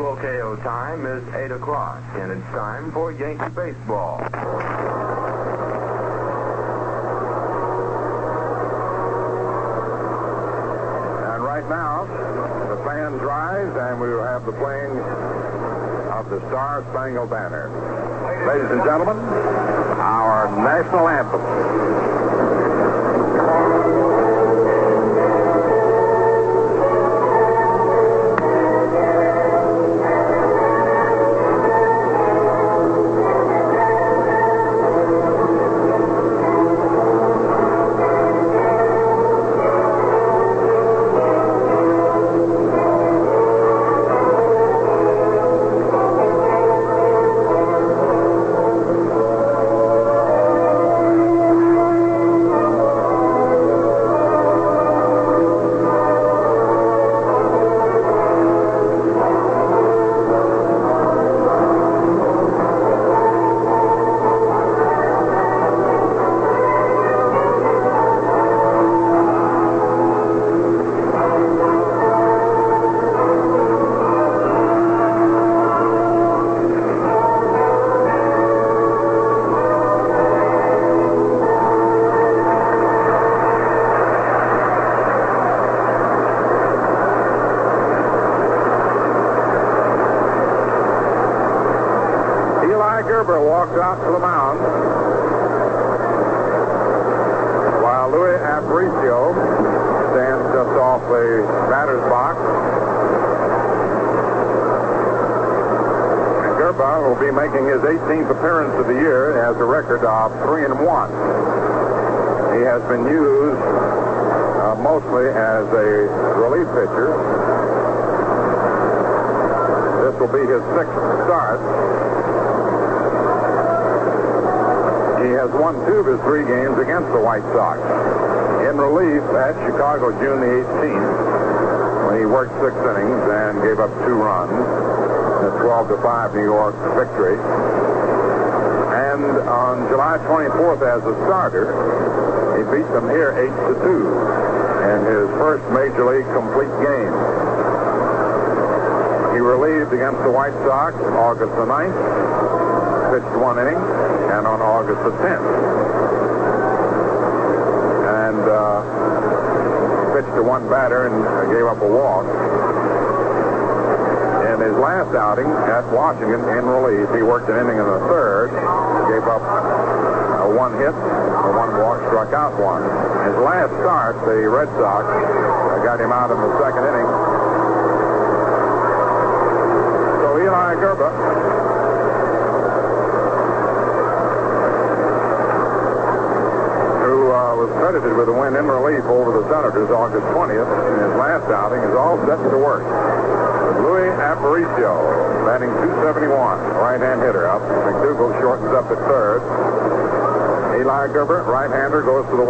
WOKO time is 8 o'clock, and it's time for Yankee baseball. And right now, the fans rise, and we will have the playing of the Star Spangled Banner. Ladies and gentlemen, our national anthem.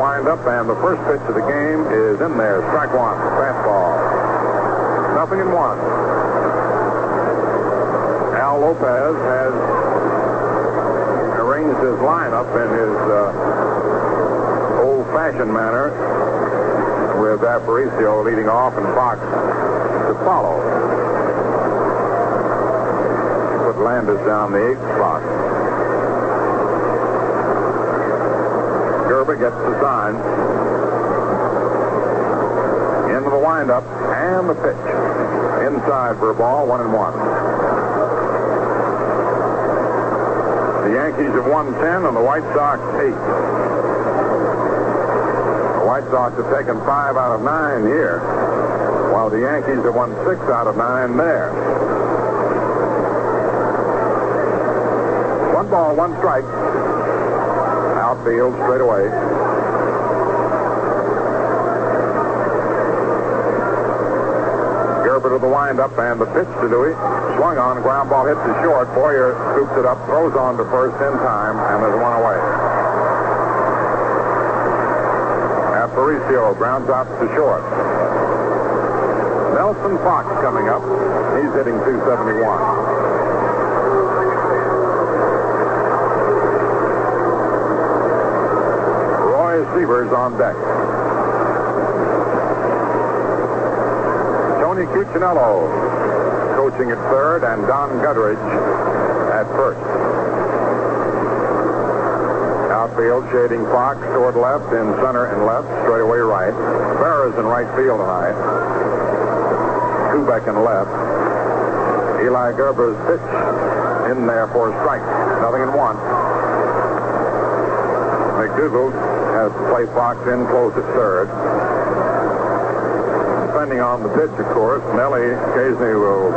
Windup, and the first pitch of the game is in there. Strike one, fastball. Nothing in one. Al Lopez has arranged his lineup in his uh, old-fashioned manner with Aparicio leading off and Fox to follow. Put Landis down the eighth spot. Grba gets the sign. Into the windup and the pitch. Inside for a ball, one and one. The Yankees have won 10 and the White Sox 8. The White Sox have taken 5 out of 9 here, while the Yankees have won 6 out of 9 there. One ball, one strike. Outfield straight away. Grba to the windup and the pitch to Louie. Swung on, ground ball hits the short. Boyer scoops it up, throws on to first in time, and there's one away. Aparicio grounds out to short. Nelson Fox coming up. He's hitting 271. Roy Sievers on deck. Tony Cuccinello coaching at third, and Don Gutteridge at first. Outfield shading Fox toward left, in center and left, straightaway right. Berra's in right field tonight. Kubek in left. Eli Grba's pitch in there for a strike. Nothing in one. McDougald has to play Fox in close at third. Depending on the pitch, of course, Nelly occasionally will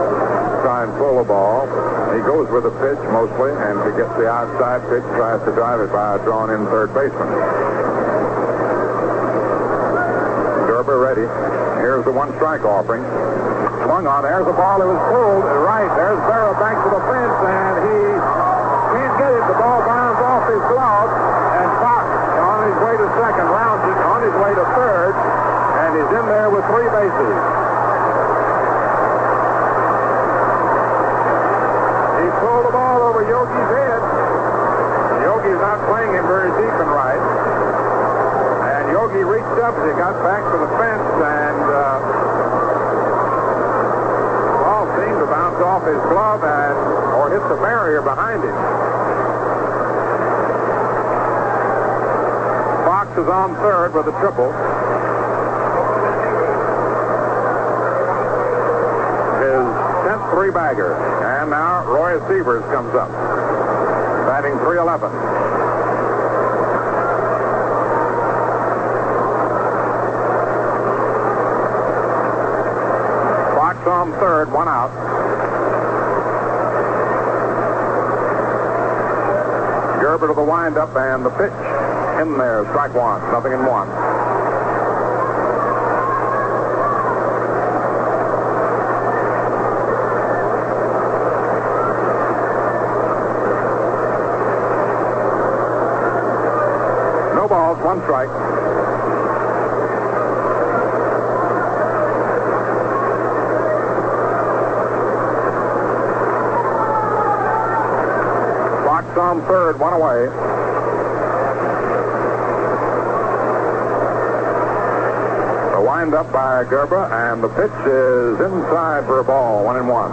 try and pull the ball. He goes with the pitch mostly, and he gets the outside pitch, tries to drive it by a drawn-in third baseman. Grba ready. Here's the one strike offering. Swung on. There's the ball. It was pulled right. There's Berra back to the fence, and he can't get it. The ball bounds off his glove, on his way to second rounds it on his way to third, and he's in there with three bases. He pulled the ball over Yogi's head. Yogi's not playing him very deep and right. And Yogi reached up as he got back to the fence and uh, ball seemed to bounce off his glove and or hit the barrier behind him. Fox is on third with a triple. His tenth three bagger. And now Roy Sievers comes up. Batting 311. Fox on third, one out. Grba to the windup and the pitch in there. Strike one. Nothing in one. No balls, one strike. Fox on third, one away. Wind up by Grba, and the pitch is inside for a ball, one and one.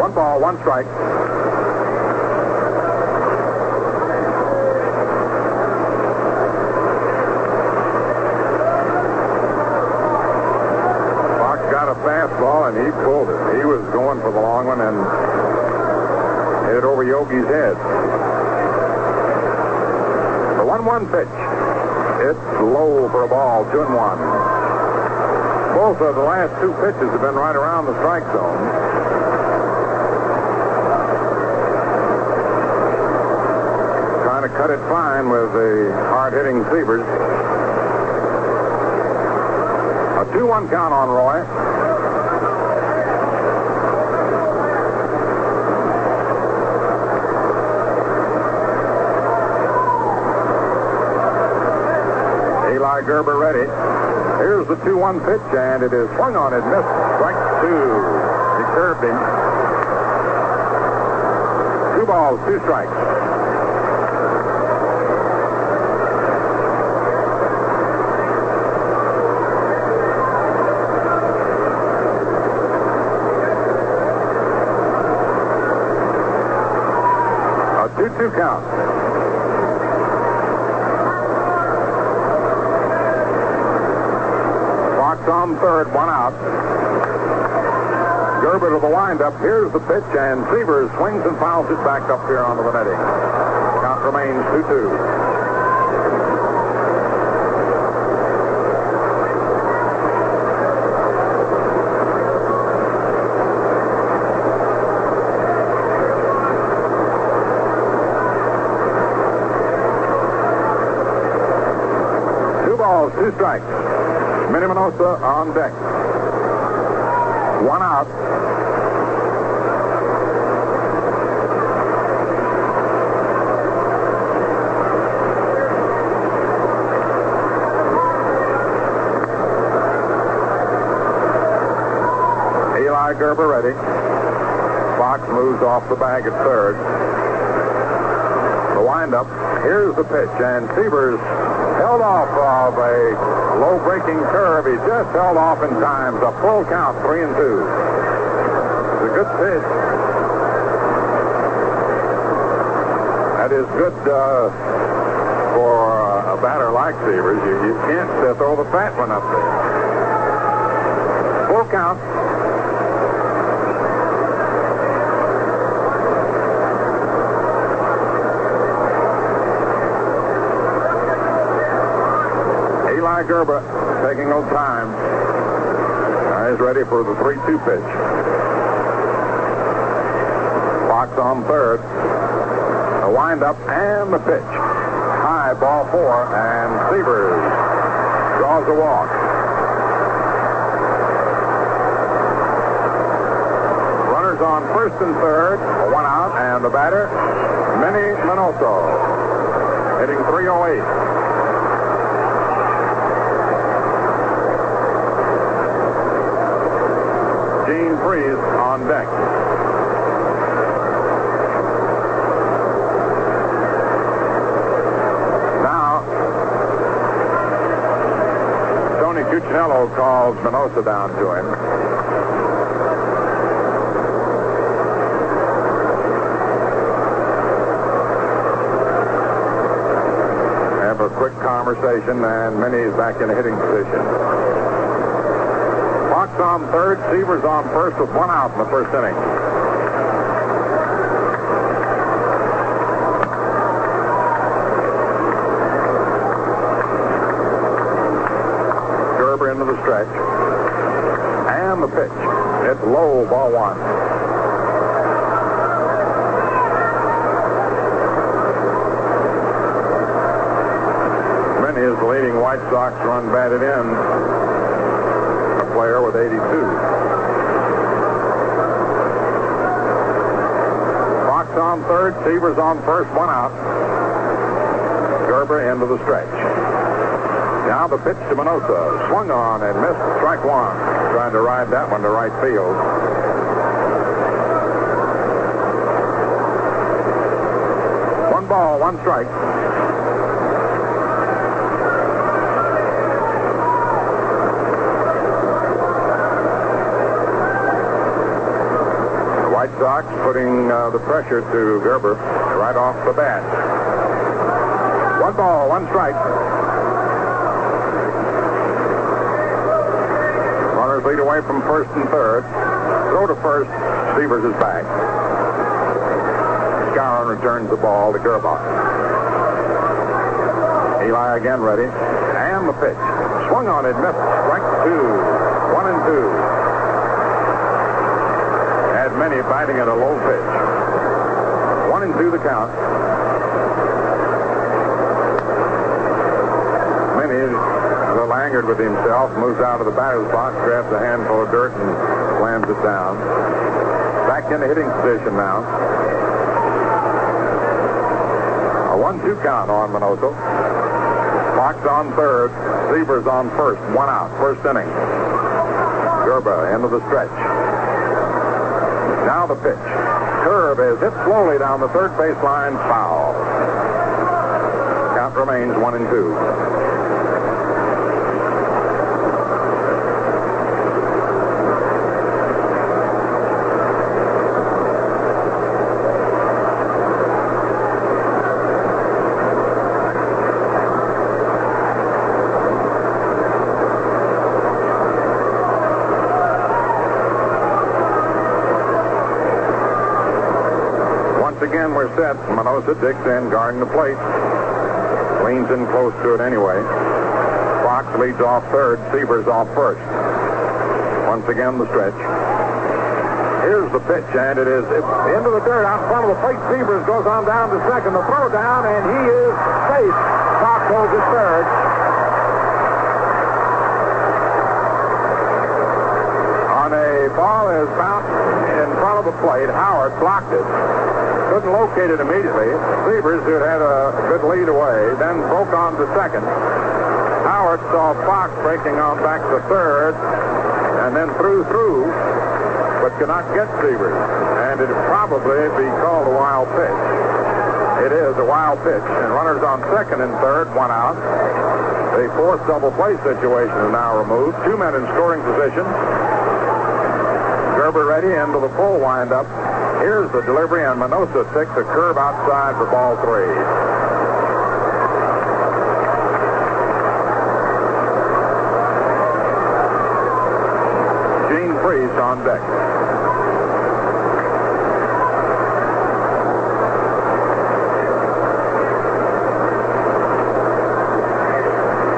One ball, one strike. Fox got a fastball and he pulled it. He was going for the long one and it head. The 1-1 pitch. It's low for a ball, two and one. Both of the last two pitches have been right around the strike zone. Trying to cut it fine with the hard-hitting Sievers. A 2-1 count on Roy. Eli Grba ready. Here's the 2-1 pitch, and it is swung on and missed. Strike two. He curved him. Two balls, two strikes. A 2-2 count. On third, one out. Grba to the windup. Here's the pitch, and Sievers swings and fouls it back up here onto the netting. Count remains 2-2. Two balls, two strikes. Minnie Minoso on deck. One out. Eli Grba ready. Fox moves off the bag at third. The windup. Here's the pitch, and Sievers held off of a low breaking curve. He just held off in time. The full count, three and two. It's a good pitch. That is good uh, for a batter like Sievers. You, you can't uh, throw the fat one up there. Full count. Eli Grba taking no time. He's ready for the 3-2 pitch. Fox on third. The windup and the pitch. High ball four, and Sievers draws a walk. Runners on first and third, A one out, and the batter, Minnie Minoso, hitting 308. Gene Freese on deck. Now, Tony Cuccinello calls Minoso down to him. Have a quick conversation, and Minnie's back in a hitting position. On third, Sievers on first with one out in the first inning. Grba into the stretch. And the pitch. It's low, ball one. Minnie is the leading White Sox run batted in player with 82. Fox on third, Sievers on first, one out. Grba into the stretch. Now the pitch to Minoso. Swung on and missed strike one. Trying to ride that one to right field. One ball, one strike. Sox putting uh, the pressure to Grba right off the bat. One ball, one strike. Runners lead away from first and third. Throw to first. Sievers is back. Skowron returns the ball to Grba. Eli again ready. And the pitch. Swung on it, missed. Strike two. One and two. Minnie biting at a low pitch. One and two the count. Minnie, a little angered with himself, moves out of the batter's box, grabs a handful of dirt, and slams it down. Back in the hitting position now. A one-two count on Minoso. Fox on third. Sievers on first. One out. First inning. Grba into the stretch. Now the pitch. Curve is hit slowly down the third base line. Foul. Count remains one and two. Once again, we're set. Minoso digs in, guarding the plate. Leans in close to it anyway. Fox leads off third. Sievers off first. Once again, the stretch. Here's the pitch, and it is into the dirt out in front of the plate. Sievers goes on down to second. The throw down, and he is safe. Fox holds it third. On a ball is bounced in front of the plate. Howard blocked it. Couldn't locate it immediately. Sievers, who had a good lead away, then broke on to second. Howard saw Fox breaking on back to third, and then threw through, but could not get Sievers. And it'd probably be called a wild pitch. It is a wild pitch, and runners on second and third, one out. The fourth double play situation is now removed. Two men in scoring position. Grba ready into the full windup. Here's the delivery, and Minoso takes a curve outside for ball three. Gene Freese on deck.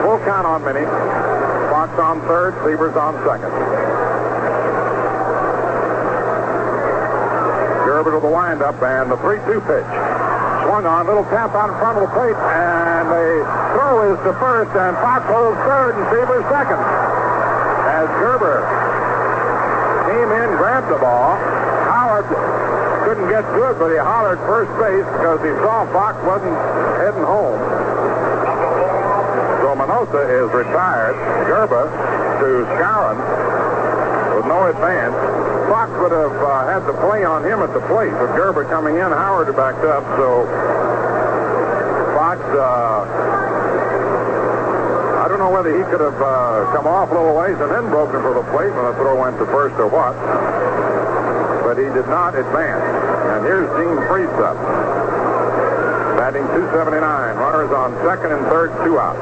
Full count on Minnie. Fox on third, Sievers on second. Grba to the windup and the 3-2 pitch. Swung on, little tap out in front of the plate, and the throw is to first, and Fox holds third, and Sievers second. As Grba came in, grabbed the ball, Howard couldn't get to it, but he hollered first base because he saw Fox wasn't heading home. So Minoso is retired. Grba to Skowron with no advance. Fox would have uh, had the play on him at the plate, but Grba coming in, Howard backed up, so Fox, uh, I don't know whether he could have uh, come off a little ways and then broken for the plate when the throw went to first or what, but he did not advance. And here's Gene up. Batting 279. Runners on second and third, two out.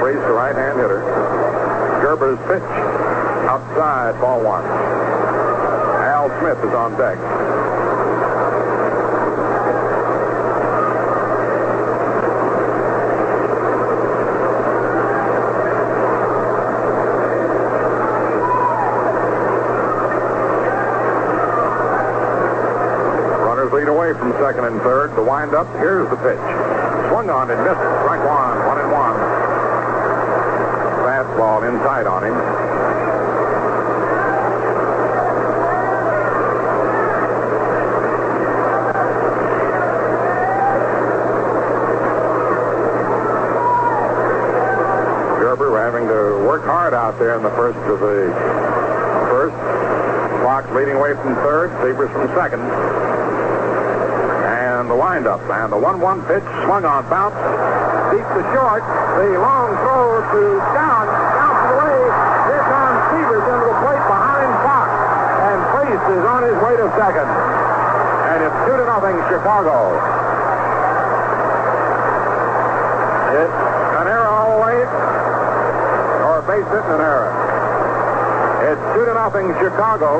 Freese, the right-hand hitter. Grba's pitch outside, ball one. Al Smith is on deck. Runners lead away from second and third. The windup. Here's the pitch. Swung on and missed. Strike one. One and one. Fastball inside on him. Grba having to work hard out there in the first of the first. Fox leading away from third. Sievers from second. And the windup. And the 1-1 pitch swung on, bounce. Deep to short. The long throw to down. Bounces away. Here comes Sievers into the plate behind Fox. And Freese is on his way to second. And it's 2 to nothing Chicago. It's an the way. A base hit and an error. It's 2 to nothing Chicago.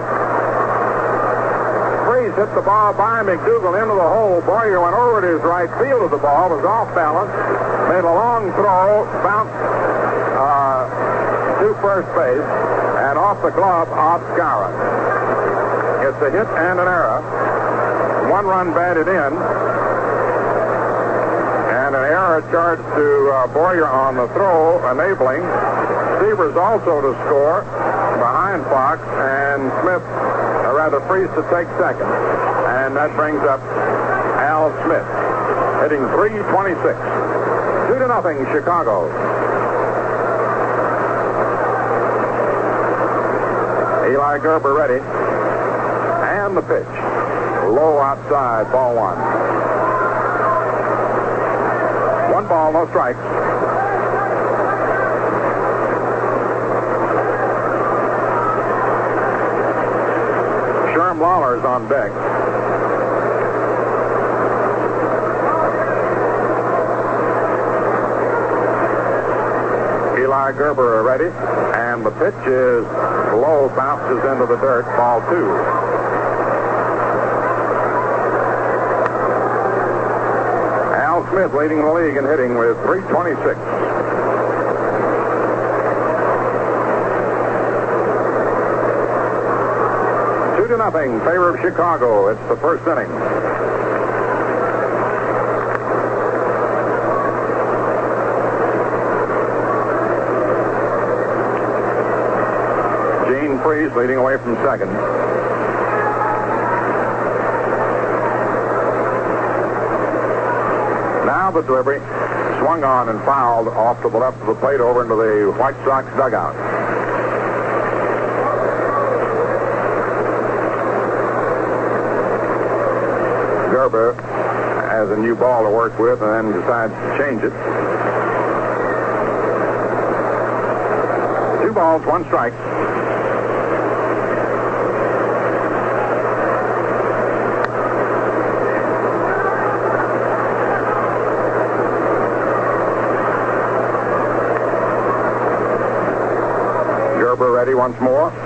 Freese hit the ball by McDougald into the hole. Boyer went over to his right field of the ball, was off balance, made a long throw, bounced uh, to first base, and off the glove off Skowron. It's a hit and an error. One run batted in, and an error charged to uh, Boyer on the throw, enabling Sievers also to score behind Fox, and Smith, or rather Freese, to take second. And that brings up Al Smith, hitting 326. Two to nothing, Chicago. Eli Grba ready. And the pitch. Low outside, ball one. One ball, no strikes. Lollar's on deck. Eli Grba ready, and the pitch is low, bounces into the dirt, ball two. Al Smith leading the league in hitting with 326. To nothing, favor of Chicago. It's the first inning. Gene Freese leading away from second. Now the delivery swung on and fouled off to the left of the plate over into the White Sox dugout. Grba has a new ball to work with and then decides to change it. Two balls, one strike. Grba ready once more.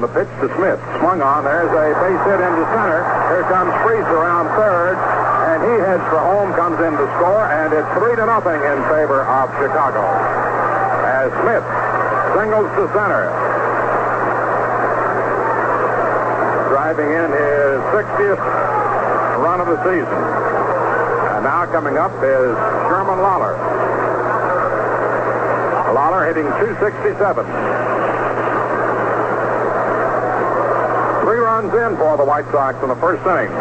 The pitch to Smith. Swung on. There's a base hit into center. Here comes Freese around third. And he heads for home, comes in to score, and it's three to nothing in favor of Chicago. As Smith singles to center. Driving in his 60th run of the season. And now coming up is Sherman Lollar. Lollar hitting 267. Three runs in for the White Sox in the first inning.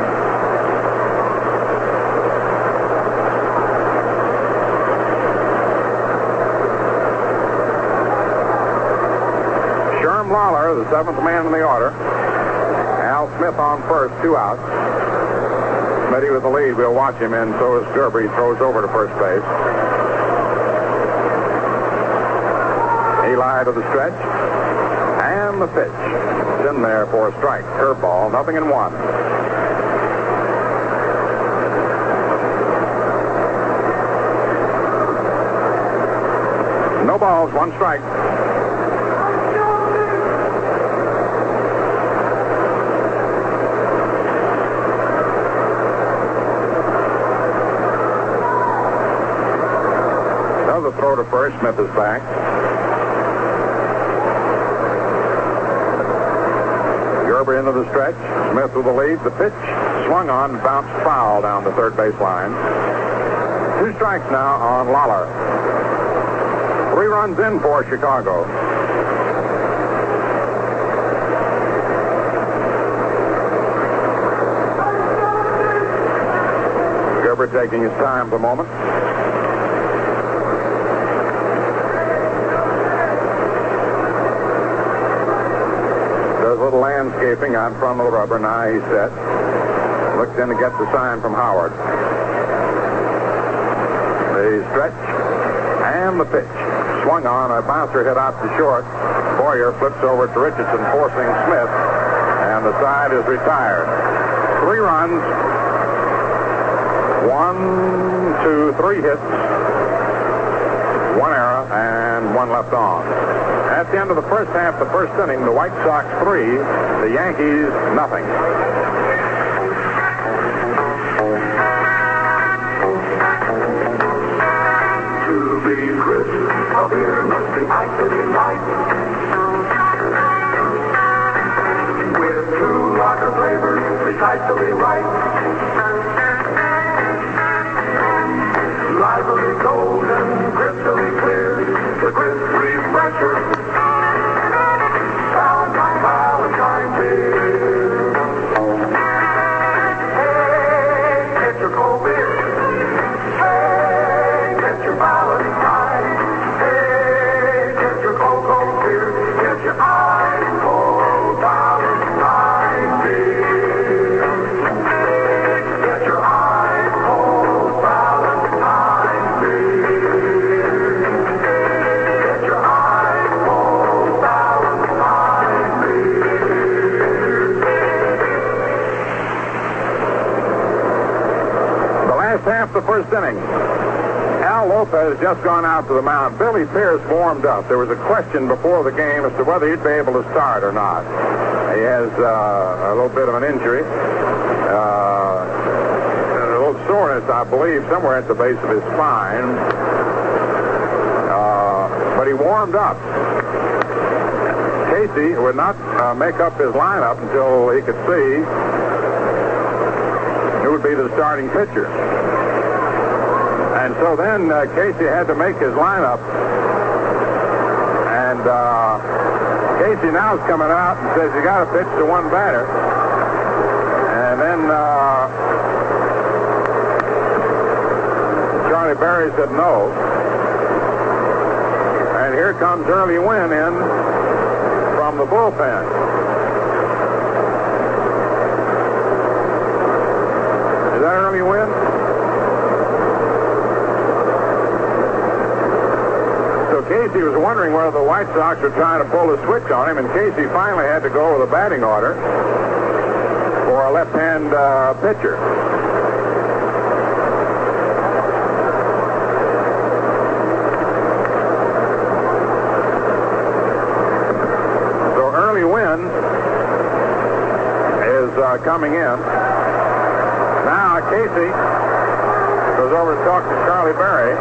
Sherm Lollar, the seventh man in the order. Al Smith on first, two outs. Smitty with the lead. We'll watch him, and so is Grba. He throws over to first base. Eli to the stretch. The pitch. It's in there for a strike. Curveball. Nothing in one. No balls, one strike. Another throw to first. Smith is back. Grba into the stretch. Smith with the lead. The pitch swung on, bounced foul down the third base line. Two strikes now on Lollar. Three runs in for Chicago. Grba taking his time at the moment. Does landscaping out the rubber. Now he's set. Looks in to get the sign from Howard. The stretch and the pitch. Swung on. A bouncer hit out to short. Boyer flips over to Richardson, forcing Smith. And the side is retired. Three runs. One, two, three hits. One and one left on. At the end of the first half, the first inning, the White Sox three, the Yankees nothing. To be crisp, a beer must be icily light. With true lager flavors, precisely right. First inning. Al Lopez just gone out to the mound. Billy Pierce warmed up. There was a question before the game as to whether he'd be able to start or not. He has uh, a little bit of an injury. Uh, a little soreness, I believe, somewhere at the base of his spine. Uh, but he warmed up. Casey would not uh, make up his lineup until he could see who would be the starting pitcher. So then uh, Casey had to make his lineup. And uh, Casey now is coming out and says you got to pitch to one batter. And then uh, Charlie Berry said no. And here comes Early Wynn in from the bullpen. Is that an Early Wynn? So Casey was wondering whether the White Sox were trying to pull the switch on him, and Casey finally had to go with a batting order for a left-hand uh, pitcher. So early Wynn is uh, coming in. Now Casey goes over to talk to Charlie Berry.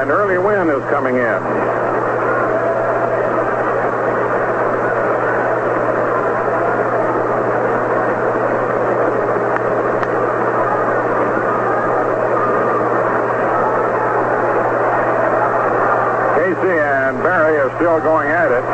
And early Wynn is coming in. Casey and Berry are still going at it.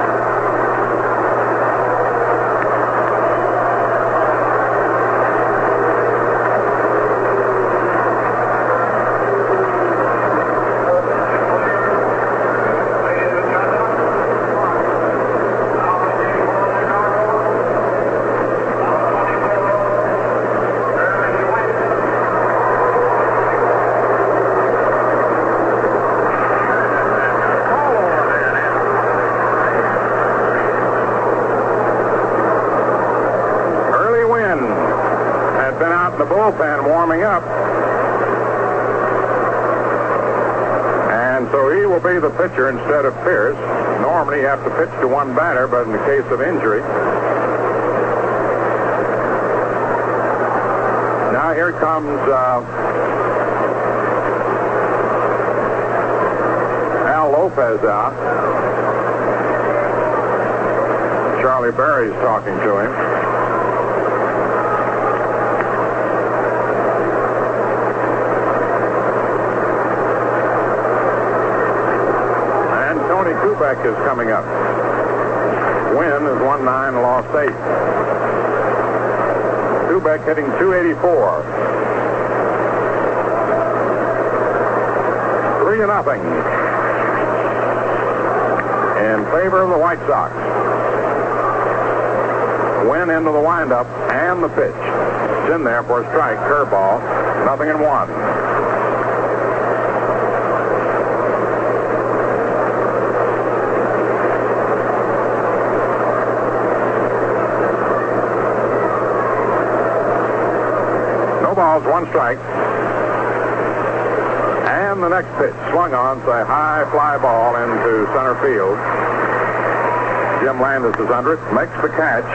Early Wynn had been out in the bullpen warming up. And so he will be the pitcher instead of Pierce. Normally you have to pitch to one batter, but in the case of injury. Now here comes uh, Al Lopez out. Charlie Berry's talking to him. And Tony Kubek is coming up. Wynn is won nine, lost eight. Kubek hitting 284. Three to nothing in favor of the White Sox. Wynn into the windup and the pitch. It's in there for a strike, curveball, nothing in one. No balls, one strike. And the next pitch swung on, it's a high fly ball into center field. Jim Landis is under it, makes the catch,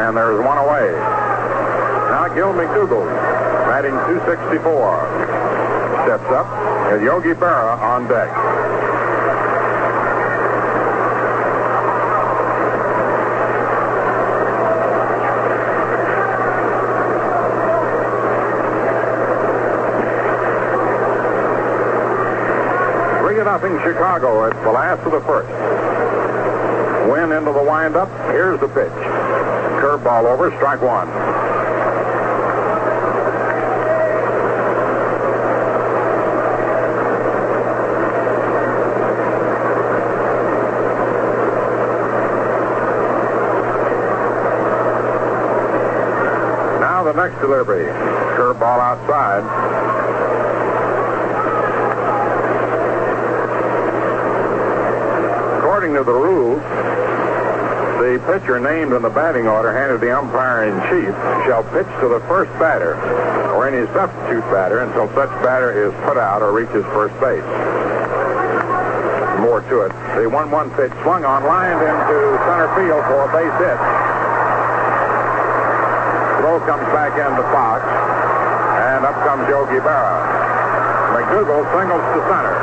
and there's one away. Now Gil McDougald, batting 264. Steps up, and Yogi Berra on deck. Nothing Chicago. It's the last of the first. Wynn into the windup. Here's the pitch. Curveball over, strike one. Now the next delivery. Curveball outside. According to the rules, the pitcher named in the batting order handed the umpire in chief shall pitch to the first batter or any substitute batter until such batter is put out or reaches first base. More to it. The 1-1 pitch swung on, lined into center field for a base hit. Throw comes back into Fox, and up comes Yogi Berra. McDougald singles to center.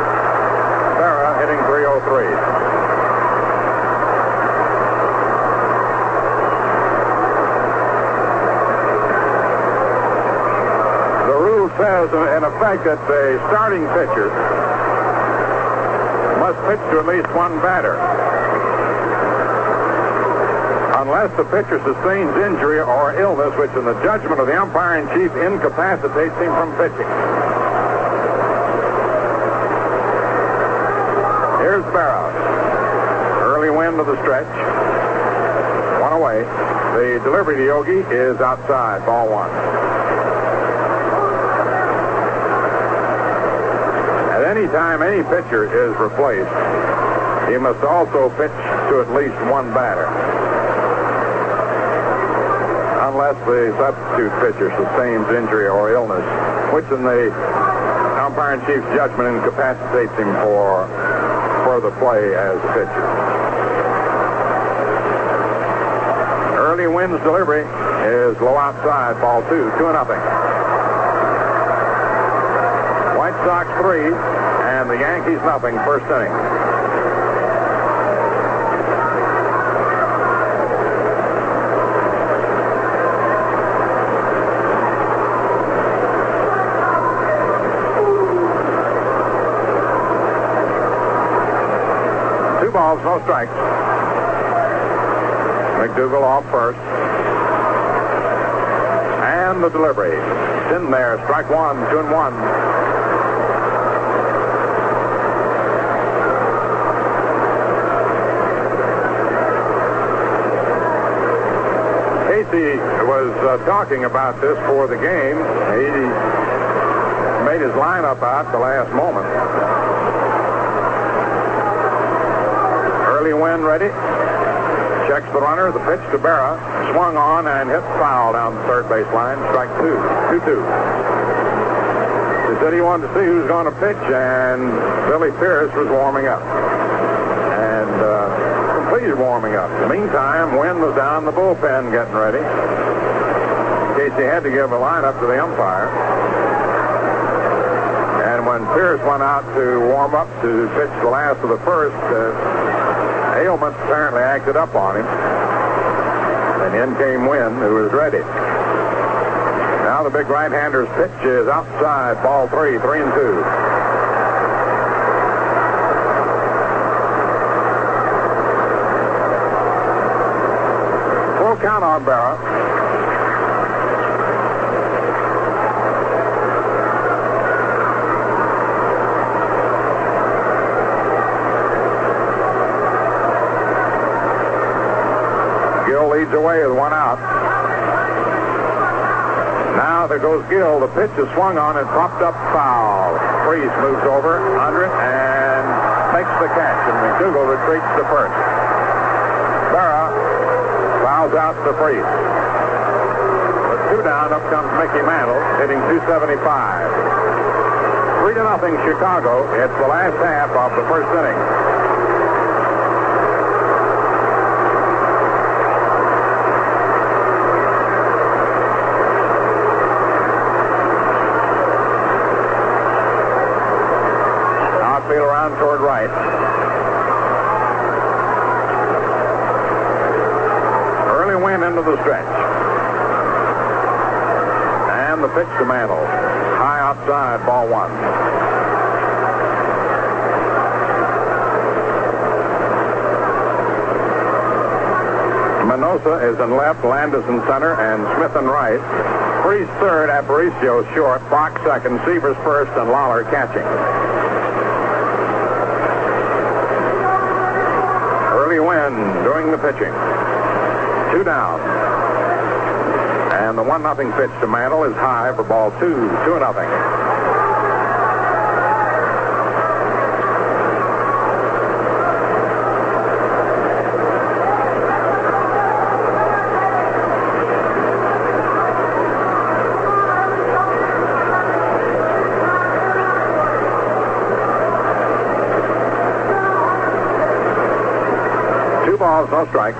Berra hitting 303. The says, in effect, that the starting pitcher must pitch to at least one batter. unless the pitcher sustains injury or illness, which in the judgment of the umpire in chief incapacitates him from pitching. Here's Berra. Early Wynn of the stretch. One away. The delivery to Yogi is outside, ball one. At any time any pitcher is replaced, he must also pitch to at least one batter. Unless the substitute pitcher sustains injury or illness, which in the umpire in chief's judgment incapacitates him for further play as a pitcher. Early Wynn's delivery is low outside, ball two, two and nothing. White Sox three, and the Yankees nothing, first inning. Two balls, no strikes. McDougald off first. And the delivery. It's in there. Strike one, two and one. Casey was uh, talking about this for the game. He made his lineup out the last moment. Early Wynn ready. Checks the runner. The pitch to Berra. Swung on and hit foul down the third base line. Strike two. Two two. He said he wanted to see who's going to pitch, and Billy Pierce was warming up. Warming up. In the meantime, Wynn was down the bullpen getting ready. Casey had to give a lineup to the umpire. And when Pierce went out to warm up to pitch the last of the first, uh, apparently acted up on him. And in came Wynn, who was ready. Now the big right-hander's pitch is outside, ball three, three and two. Full count on Berra. Gil leads away with one out. Now there goes Gil. The pitch is swung on and popped up foul. Freese moves over under it and makes the catch, and McDougald retreats to first. Berra fouls out to Freese. With two down, up comes Mickey Mantle, hitting 275. Three to nothing, Chicago. It's the last half of the first inning. Outfield around toward right. Early Wynn into the stretch. And the pitch to Mantle. High outside, ball one. Minoso is in left, Landis in center, and Smith in right. Freese third, Aparicio short, Fox second, Sievers first, and Lollar catching. Early Wynn during the pitching. Two down. And the one nothing pitch to Mantle is high for ball two, two nothing. Two balls, no strikes.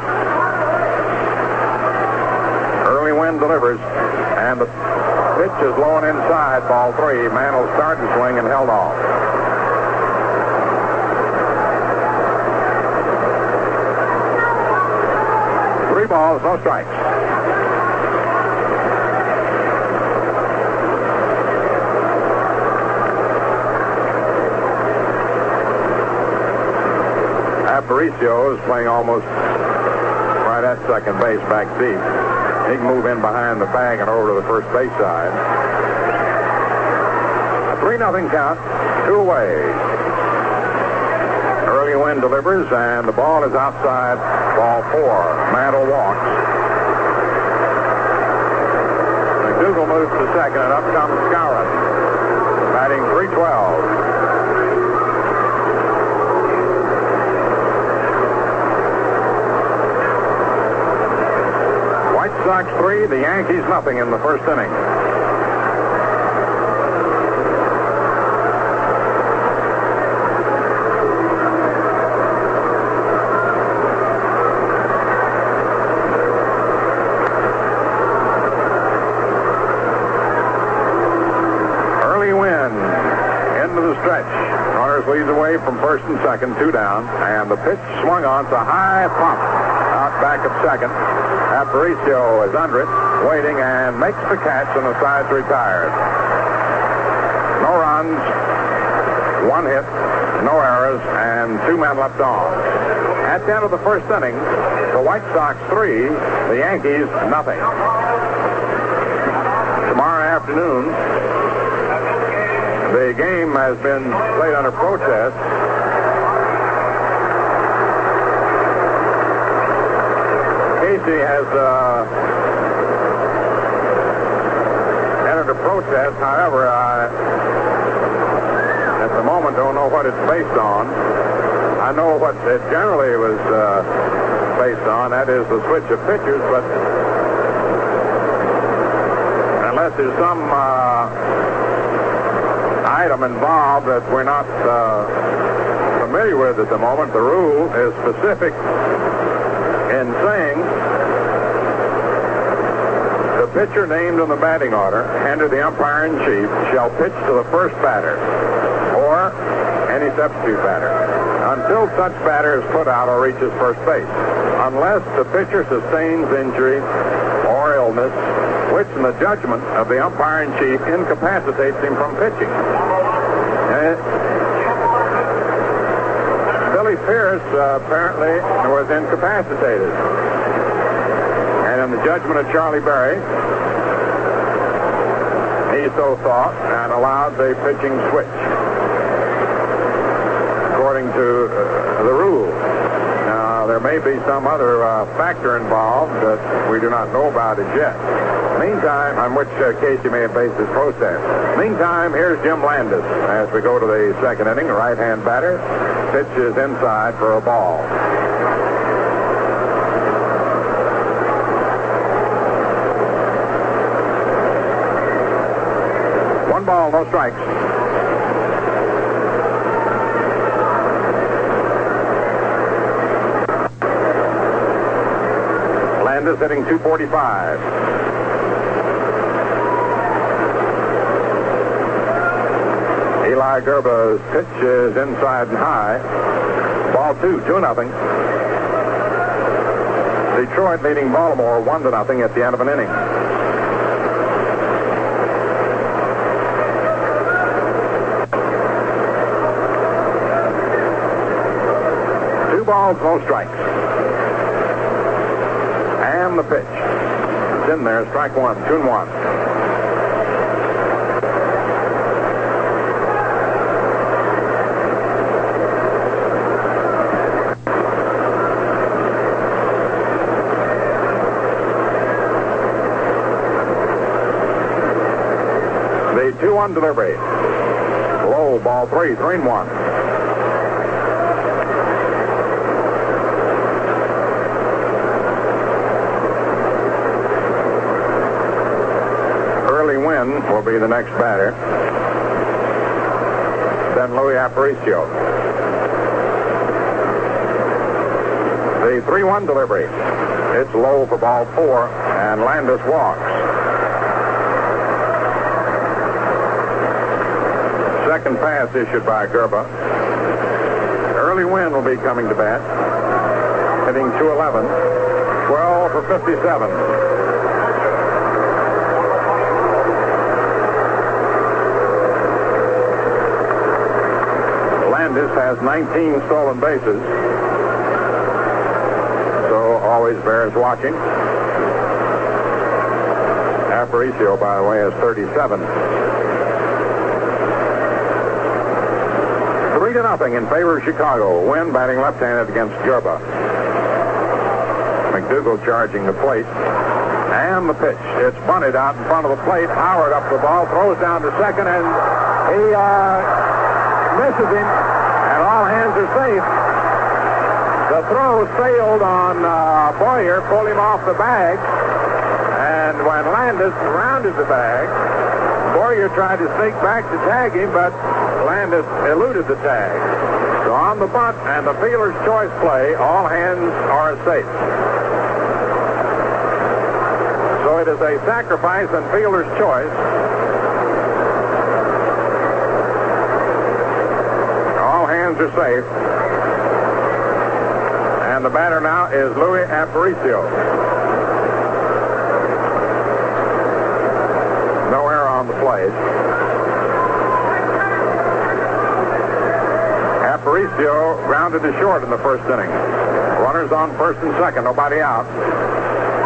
Early Wynn delivers, and the pitch is low and inside, ball three. Mantle started to swing and held off. Three balls, no strikes. Aparicio is playing almost right at second base back deep. He can move in behind the bag and over to the first base side. A 3 nothing count, two away. Wynn delivers, and the ball is outside ball four. Mantle walks. McDougal moves to second, and up comes Skowron. Batting 312. White Sox three, the Yankees nothing in the first inning. Second, two down, and the pitch swung on to high pump out back of second. Aparicio is under it, waiting, and makes the catch, and the side's retired. No runs, one hit, no errors, and two men left on. At the end of the first inning, the White Sox three, the Yankees nothing. Tomorrow afternoon, the game has been played under protest. Casey has uh, entered a protest. However, I, at the moment, don't know what it's based on. I know what it generally was uh, based on. That is the switch of pitchers, but unless there's some uh, item involved that we're not uh, familiar with at the moment, the rule is specific in saying the pitcher named in the batting order and to the umpire in chief shall pitch to the first batter or any substitute batter until such batter is put out or reaches first base, unless the pitcher sustains injury or illness, which in the judgment of the umpire in chief incapacitates him from pitching. Uh, Billy Pierce uh, apparently was incapacitated. And in the judgment of Charlie Berry, he so thought and allowed the pitching switch according to uh, the rule. Now, there may be some other uh, factor involved that we do not know about as yet. Meantime, on which uh, Casey may have based his protest. Meantime, here's Jim Landis as we go to the second inning. Right-hand batter pitches inside for a ball. One ball, no strikes. Landis hitting 245. Eli Grba's pitch is inside and high. Ball two, two nothing. Detroit leading Baltimore one to nothing at the end of an inning. Two balls, no strikes. And the pitch. It's in there, strike one, two and one. The 2 1 delivery. Low ball three, three and one. Early Wynn will be the next batter. Then Louis Aparicio. The 3 1 delivery. It's low for ball four, and Landis walks. Second pass issued by Grba. Early Wynn will be coming to bat. Hitting 211. 12 for 57. Landis has 19 stolen bases. So always Bears watching. Aparicio, by the way, has 37. Three to nothing in favor of Chicago. Wynn batting left-handed against Grba. McDougald charging the plate. And the pitch. It's bunted out in front of the plate. Howard up the ball, throws down to second, and he uh, misses him. And all hands are safe. The throw sailed on uh, Boyer, pulled him off the bag. And when Landis rounded the bag, Boyer tried to sneak back to tag him, but Landis eluded the tag. So on the bunt and the fielder's choice play, all hands are safe. So it is a sacrifice and fielder's choice. All hands are safe. And the batter now is Louis Aparicio. No error on the plate. Aparicio grounded to short in the first inning. Runners on first and second, nobody out.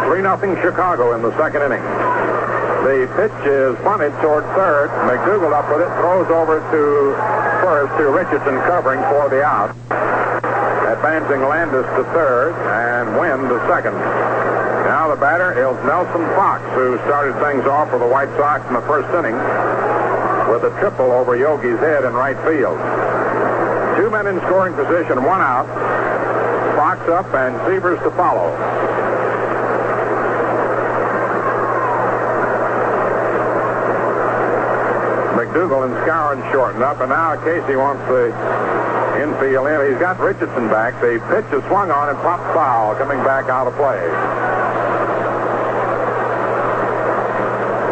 3 nothing Chicago in the second inning. The pitch is bunted toward third. McDougald up with it, throws over to first to Richardson covering for the out. Advancing Landis to third and Wynn to second. Now the batter is Nelson Fox, who started things off for the White Sox in the first inning with a triple over Yogi's head in right field. Two men in scoring position, one out. Fox up and Sievers to follow. McDougald and Skowron shortened up, and now Casey wants the infield in. He's got Richardson back. The pitch is swung on and popped foul, coming back out of play.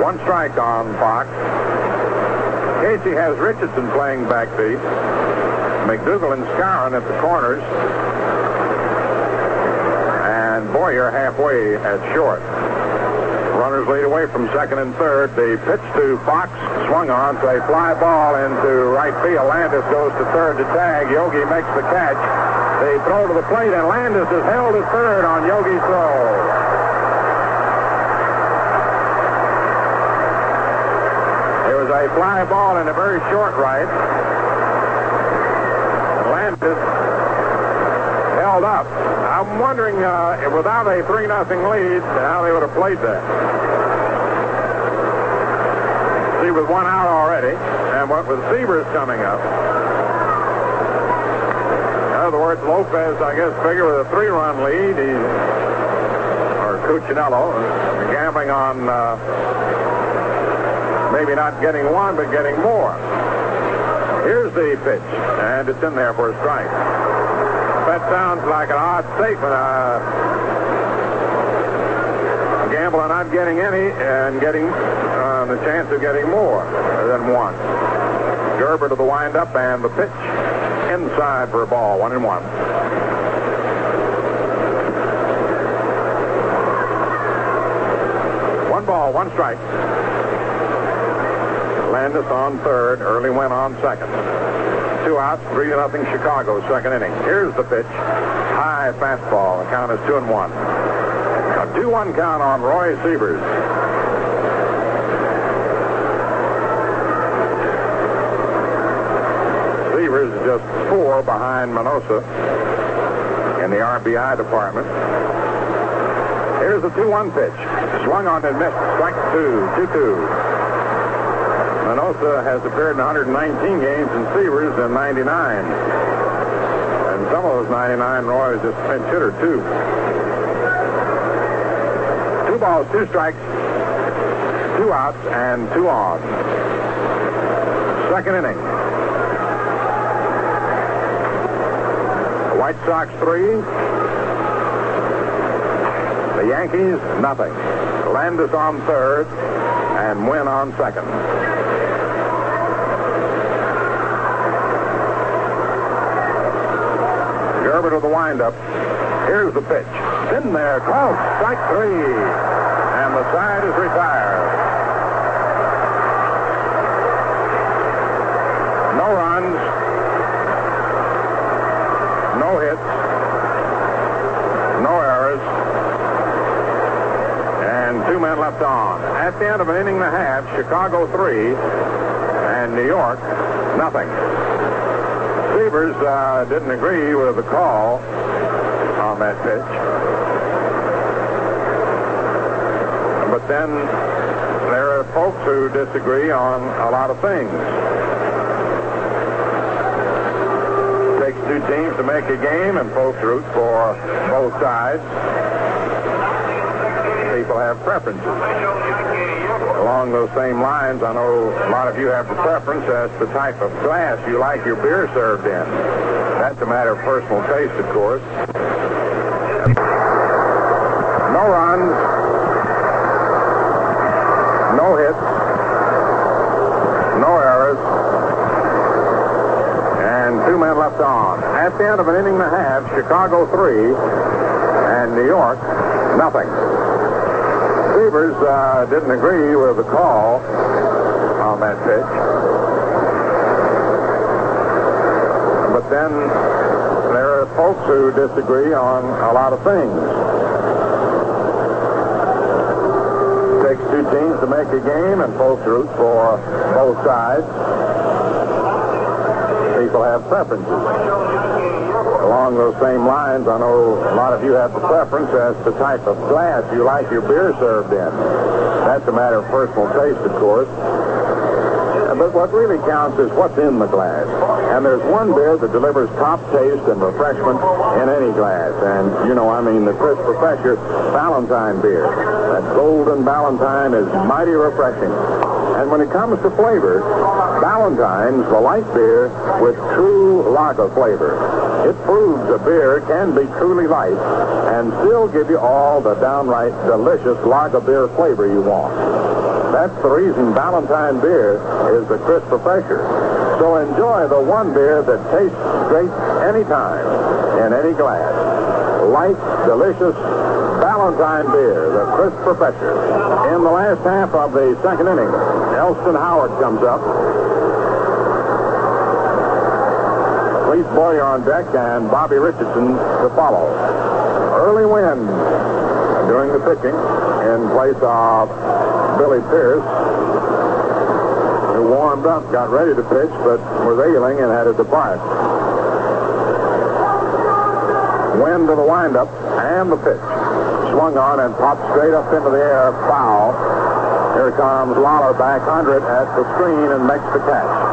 One strike on Fox. Casey has Richardson playing backbeat. McDougald and Skowron at the corners. And Boyer halfway at short. Runners lead away from second and third. The pitch to Fox swung on to a fly ball into right field. Landis goes to third to tag. Yogi makes the catch. They throw to the plate, and Landis is held at third on Yogi's throw. It was a fly ball in a very short right. And Landis up. I'm wondering, uh, without a 3 nothing lead, how they would have played that. See, with one out already, and what with Sievers coming up. In other words, Lopez, I guess, figure with a three-run lead, he, or Cuccinello, gambling on uh, maybe not getting one, but getting more. Here's the pitch, and it's in there for a strike sounds like an odd statement. Uh, gamble on not getting any and getting uh, the chance of getting more than one. Grba to the windup and the pitch inside for a ball, one and one. One ball, one strike. Landis on third. Early Wynn on second. Two outs, three to nothing Chicago, second inning. Here's the pitch. High fastball. The count is two and one. A 2-1 count on Roy Sievers. Sievers just four behind Minoso in the RBI department. Here's the 2-1 pitch. Swung on and missed. Strike two. 2-2. Minoso has appeared in 119 games and Sievers in 99. And some of those 99, Roy is just pinch hitter, too. Two balls, two strikes, two outs, and two on. Second inning. The White Sox three. The Yankees, nothing. Landis on third and Wynn on second. quarter to the windup. Here's the pitch. It's in there. Close. Strike three. And the side is retired. No runs. No hits. No errors. And two men left on. At the end of an inning and a half, Chicago three and New York nothing. Sievers uh, didn't agree with the call on that pitch. But then there are folks who disagree on a lot of things. It Takes two teams to make a game, and folks root for both sides. People have preferences. Along those same lines, I know a lot of you have a preference as to the type of glass you like your beer served in. That's a matter of personal taste, of course. No runs, no hits, no errors, and two men left on. At the end of an inning and a half, Chicago three and New York nothing. Sievers uh, didn't agree with the call on that pitch. But then there are folks who disagree on a lot of things. It takes two teams to make a game, and folks root for both sides. People have preferences. Along those same lines, I know a lot of you have a preference as to type of glass you like your beer served in. That's a matter of personal taste, of course. Uh, but what really counts is what's in the glass. And there's one beer that delivers top taste and refreshment in any glass. And, you know, I mean the Chris Professor Ballantine beer. That golden Ballantine is mighty refreshing. And when it comes to flavor, Ballantine's the light beer with true lager flavor. It proves a beer can be truly light and still give you all the downright delicious lager beer flavor you want. That's the reason Ballantine beer is the Chris Professor. So enjoy the one beer that tastes great anytime, in any glass. Light, delicious Ballantine beer, the Chris Professor. In the last half of the second inning, Elston Howard comes up. Clete Boyer on deck and Bobby Richardson to follow. Early Wynn during the pitching in place of Billy Pierce, who warmed up, got ready to pitch, but was ailing and had to depart. Wynn to the windup and the pitch. Swung on and popped straight up into the air, foul. Here comes Lollar back under it at the screen and makes the catch.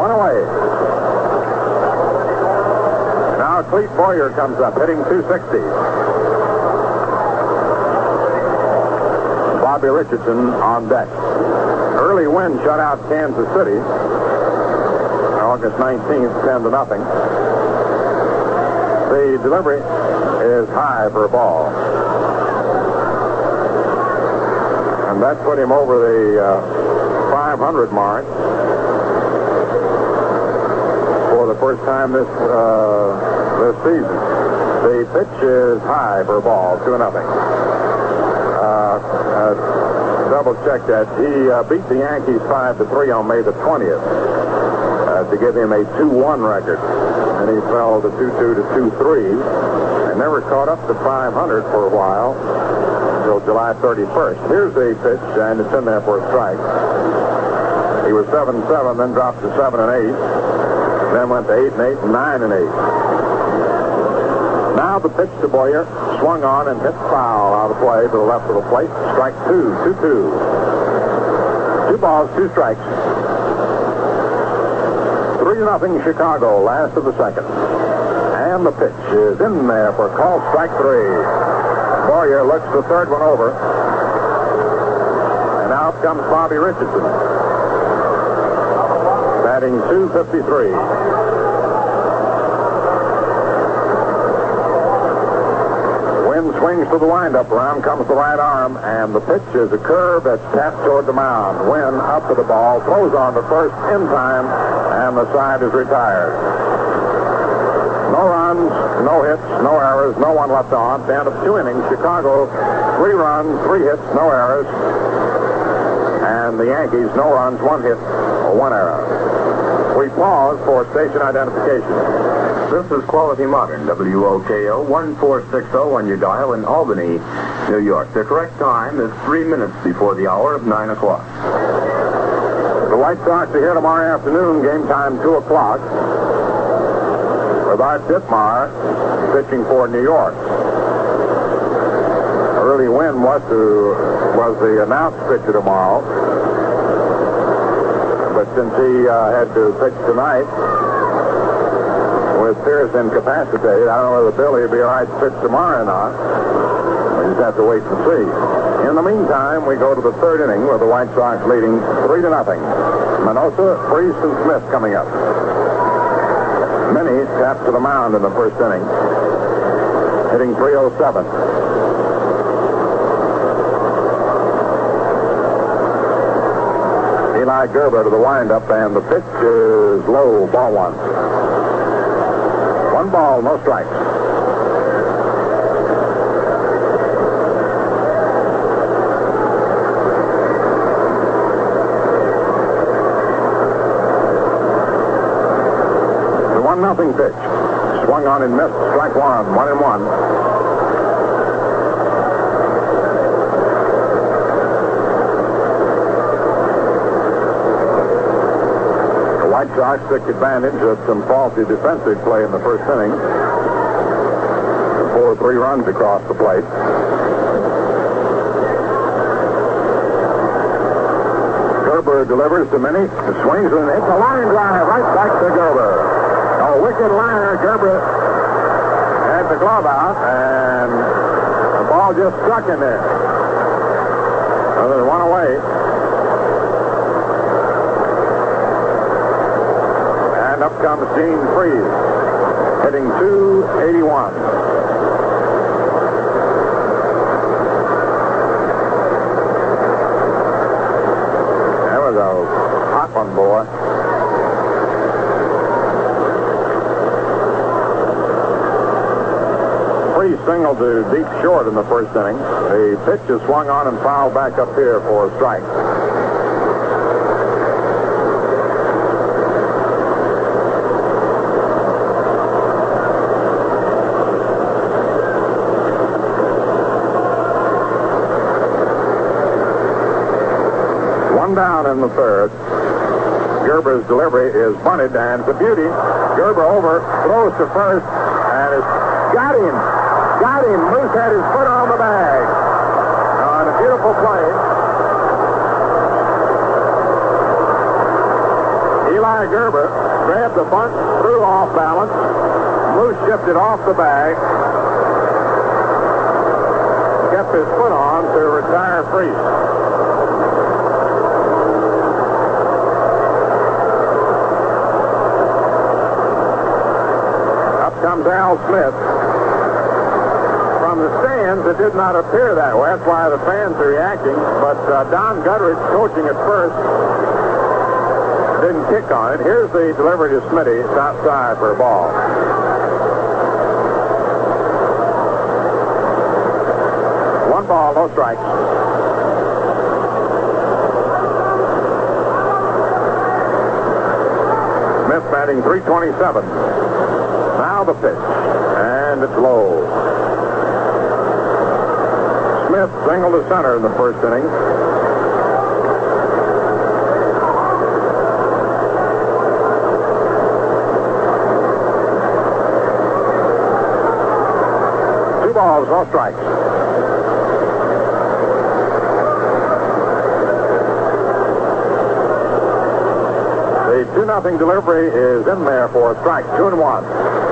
One away. Now Clete Boyer comes up, hitting 260. Bobby Richardson on deck. Early Wynn shut out Kansas City. August 19th, 10 to nothing. The delivery is high for a ball. And that put him over the uh, 500 mark for the first time this uh, this season. The pitch is high for a ball, 2 nothing. Uh, uh, double check that. He uh, beat the Yankees 5 to 3 on May the 20th uh, to give him a 2-1 record. And he fell to 2-2 to 2-3 and never caught up to 500 for a while until July 31st. Here's a pitch, and it's in there for a strike. He was 7-7, then dropped to 7 and 8, then went to 8 and 8 and 9 and 8. Now the pitch to Boyer, swung on and hit foul out of play to the left of the plate. Strike two, two, two. 2-2. Two balls, two strikes. 3 nothing Chicago, last of the second. And the pitch is in there for call strike three. Boyer looks the third one over. And out comes Bobby Richardson. Batting 253. Wynn swings to the windup. Around comes the right arm, and the pitch is a curve that's tapped toward the mound. Wynn up to the ball, throws on to first in time, and the side is retired. No runs, no hits, no errors, no one left on. Down of two innings. Chicago, three runs, three hits, no errors. And the Yankees, no runs, one hit, one error. We pause for station identification. This is Quality Modern, WOKO 1460 on your dial in Albany, New York. The correct time is three minutes before the hour of 9 o'clock. The White Sox are here tomorrow afternoon, game time 2 o'clock. With Art Ditmar pitching for New York. Early Wynn was, to, was the announced pitcher tomorrow. Since he uh, had to pitch tonight, with Pierce incapacitated, I don't know whether Billy will be all right to pitch tomorrow or not. We just have to wait and see. In the meantime, we go to the third inning where the White Sox leading three to nothing. Minoso, Priest, and Smith coming up. Minnie tapped to the mound in the first inning, hitting 307. Eli Grba to the windup, and the pitch is low, ball one. One ball, no strikes. The one nothing pitch. Swung on and missed. Strike one. One and one. White Sox took advantage of some faulty defensive play in the first inning. Four or three runs across the plate. Grba delivers to Minnie, swings and hits a line drive right back to Grba. A wicked liner. Grba had the glove out, and the ball just struck in there. Well, it went away. And up comes Gene Freese, hitting 281. That was a hot one, boy. Freese singled to deep short in the first inning. The pitch is swung on and fouled back up here for a strike. One down in the third. Grba's delivery is bunted, and the beauty. Grba over, throws to first, and it's got him. Got him. Moose had his foot on the bag. On a beautiful play. Eli Grba grabbed the bunt, threw off balance. Moose shifted off the bag. Kept his foot on to retire Freese. Up comes Al Smith. From the stands, it did not appear that way. That's why the fans are reacting. But uh, Don Gutteridge, coaching at first, didn't kick on it. Here's the delivery to Smitty. It's outside for a ball. One ball, no strikes. Smith batting 327. Now the pitch. And it's low. Smith singled to center in the first inning. Two balls, no strikes. The 2 nothing delivery is in there for a strike, 2 and 1.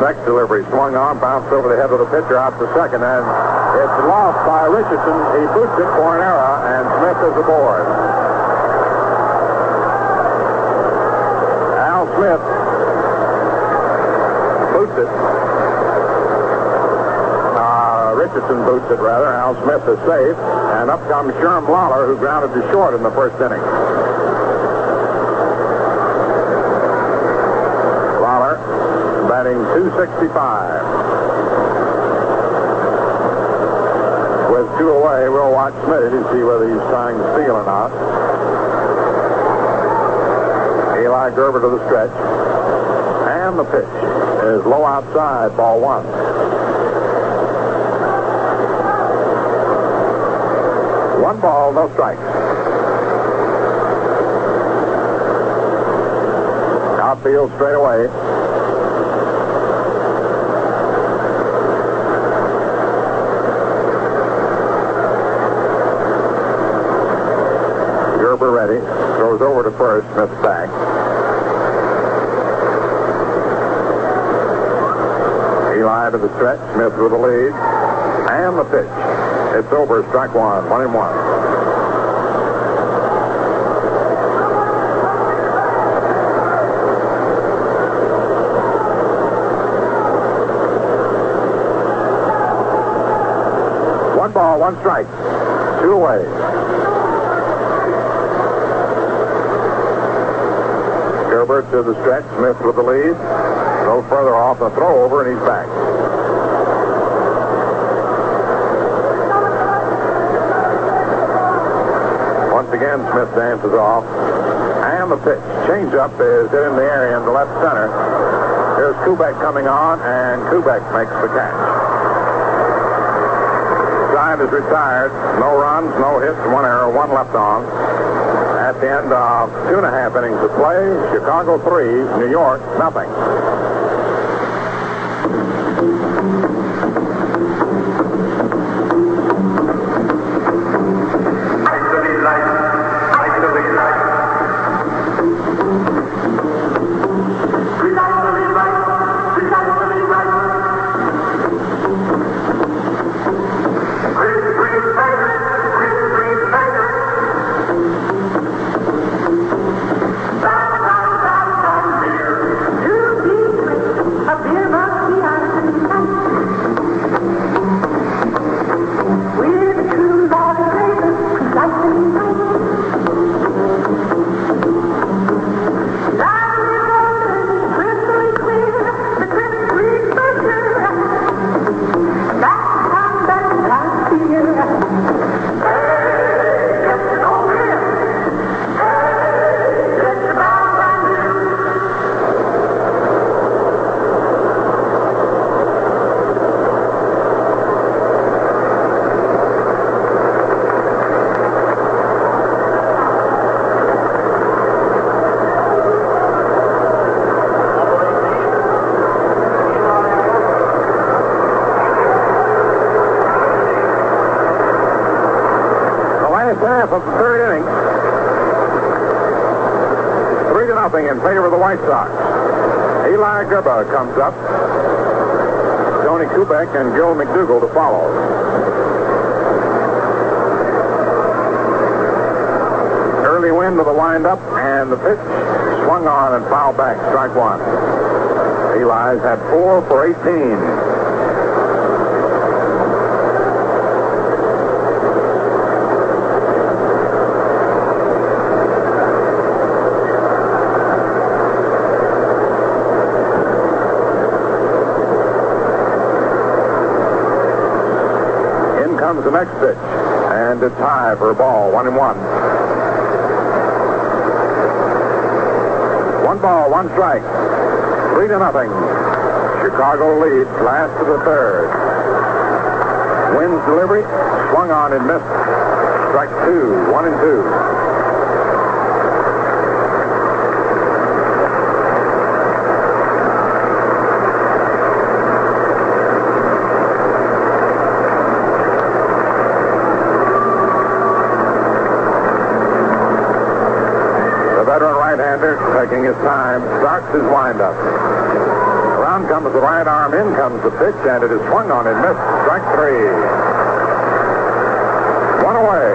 Next delivery swung on, bounced over the head of the pitcher out to second, and it's lost by Richardson. He boots it for an error, and Smith is aboard. Al Smith boots it. Uh, Richardson boots it, rather. Al Smith is safe, and up comes Sherm Lollar, who grounded to short in the first inning. Batting 265. With two away, we'll watch Smitty to see whether he's trying to steal or not. Eli Grba to the stretch. And the pitch is low outside, ball one. One ball, no strikes. Outfield straight away. Grba ready. Throws over to first. Smith back. Eli to the stretch. Smith with the lead. And the pitch. It's over. Strike one. One and one. One ball, one strike. Two away. To the stretch. Smith with the lead. No further off the throw over, and he's back. Once again, Smith dances off. And the pitch. Change up is in the area in the left center. Here's Kubek coming on, and Kubek makes the catch. Side is retired. No runs, no hits, one error, one left on. Of two and a half innings of play, Chicago three, New York nothing. And Gil McDougald to follow. Early Wynn to the windup, and the pitch swung on and fouled back. Strike one. Eli's had four for 18. In comes the next pitch, and it's high for a ball, one and one. One ball, one strike. Three to nothing. Chicago leads last to the third. Wynn's delivery, swung on and missed. Strike two, one and two. The veteran right-hander taking his time, starts his windup. Around comes the right arm, in comes the pitch, and it is swung on and missed. Strike three. One away.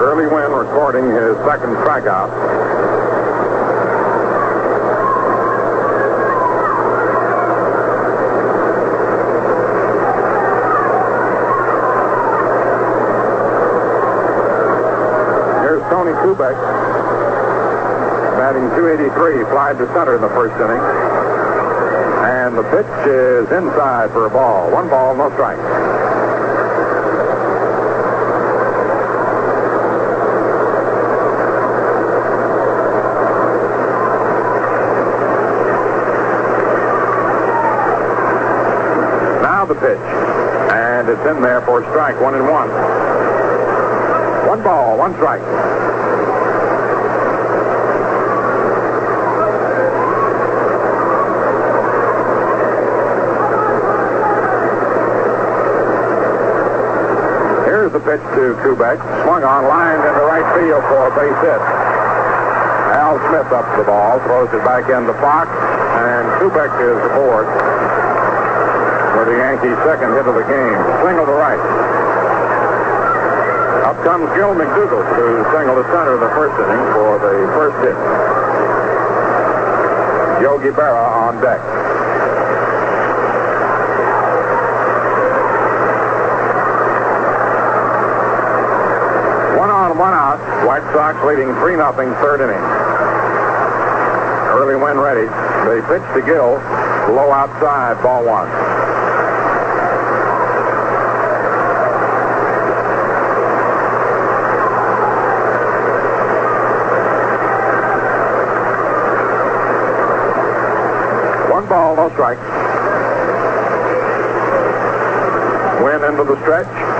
Early Wynn recording his second strikeout. Here's Tony Kubek batting 283, flied to center in the first inning. And the pitch is inside for a ball. One ball, no strike. Now the pitch. And it's in there for strike, one and one. One ball, one strike. Here's the pitch to Kubek. Swung on, lined into right field for a base hit. Al Smith up the ball, throws it back into Fox, and Kubek is aboard for the Yankees' second hit of the game. Single to right. Up comes Gil McDougald to single to center in the first inning for the first hit. Yogi Berra on deck. One out. White Sox leading 3 0 third inning. Early Wynn ready. They pitch to Gil. Low outside, ball one. One ball, no strike. Wynn into the stretch.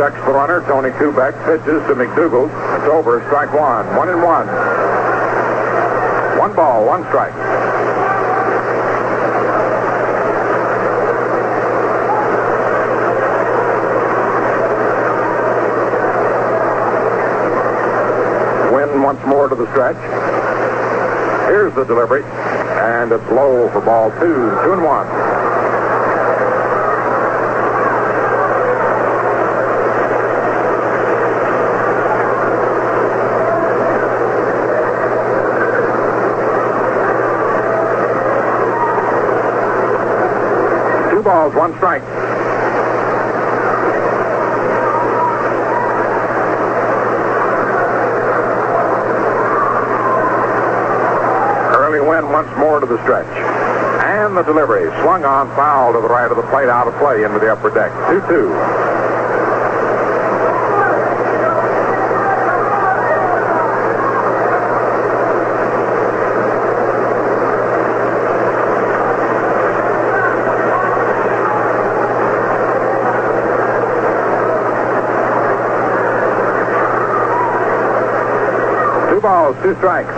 Checks the runner. Tony Kubek pitches to McDougald. It's over. Strike one. One and one. One ball, one strike. Wynn once more to the stretch. Here's the delivery. And it's low for ball two. Two and one. Two balls, one strike. Early Wynn once more to the stretch. And the delivery. Swung on, foul to the right of the plate, out of play into the upper deck. 2 2. Two strikes.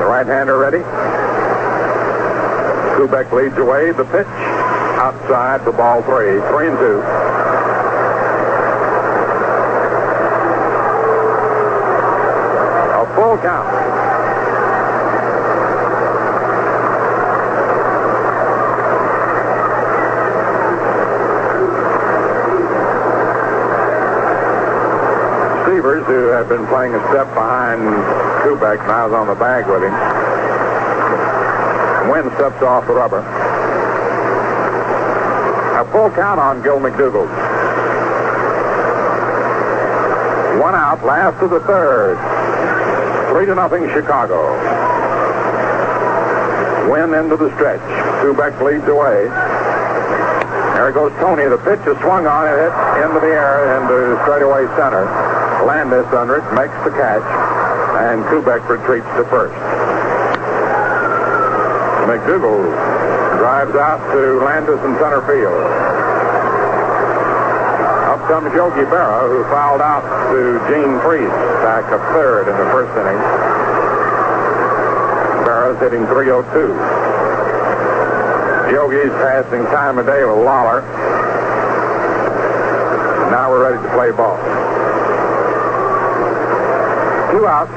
The right-hander ready. Kubek leads away. The pitch outside the ball three. Three and two. A full count. Who had been playing a step behind Kubek, now is on the bag with him. Wynn steps off the rubber. A full count on Gil McDougald. One out, last of the third. Three to nothing, Chicago. Wynn into the stretch. Kubek leads away. There goes Tony. The pitch is swung on and hit into the air into straightaway center. Landis under it makes the catch, and Kubek retreats to first. McDougald drives out to Landis in center field. Up comes Yogi Berra, who fouled out to Gene Freese, back of third in the first inning. Berra's hitting 302. Yogi's passing time of day with Lollar. Now we're ready to play ball. Two outs.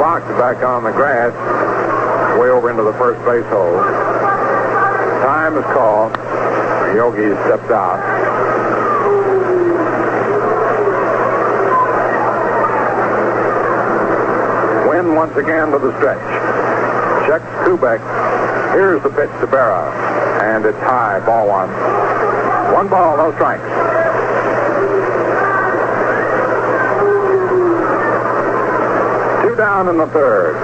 Fox back on the grass, way over into the first base hole. Time is called. Yogi stepped out. Wynn once again to the stretch. Checks Kubek. Here's the pitch to Berra. And it's high, ball one. One ball, no strikes. Down in the third.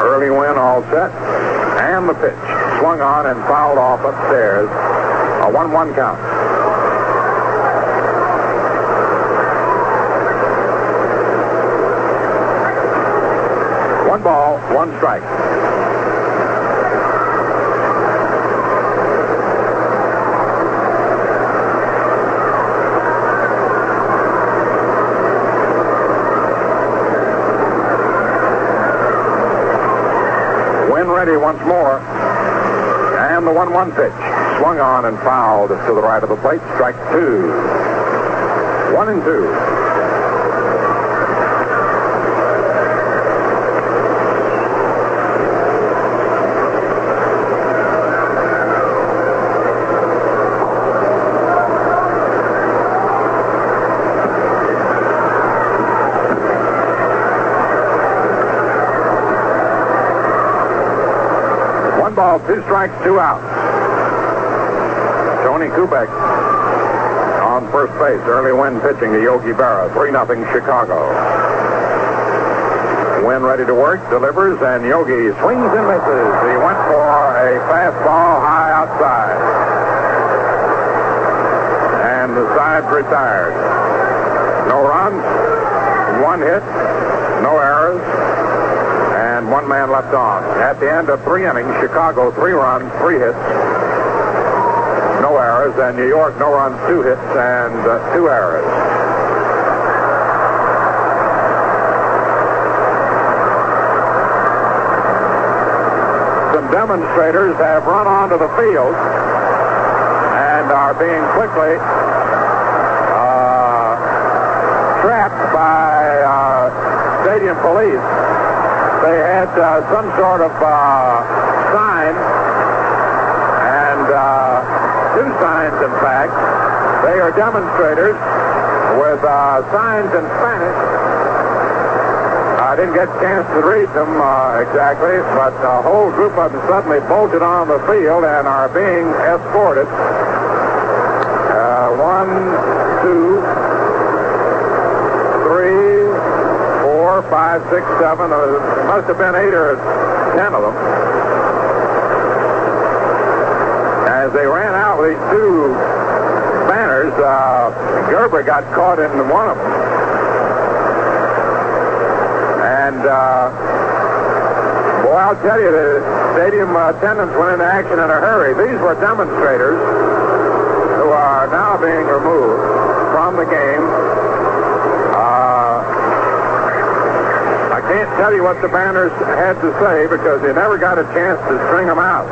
Early Wynn all set. And the pitch. Swung on and fouled off upstairs. A 1-1 count. One ball, one strike. Wynn more. And the 1 1 pitch. Swung on and fouled to the right of the plate. Strike two. One and two. One ball, two strikes, two outs. Tony Kubek on first base. Early Wynn pitching to Yogi Berra. 3 0 Chicago. Wynn ready to work, delivers, and Yogi swings and misses. He went for a fastball high outside. And the side's retired. No runs, one hit, and one man left on. At the end of three innings, Chicago three runs, three hits, no errors, and New York no runs, two hits, and uh, two errors. Some demonstrators have run onto the field and are being quickly uh, trapped by uh, stadium police. They had uh, some sort of uh, sign, and uh, two signs, in fact. They are demonstrators with uh, signs in Spanish. I didn't get a chance to read them uh, exactly, but a whole group of them suddenly bolted on the field and are being escorted. One, two, three, four, five, six, seven. Uh, must have been eight or ten of them. As they ran out these two banners, uh, Grba got caught in one of them. And, uh, boy, I'll tell you, the stadium attendants went into action in a hurry. These were demonstrators who are now being removed from the game. Uh, I can't tell you what the banners had to say because they never got a chance to string them out.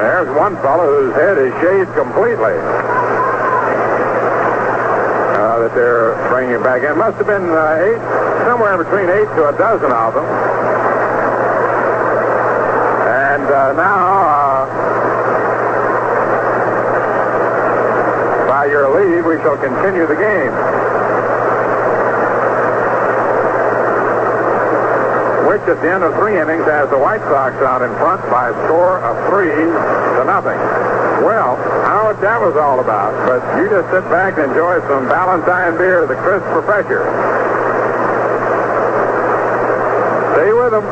There's one fellow whose head is shaved completely. Uh, that they're bringing back in. Must have been uh, eight, somewhere between eight to a dozen of them. And uh, now, uh, by your leave, we shall continue the game. At the end of three innings as the White Sox out in front by a score of three to nothing. Well, I know what that was all about, but you just sit back and enjoy some Ballantine beer, the crisp refresher. Stay with them.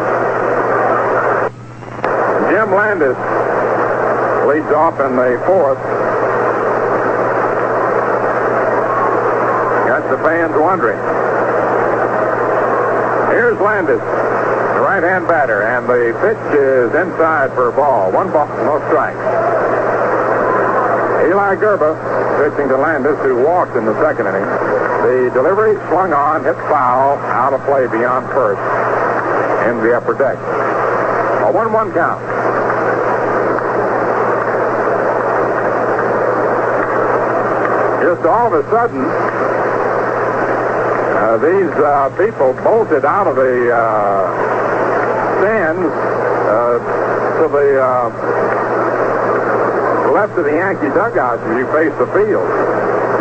Jim Landis leads off in the fourth. Got the fans wondering. Here's Landis, right-hand batter, and the pitch is inside for a ball. One ball, no strikes. Eli Grba pitching to Landis, who walked in the second inning. The delivery swung on, hit foul, out of play beyond first, in the upper deck. A 1-1 count. Just all of a sudden, uh, these uh, people bolted out of the uh, stands uh, to the uh, left of the Yankee dugout as you face the field.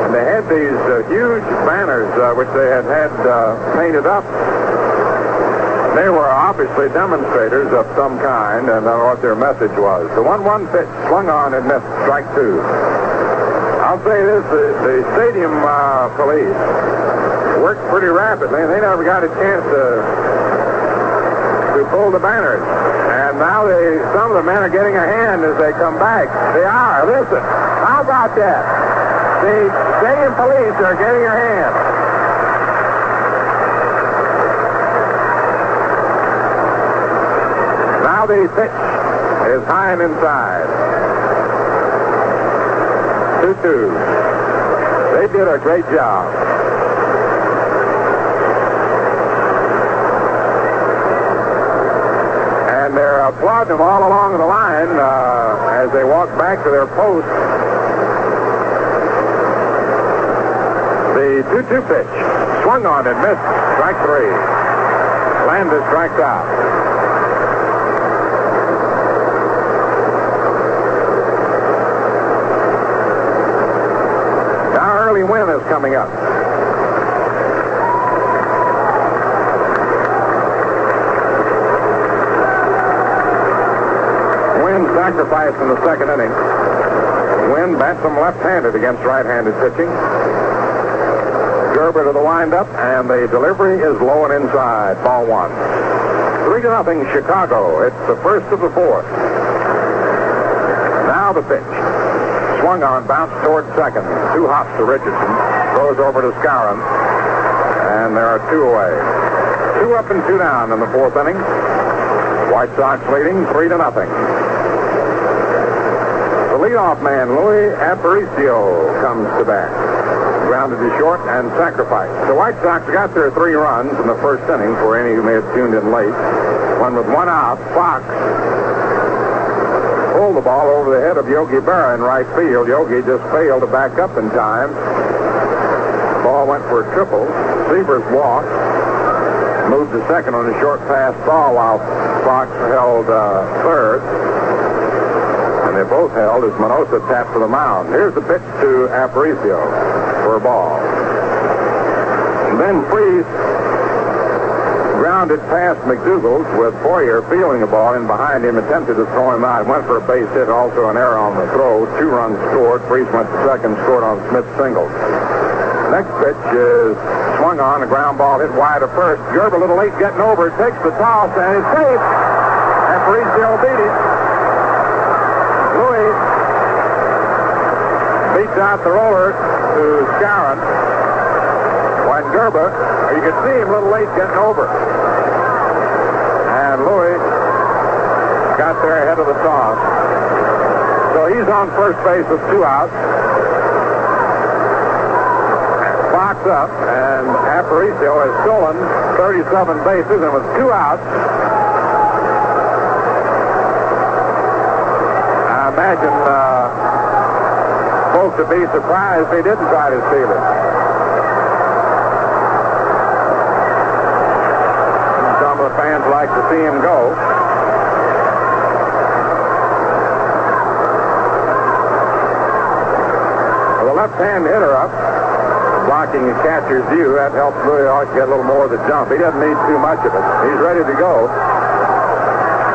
And they had these uh, huge banners which they had had painted up. They were obviously demonstrators of some kind, and I don't know what their message was. The 1 1 pitch swung on and missed strike two. I'll say this: the, the stadium uh, police worked pretty rapidly, and they never got a chance to to pull the banners. And now they, some of the men are getting a hand as they come back. They are. Listen, how about that? The stadium police are getting a hand. Now the pitch is high and inside. 2-2. They did a great job. And they're applauding them all along the line uh, as they walk back to their post. The 2-2 pitch. Swung on and missed. Strike three. Landis strikes out. Now Early Wynn is coming up. Wynn sacrificed in the second inning. Wynn bats him left-handed against right-handed pitching. Grba to the windup, and the delivery is low and inside. Ball one. Three to nothing, Chicago. It's the first of the fourth. Now the pitch. Swung on, bounced toward second. Two hops to Richardson. Goes over to Skowron. And there are two away. Two up and two down in the fourth inning. White Sox leading three to nothing. Leadoff man, Louis Aparicio, comes to bat. Grounded to short and sacrificed. The White Sox got their three runs in the first inning for any who may have tuned in late. One with one out, Fox pulled the ball over the head of Yogi Berra in right field. Yogi just failed to back up in time. Ball went for a triple. Sievers walked. Moved to second on a short pass ball while Fox held uh, third. And they both held as Minoso tapped to the mound. Here's the pitch to Aparicio for a ball. And then Freese grounded past McDougald's with Boyer feeling the ball in behind him, attempted to throw him out. Went for a base hit, also an error on the throw. Two runs scored. Freese went to second, scored on Smith's single. Next pitch is swung on, a ground ball hit wide of first. Grba a little late getting over, takes the toss, and it's safe. Aparicio beat it. Louis out the roller to Skowron. When Grba, you can see him a little late getting over. And Louis got there ahead of the toss. So he's on first base with two outs. Fox up, and Aparicio has stolen 37 bases, and with two outs, I imagine uh, would be surprised he didn't try to steal it. Some of the fans like to see him go. With a left-hand hitter up, blocking the catcher's view, that helps Louis Hawk get a little more of the jump. He doesn't need too much of it. He's ready to go.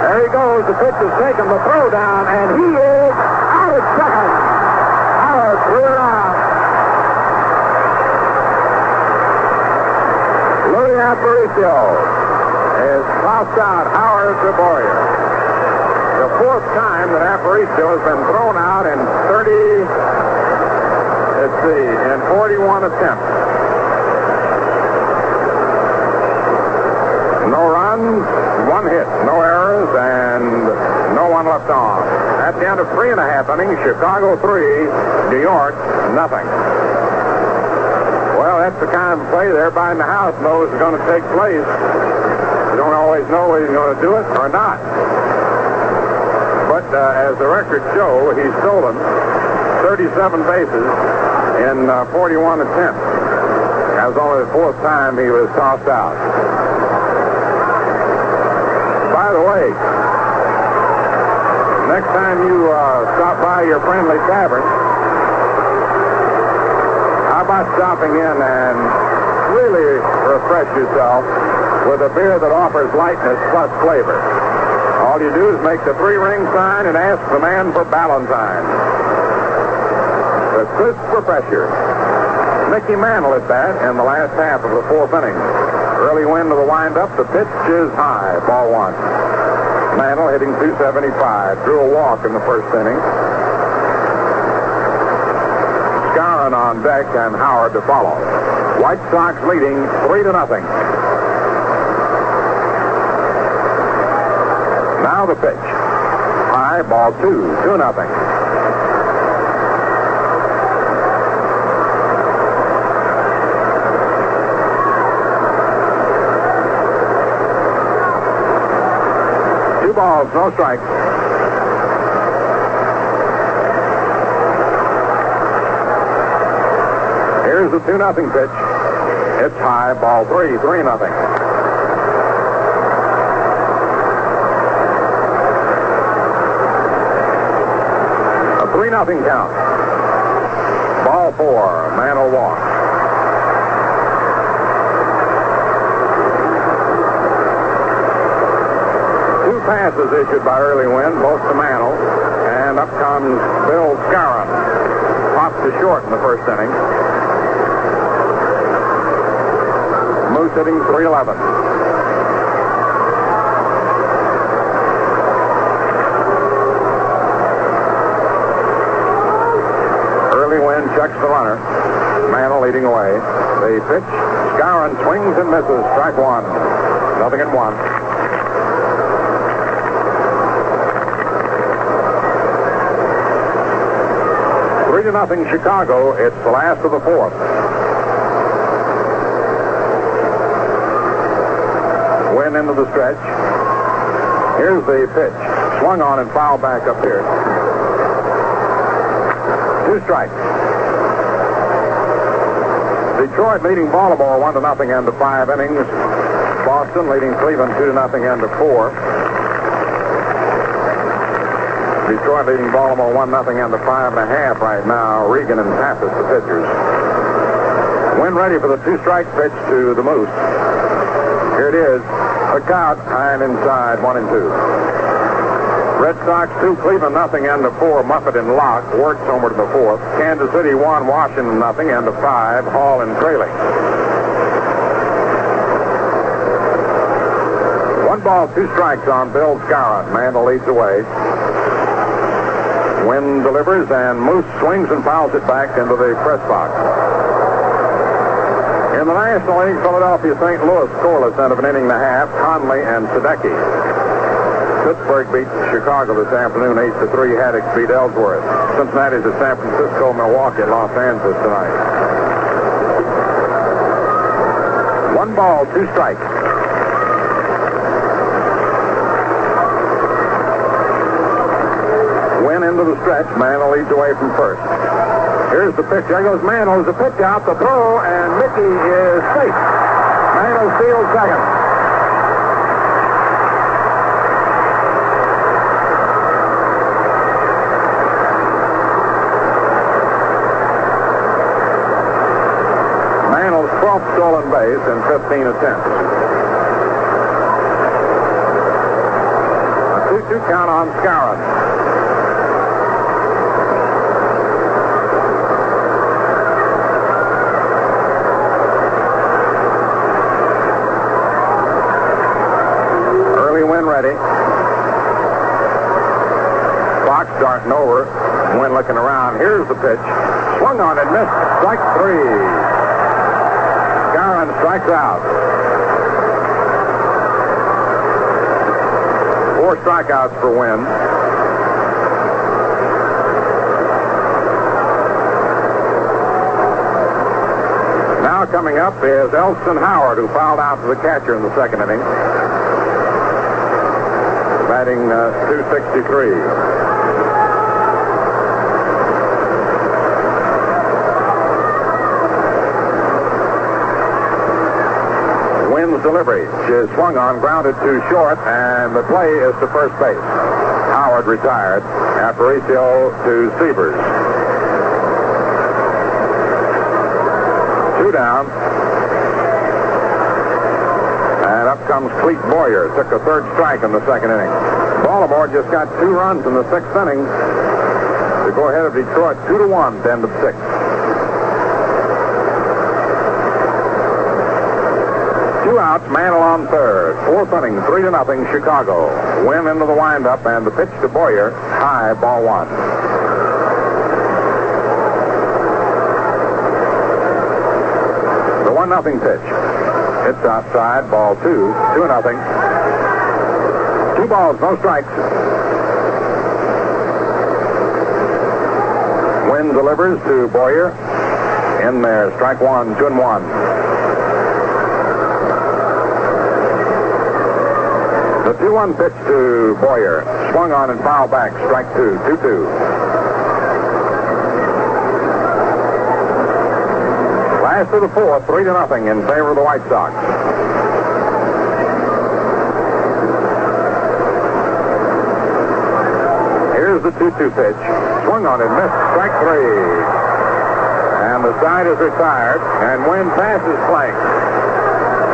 There he goes. The pitch is taken, the throw down, and he is out at second. Howard threw it out. Louis Aparicio is tossed out. Howard to. The fourth time that Aparicio has been thrown out in 30, let's see, in 41 attempts. No runs, one hit, no and no one left on. At the end of three and a half innings, Chicago three, New York nothing. Well, that's the kind of play everybody in the house knows is going to take place. You don't always know whether he's going to do it or not. But uh, as the records show, he's stolen 37 bases in uh, 41 attempts. That was only the fourth time he was tossed out. By the way, next time you uh, stop by your friendly tavern, how about stopping in and really refresh yourself with a beer that offers lightness plus flavor? All you do is make the three ring sign and ask the man for Ballantine. The Christopher Pressure. Mickey Mantle at bat in the last half of the fourth inning. Early Wynn to the windup. The pitch is high. Ball one. Mantle hitting 275. Drew a walk in the first inning. Skowron on deck and Howard to follow. White Sox leading three to nothing. Now the pitch. High ball two, two nothing. Balls, no strikes. Here's the 2 nothing pitch. It's high, ball three, 3 nothing. A 3 nothing count. Ball four, Mantle walk. Two passes issued by Early Wynn, both to Mantle, and up comes Bill Skowron. Popped to short in the first inning. Moose hitting 311. Early Wynn checks the runner. Mantle leading away. The pitch. Skowron swings and misses. Strike one. Nothing in one. Three to nothing Chicago. It's the last of the fourth. Wynn into the stretch. Here's the pitch. Swung on and fouled back up here. Two strikes. Detroit leading Baltimore one to nothing into five innings. Boston leading Cleveland two to nothing into four. Detroit leading Baltimore one nothing into five and a half right now. Regan and Pappas the pitchers. Wynn ready for the two strike pitch to the Moose. Here it is. A count high and inside one and two. Red Sox two, Cleveland nothing, and to four. Muffett and Locke works homeward in the fourth. Kansas City one, Washington nothing, and to five. Hall and trailing. One ball, two strikes on Bill Skowron. Mantle leads away. Delivers, and Moose swings and fouls it back into the press box. In the National League, Philadelphia St. Louis scoreless end of an inning and a half. Conley and Sadecki. Pittsburgh beat Chicago this afternoon, 8 to 3. Haddix beat Ellsworth. Cincinnati's at San Francisco, Milwaukee, Los Angeles tonight. One ball, two strikes. The stretch. Mantle leads away from first. Here's the pitch. There goes Mantle. A pitch out the throw, and Mickey is safe. Mantle steals second. Mantle's 12th stolen base in 15 attempts. A 2-2 count on Skowron. Early Wynn ready. Starting over. Wynn looking around. Here's the pitch. Swung on and missed. Strike three. Skowron strikes out. Four strikeouts for Wynn. Now coming up is Elston Howard, who fouled out to the catcher in the second inning. Batting uh, 263. Delivery is swung on, grounded to short, and the play is to first base. Howard retired. Aparicio to Sievers. Two down. And up comes Clete Boyer. Took a third strike in the second inning. Baltimore just got two runs in the sixth inning. to go ahead of Detroit two to one, the end of six. Two outs, Mantle on third. Fourth inning, three to nothing, Chicago. Wynn into the windup and the pitch to Boyer. High, ball one. The one nothing pitch. Hits outside, ball two, two nothing. Two balls, no strikes. Wynn delivers to Boyer. In there, strike one, two and one. The 2 1 pitch to Boyer. Swung on and foul back. Strike two. 2 2. Last of the fourth, 3 to nothing in favor of the White Sox. Here's the 2 2 pitch. Swung on and missed. Strike three. And the side is retired. And Wynn passes Plank.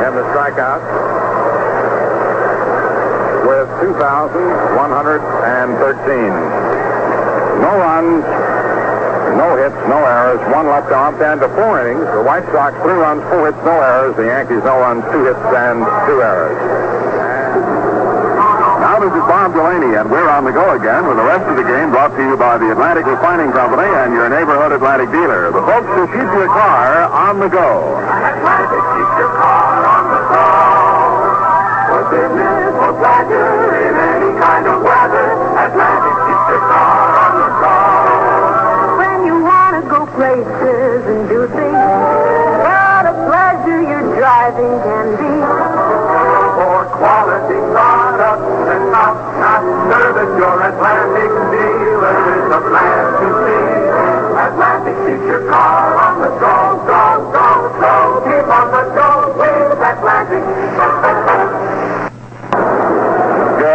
And the strikeout with 2,113. No runs, no hits, no errors, one left off, and to four innings. The White Sox, three runs, four hits, no errors. The Yankees, no runs, two hits, and two errors. Now this is Bob Delaney, and we're on the go again with the rest of the game brought to you by the Atlantic Refining Company and your neighborhood Atlantic dealer. The folks who keep your car on the go. Atlantic keeps your car on the go. Business, for pleasure, in any kind of weather, Atlantic keeps your car on the go. When you want to go places and do things, what a pleasure your driving can be. For quality products and top notch service, your Atlantic dealer is the man to see. Atlantic keeps your car on the go, go, go, go. Keep on the go with Atlantic.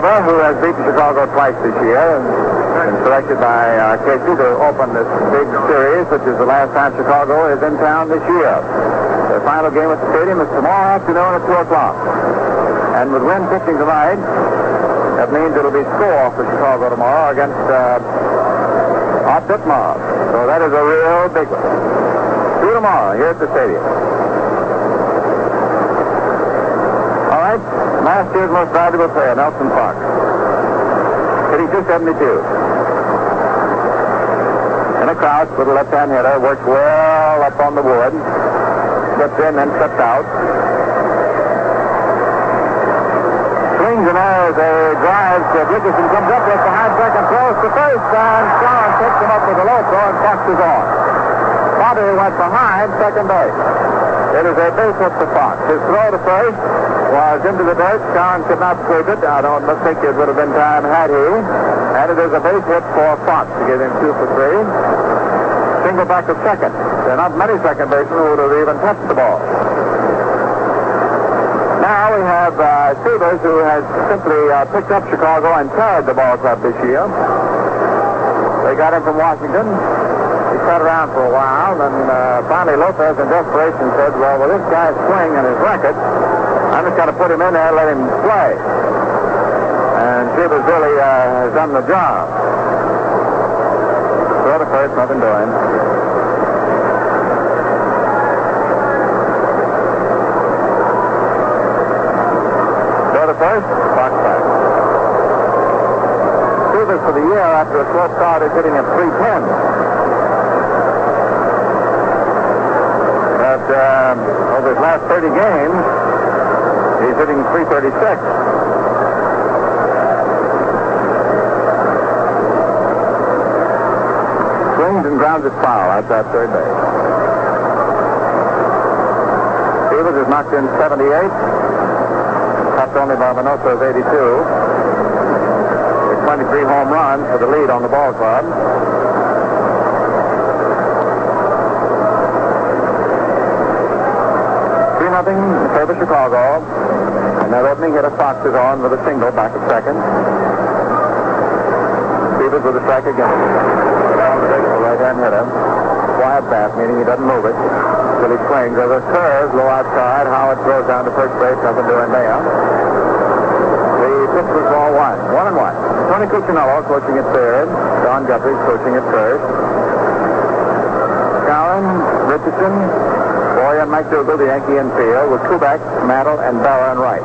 Grba, who has beaten Chicago twice this year, and selected by uh, Casey to open this big series, which is the last time Chicago is in town this year. The final game at the stadium is tomorrow afternoon at 2 o'clock. And with Wynn pitching tonight, that means it'll be Score for Chicago tomorrow against uh, Art Ditmar. So that is a real big one. Two tomorrow here at the stadium. All right, last year's most valuable player, Nelson Fox. Hitting 272. In a crouch with a left-hand hitter, works well up on the wood. Gets in, and steps out. Swings and airs a drive to Dickerson, comes up with behind second, throws to first, and Sean picks him up with a low throw, and Fox is on. Potter went behind second base. It is a base hit to Fox. His throw to first was into the dirt. Sean could not sweep it. I don't think it would have been time had he. And it is a base hit for Fox to give him two for three. Single back to second. There are not many second basemen who would have even touched the ball. Now we have uh, Sievers, who has simply uh, picked up Chicago and carried the ball club this year. They got him from Washington. Sat around for a while, and uh, finally Lopez, in desperation, said, "Well, with this guy's swing and his record, I'm just going to put him in there and let him play." And Sievers really uh, has done the job. Throw to first, nothing doing. Throw to first, Fox back. Sievers for the year after a slow start is hitting at 310. Um, over his last 30 games, he's hitting 336. Swings and grounds it foul outside third base. Sievers has knocked in 78. Topped only by Minoso's 82. With 23 home runs for the lead on the ball club. Nothing of Chicago. And that opening hitter Fox is on with a single back at second. Sievers with a strike again. Right-hand hitter. Quiet bat, meaning he doesn't move it. Till he swings. There's a curve low outside. Howard throws down to first base. Nothing doing there. The This was ball one. One and one. Tony Cuccinello coaching at third. Don Gutteridge coaching at first. Cowan, Richardson, Boy and McDougald, the Yankee infield, with Kubek, Mantle, and Bauer and right.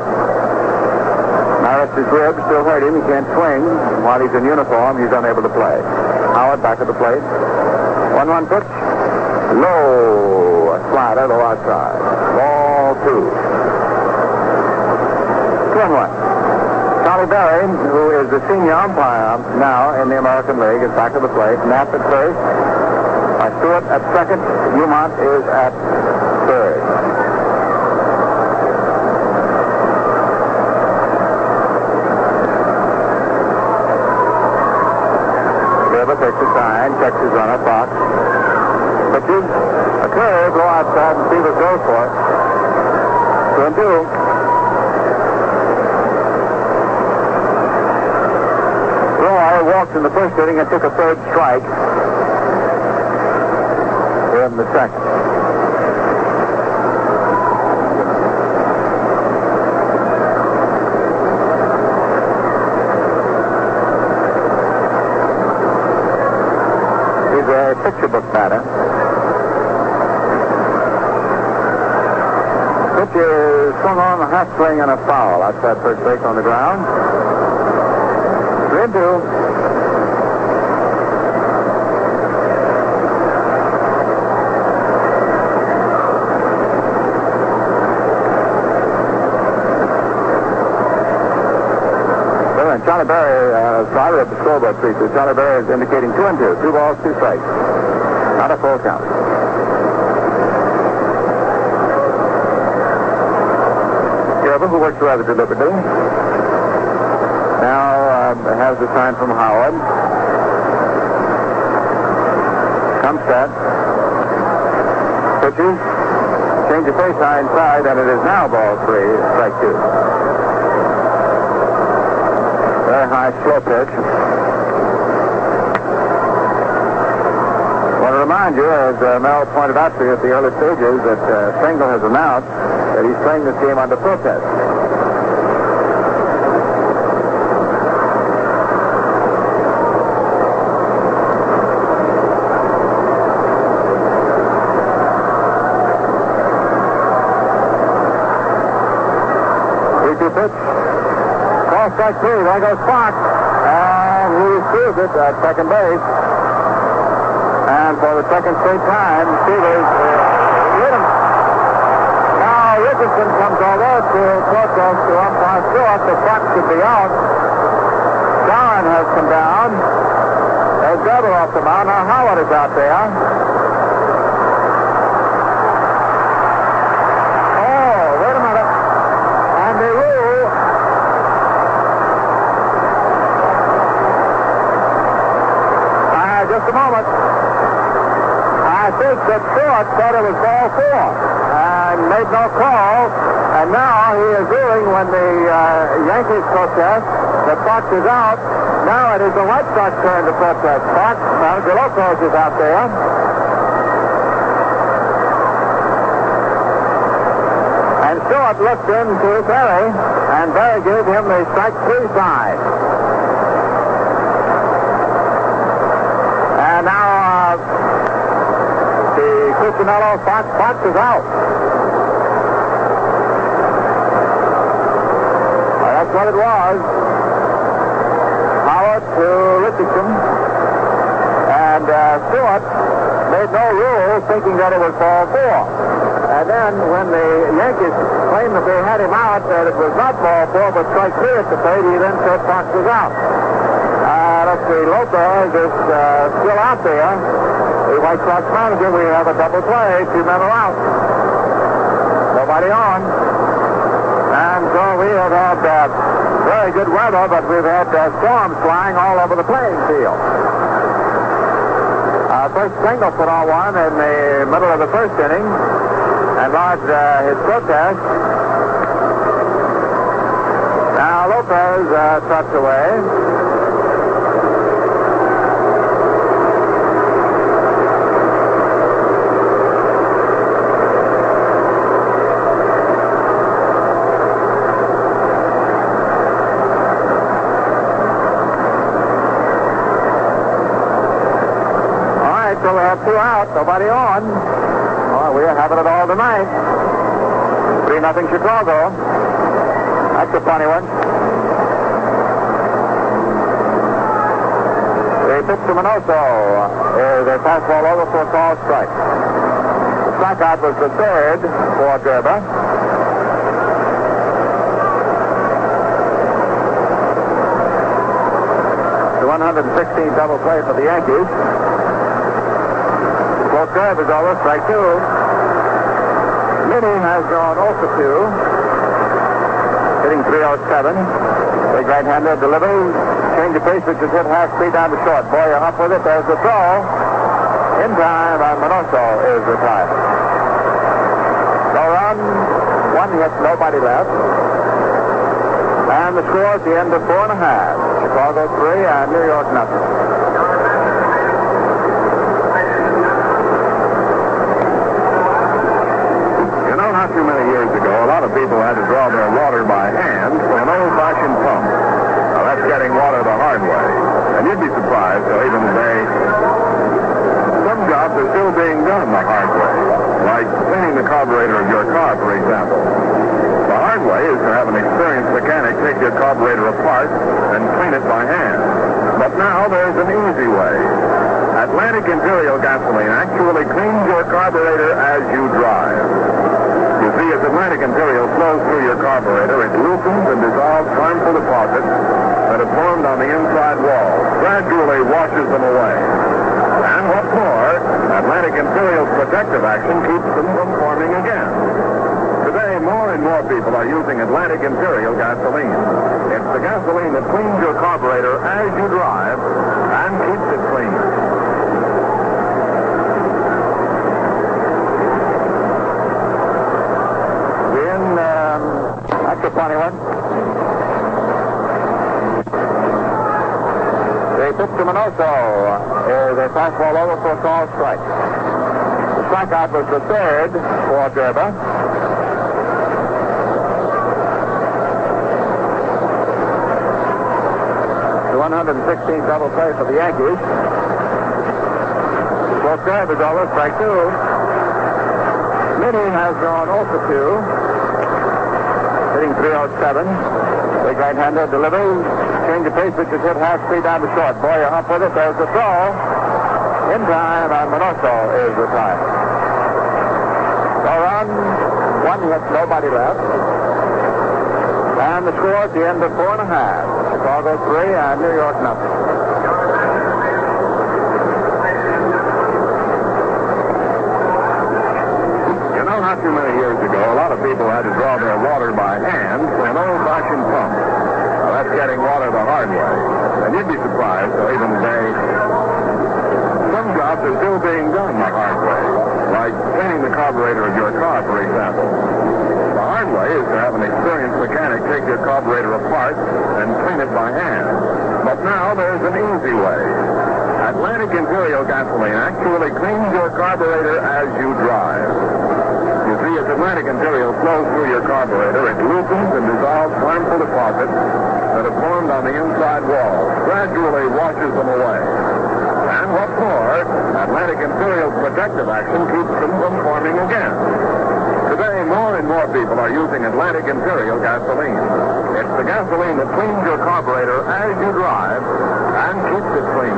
Maris's ribs still hurt him. He can't swing. While he's in uniform, he's unable to play. Howard back at the plate. One-one pitch. Low. A slider, low outside. Ball two. Two and one. Charlie Berry, who is the senior umpire now in the American League, is back at the plate. Napp at first. Stewart at second. Umont is at third. Grba takes a sign, checks his runner, Fox. Pitches a curve, go outside, and Sievers goes for it. And two. Roy walked in the first inning and took a third strike in the second. Book batter. Pitch is swung on a half swing and a foul outside first base on the ground. Three two. Well, and Johnny Driver of the scoreboard feature, Johnny Berry is indicating two and two. Two balls, two strikes. Not a full count. Grba, who works rather deliberately, now um, has the sign from Howard. Comes set. Pitches. Change of face high inside, and it is now ball three, strike two. High, slow pitch. I want to remind you, as uh, Mel pointed out to you at the early stages, that uh, has announced that he's playing this game under protest. Strike three. There goes Fox. And he steals it at second base. And for the second straight time, uh, hit him. Now Richardson comes over to protest to umpire Stewart The Fox should be out. Doran has come down. There's Grba off the mound. Now Howard is out there. Oh, wait a minute. And they rule Uh, just a moment. I think that Stewart said it was ball four and made no call. And now he is ruling when the uh, Yankees protest that Fox is out. Now it is the White Sox turn to protest. Fox, manager Lopez is out there. And Stewart looked into Berry, and Berry gave him the strike three sign. And now uh, the Cuccinello Fox Fox is out. Well, that's what it was. Howard to Richardson. And uh, Stewart made no rule thinking that it was ball four. And then when the Yankees claimed that they had him out, that it was not ball four, but strike three at the plate, he then said Fox was out. Uh, let's see, Lopez is uh, still out there. The White Sox manager, we have a double play. Two men are out. Nobody on. And so we have had uh, very good weather, but we've had uh, storms flying all over the playing field. Uh, first Stengel put on one in the middle of the first inning and lodged uh, his protest. Now Lopez uh, trots away. got two out, nobody on. Oh, we are having it all tonight. 3 nothing Chicago. That's a funny one. They pitch to Minoso. Uh, their fastball over for a call strike. The strikeout was the third for Grba. The 116 double play for the Yankees. Fourth curve is over, strike two. Minnie has gone 0 for 2. Hitting 307. Big right-hander delivery. Change of pace, which is hit half speed down to short. Boyer up with it. There's the throw. In time, and Minoso is retired. So run, one hit, nobody left. And the score at the end of four and a half. Chicago three and New York nothing. Of people had to draw their water by hand with an old-fashioned pump. Now, that's getting water the hard way. And you'd be surprised how even today, some jobs are still being done the hard way. Like cleaning the carburetor of your car, for example. The hard way is to have an experienced mechanic take your carburetor apart and clean it by hand. But now there's an easy way. Atlantic Imperial gasoline actually cleans your carburetor as you drive. Atlantic Imperial flows through your carburetor, it loosens and dissolves harmful deposits that have formed on the inside wall, gradually washes them away. And what's more, Atlantic Imperial's protective action keeps them from forming again. Today, more and more people are using Atlantic Imperial gasoline. It's the gasoline that cleans your carburetor as you drive a funny. They pitch to Minoso. Uh, their fastball over for a call strike. The strikeout was the third for Grba. The 116 double play for the Yankees. Fourth curve is over, strike two. Minnie has gone 0 for 2. Hitting 307. Big right-hander delivery. Change of pace, which is hit half speed down to short. Boyer up with it. There's the throw. In time, and Minoso is retired. So run, one hit, nobody left. And the score at the end of four and a half. Chicago three and New York nothing. You know, not too many years ago, people had to draw their water by hand with an old-fashioned pump. Now, that's getting water the hard way. And you'd be surprised how even today, some jobs are still being done the hard way. Like cleaning the carburetor of your car, for example. The hard way is to have an experienced mechanic take your carburetor apart and clean it by hand. But now there's an easy way. Atlantic Imperial gasoline actually cleans your carburetor as you drive. As Atlantic Imperial flows through your carburetor, it loosens and dissolves harmful deposits that have formed on the inside wall, gradually washes them away. And what's more, Atlantic Imperial's protective action keeps them from forming again. Today, more and more people are using Atlantic Imperial gasoline. It's the gasoline that cleans your carburetor as you drive and keeps it clean.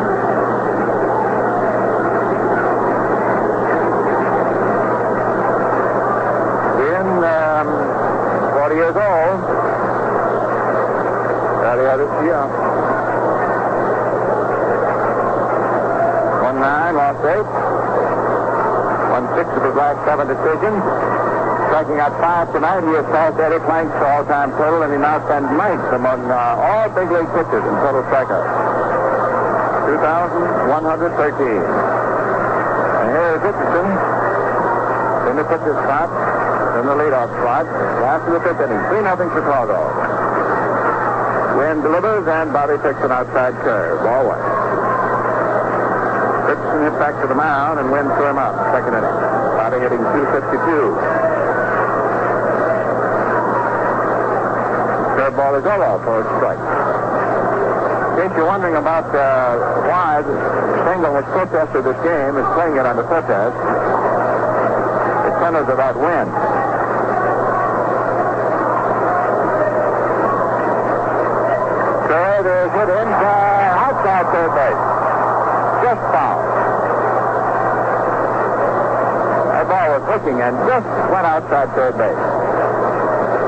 In um, 40 years old, year. One nine, lost eight. One six of his last seven decisions. Striking out five tonight, he has passed Eddie Plank's all-time total, and he now stands ninth among uh, all big league pitchers in total strikeouts. 2,113. And here is Richardson in the pitcher's spot, in the leadoff spot, after the fifth inning. 3 nothing Chicago. Wynn delivers, and Bobby picks an outside curve. Ball one. Richardson hit back to the mound, and Wynn threw him out. Second inning. Bobby hitting 252. Third ball is over for a strike. Casey you're wondering about uh, why Stengel has protested this game, is playing it under protest, it centers about Wynn. Third is hit in uh, outside third base. Just foul. That ball was hooking and just went outside third base.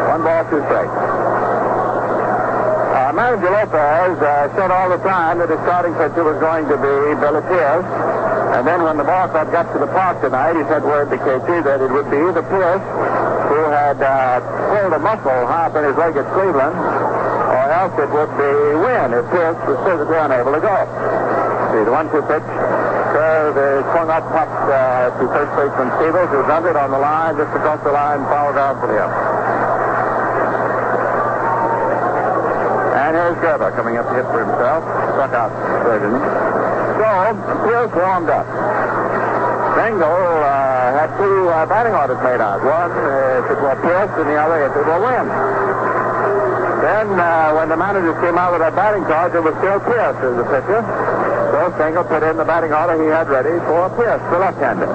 One ball, two strikes. Uh, Manager Lopez uh, said all the time that his starting pitcher was going to be Billy Pierce. And then when the ball club got to the park tonight, he said word to Casey that it would be either Pierce, who had uh, pulled a muscle up in his leg at Cleveland, it would be Wynn if Pierce was physically unable to go. See, the one-two pitch. Curve is swung up top uh, to first baseman Sievers, who's under it on the line, just across the line, fouled out for him. And here's Grba coming up to hit for himself. Struck out third. So, Pierce warmed up. Stengel uh, had two uh, batting orders made out. One uh, if it were Pierce, and the other if it were Wynn. Then, uh, when the managers came out with that batting charge, it was still Pierce as the pitcher. So Stengel put in the batting order he had ready for Pierce, the left-hander.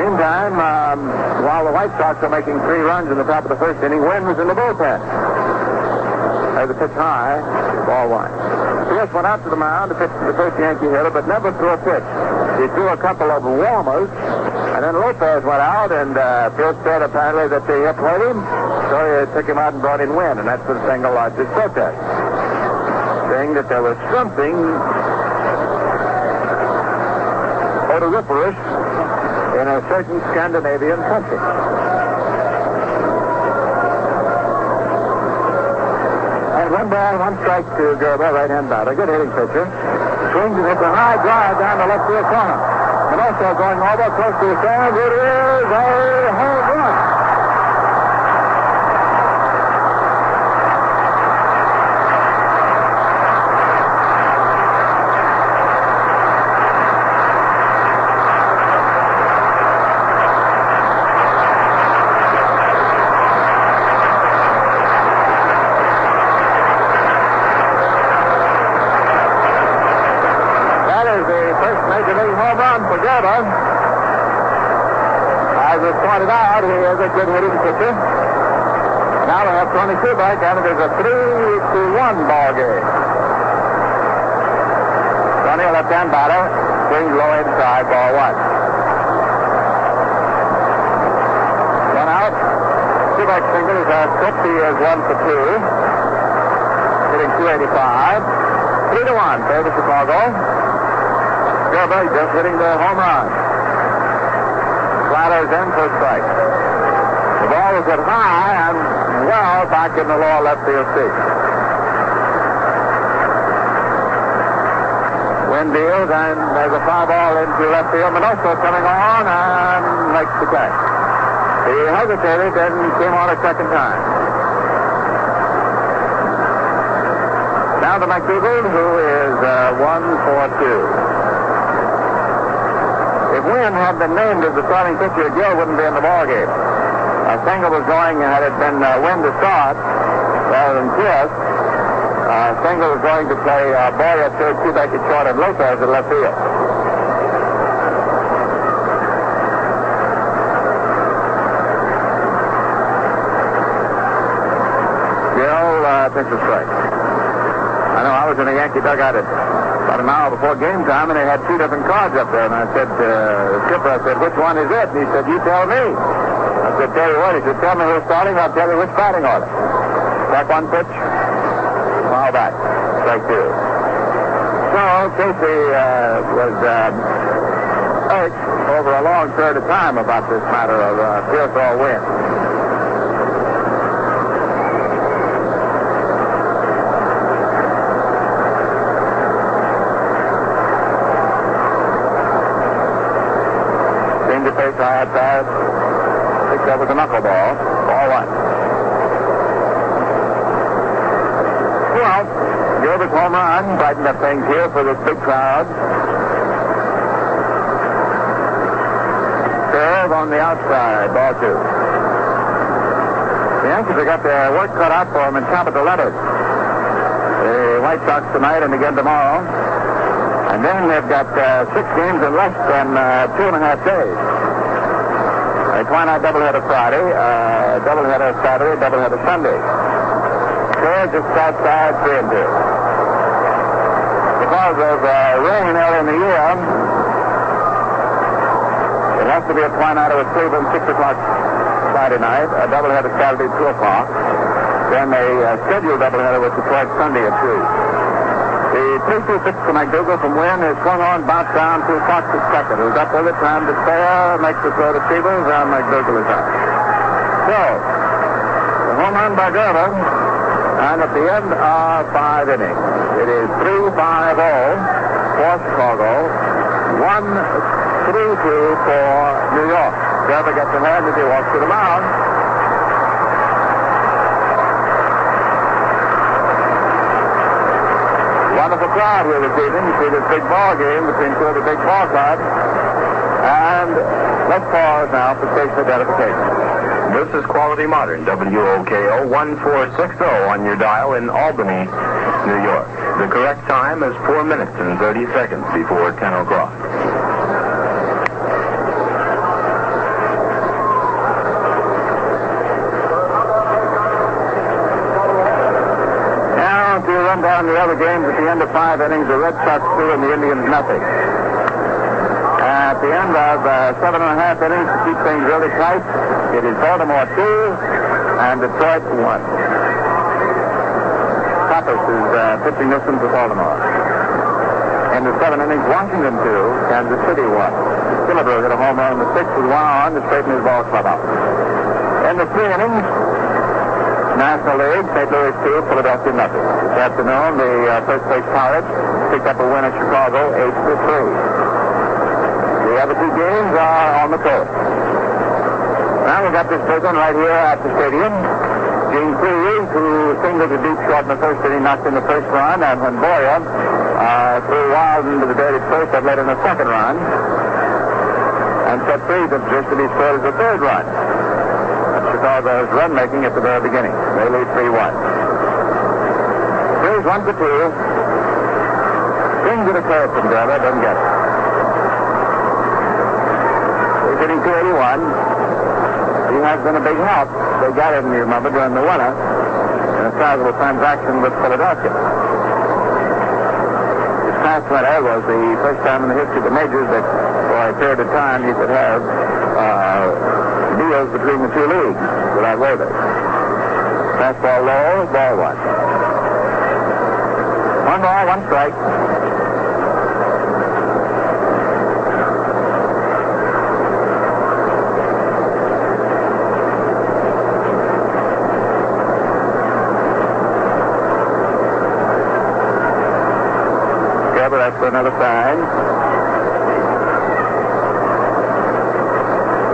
Meantime, um, while the White Sox are making three runs in the top of the first inning, Wynn was in the bullpen. As the pitch high, ball one. Pierce went out to the mound to pitch to the first Yankee hitter, but never threw a pitch. He threw a couple of warmers, and then Lopez went out, and uh, Pierce said apparently that the hit played him, so he took him out and brought in Wynn, and that's when Stengel lodged his protest, saying that there was something odoriferous in a certain Scandinavian country. And one ball, one strike to Grba, right-hand batter. Good hitting pitcher. Swings and hits a high drive down the left field corner. Also going over close to the stand, it is a home run. That is the first major league home run for Grba. As was pointed out, he is a good hitting pitcher. Now they have 22 back, and it is a 3 to 1 ball game. A left-hand batter, swings low inside, ball one. One out. Kubek single is uh, a trip. He is one for two. Hitting 285. Three to one, favor Chicago. Grba just hitting the home run. Flatters in for strike. The ball is hit high and well back in the lower left field seat. Wynn deals and there's a fly ball into left field. Minoso coming on and makes the catch. He hesitated and came on a second time. Now to McDougald, who is uh, one for two. If Wynn had been named as the starting pitcher, Gil wouldn't be in the ball game. Uh, Stengel was going, and had it been uh, to start rather than Pierce, uh, Stengel was going to play uh, Boyer at third, Kubek at short, and Lopez at left field. Uh, pitched a strike. I know I was in a Yankee dugout at about an hour before game time, and they had two different cards up there. And I said, uh, the skipper, I said, which one is it? And he said, you tell me. I said, tell what. Tell me who's starting. I'll tell you which batting order. Back one pitch. Foul back. Strike two. So Casey uh, was um, over a long period of time about this matter of uh, or Wynn. Seemed to face high think that was a knuckleball. Ball one. Well, Grba's home run brightened up things here for this big crowd. Curve on the outside, ball two. The Yankees have got their work cut out for them in capital letters. Went White Sox tonight and again tomorrow. And then they've got uh, six games in less than uh, two and a half days. A twilight doubleheader Friday, uh, doubleheader Saturday, doubleheader Sunday. They're just outside three and two. Because of uh, rain early in the year, it has to be a twilighter with Cleveland, 6 o'clock Friday night, a doubleheader Saturday, 2 o'clock. Then a uh, scheduled doubleheader with Detroit Sunday at 2. The 3 2 6 to McDougald from Wynn is swung on, bounced down to Fox at second. Who's up with it, time to spare, makes the throw to Peebles, and McDougald is out. So, the home run by Grba, and at the end of five innings, it is 3 5 0 for Chicago, 1 3 2 for New York. Grba gets ahead as he walks to the mound. Crowd here this evening. You see this big ball game between two of the big ball clubs. And let's pause now for station identification. This is Quality Modern, WOKO 1460 on your dial in Albany, New York. The correct time is 4 minutes and 30 seconds before 10 o'clock. Games at the end of five innings, the Red Sox two and the Indians nothing. At the end of uh, seven and a half innings, to keep things really tight, it is Baltimore two and Detroit one. Pappas is uh, pitching this one for Baltimore. In the seven innings, Washington two, Kansas City one. Killebrew hit a home run in the sixth with one on to straighten his ball club out. In the three innings, National League, St. Louis 2, Philadelphia nothing. This afternoon, the uh, first place Pirates picked up a win at Chicago, 8 to 3. The other two games are on the coast. Now we got this big right here at the stadium. Gene Cruz, who singled to deep short in the first inning, knocked in the first run, and when Boyer uh, threw wild into the dirt at first, that led in the second run, and set Freese in position to be scored as the third run. Chicago's run making at the very beginning. They lead 3 1. Here's one for two. Swings it a curve from Grba, doesn't get it. He's hitting 281. He has been a big help. They got him, you remember, during the winter in a sizable transaction with Philadelphia. His past winter was the first time in the history of the majors that for a period of time you could have uh, deals between the two leagues without waivers. Fastball low, ball one. One ball, one strike. Gerber, that's for another sign.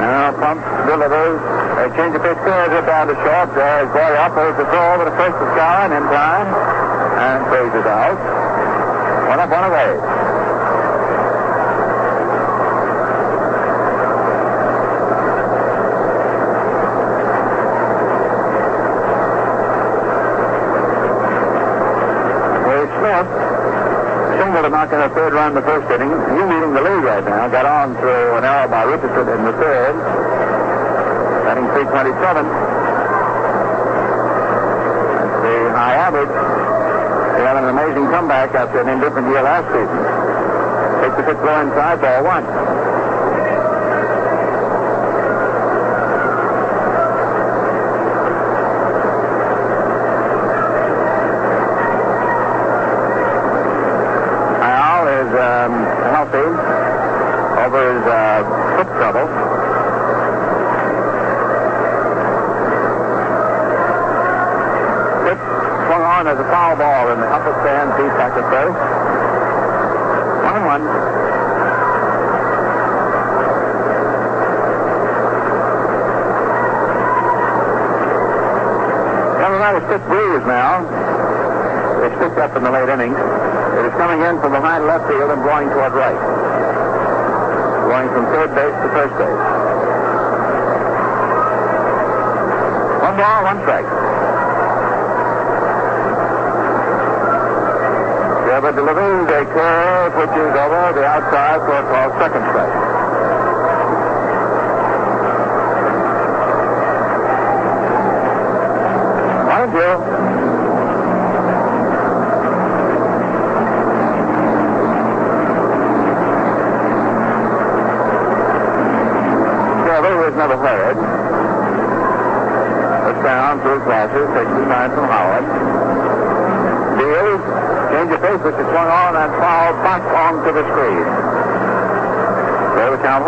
Now pumps, delivers. A change of pitch throws it down to short. There's Boy up, holds the throw over the first is Skowron in time. And phases out. One up, one away. Wade Smith single to knock in the third run the first inning. He's leading the league right now. Got on through an error by Richardson in the third. Batting 327. That's the high average. They had an amazing comeback after an indifferent year last season. Takes the pitch low inside, ball one. First. One one. Carolina stiff breeze now. It's picked up in the late innings. It is coming in from behind left field and blowing toward right. Going from third base to first base. One ball, one strike. Delivers a curve which is over the outside for a call second strike. Mind you. Grba, who has never heard, looks down through his time from Howard. Which is swung on and fouled back onto the screen. There the count.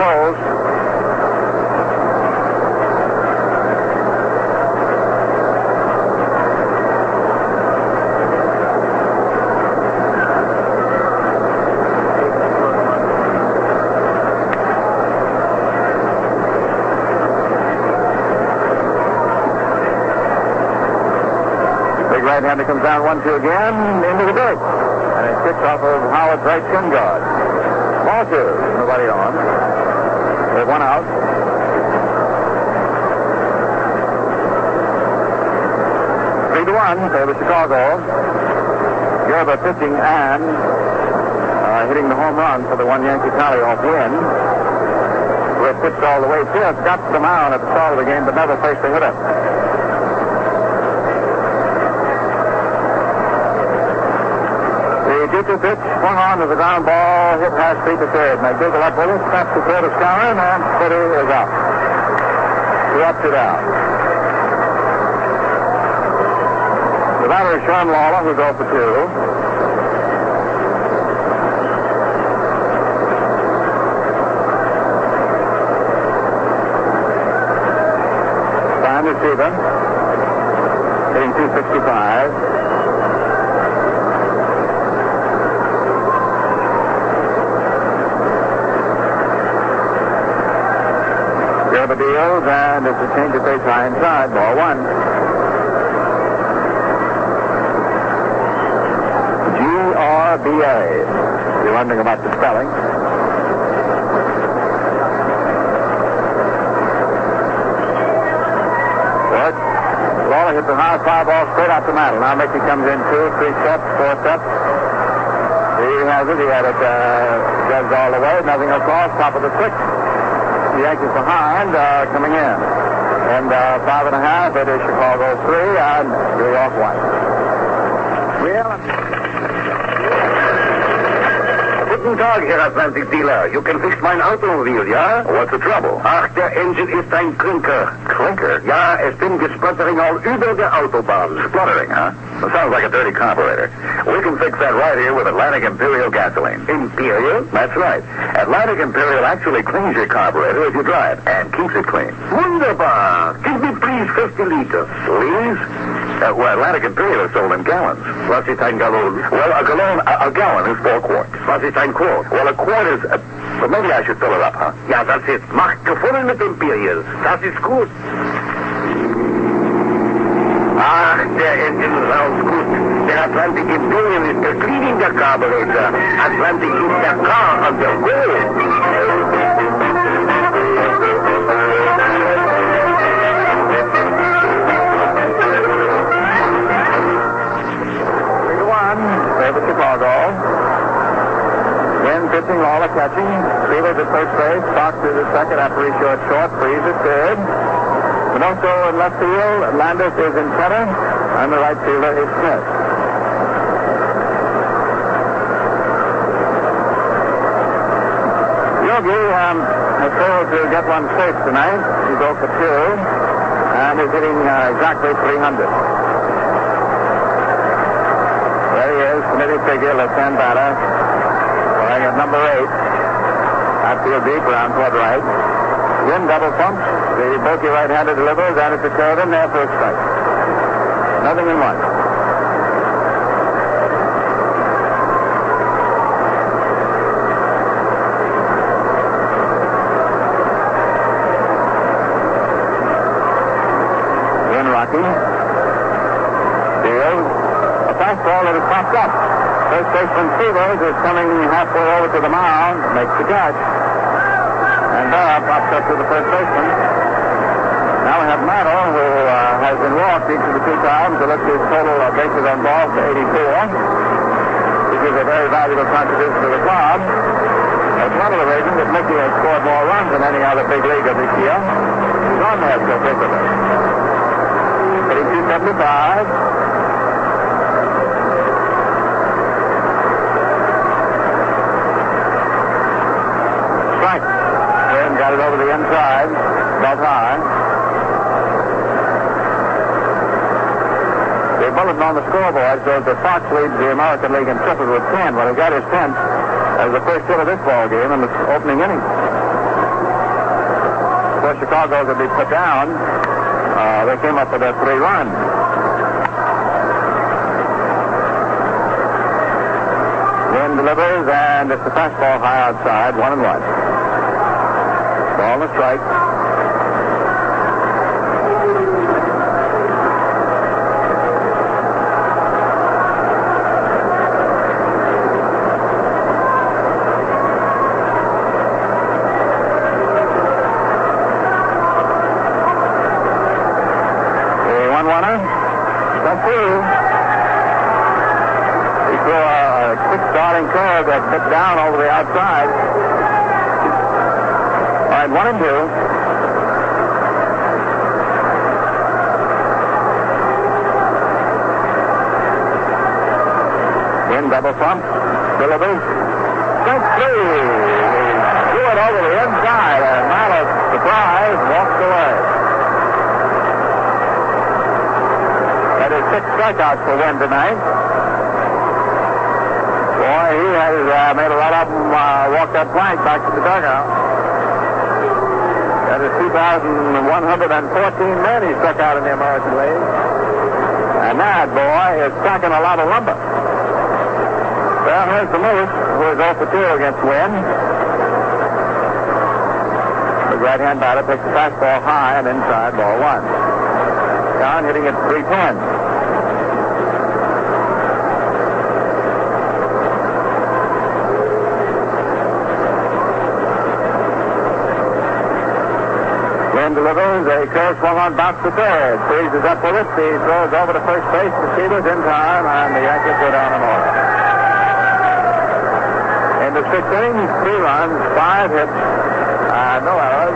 Big right-hander comes down one-two again into the dirt. Kicks off of Howard's right shin guard. Ball two. Nobody on. There's one out. Three to one favor Chicago. Grba pitching and uh, hitting the home run for the one Yankee tally off Wynn. Who had pitched all the way. Pierce got the mound at the start of the game, but never faced a hitter. The 2 pitch swung on to the ground ball, hit past feet to third. McDougald up with it, snaps the third of Skowron, and Footy is out. Two up, two down. The batter is Sherm Lollar, who's off for two. Fine receiver. Hitting 265. And it's a change of pace high inside. Ball one. G-R-B-A. You're wondering about the spelling. Good. Lollar hit the high fly ball straight out the middle. Now Mickey comes in two, three steps, four steps. He has it. He had it uh, all the way. Nothing across. Top of the sixth. The Yankees behind, uh, coming in. And uh, five and a half, it is Chicago three and New York one. Well, Guten Tag, Herr Atlantic Dealer. You can fix mein Automobile, ja? what's the trouble? Ach, der Engine ist ein Klinker. Clinker? Ja, es bin gesputtering all über der Autobahn. Spluttering, huh? That sounds like a dirty carburetor. We can fix that right here with Atlantic Imperial gasoline. Imperial? That's right. Atlantic Imperial actually cleans your carburetor as you drive and keeps it clean. Wunderbar. Give me please 50 liters. Please? Uh, well, Atlantic Imperial is sold in gallons. Was ist ein Gallon? Well, a gallon, a, a gallon is four quarts. Was ist ein Quart? Well, a quart is. Uh, well, maybe I should fill it up, huh? Ja, das ist. Macht gefunden mit Imperial. Das ist gut. Ach, der Engine sounds gut. Der Atlantic ist der cleaning der carburetor. Atlantic is der car on the to one. Favor Chicago. Then pitching, catching. Sievers at first base. Fox is at second. Aparicio at short. Freese third. Minoso in left field. Landis is in center. And the right fielder is Smith. Yogi um, has failed to get one safe tonight. He's 0 for 2. And is hitting uh, exactly 300. There he is, committee figure, left-hand batter. Playing at number eight. Outfield deep, around toward right. Wynn double pumps. The bulky right-hander delivers, and it's a in there for a strike. Nothing in one. Baseman Sievers is coming halfway over to the mound, makes the catch. And Berra pops up to the first baseman. Now we have Mantle, who uh, has been walked each of the two times. So let's his total uh, bases on balls to 84. This is a very valuable contribution to the club. That's one of the reasons that Mickey has scored more runs than any other big leaguer this year. He's on there so frequently. Hitting 275. High. The bulletin on the scoreboard shows that Fox leads the American League in triples with 10. Well, he got his 10th as the first hit of this ball game in the opening inning. Of course, Chicago be put down. Uh, they came up with a three run. Wynn delivers, and it's a fastball high outside, one and one. Ball and a strike. Double. Delivers. Strike three. He threw it over the inside, and Malice, surprised, walked away. That is six strikeouts for Wynn tonight. Boy, he has uh, made a lot of them uh, walk that plank back to the dugout. That is 2,114 men he struck out in the American League. And that boy is stacking a lot of lumber. Well, here's the who is 0 for 2 against Wynn. The right-hand batter picks the fastball high and inside ball one. Down hitting at 310. Wynn delivers a curve swung on bounce to third. Freese's up with it. He throws over to first base. The Sievers in time, and the Yankees go down in order. The sixth inning, three runs, five hits, uh, no errors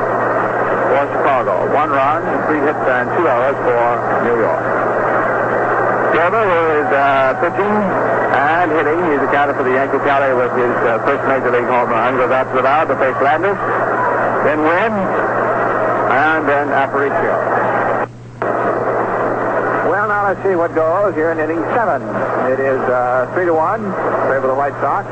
for Chicago. One run, three hits, and two errors for New York. Grba is uh, pitching and hitting. He's accounted for the Yankee tally with his uh, first major league home run. Goes out to the mound to face Landis. Then Wynn. And then Aparicio. Well, now let's see what goes here in inning seven. It is uh, three to one favor the White Sox.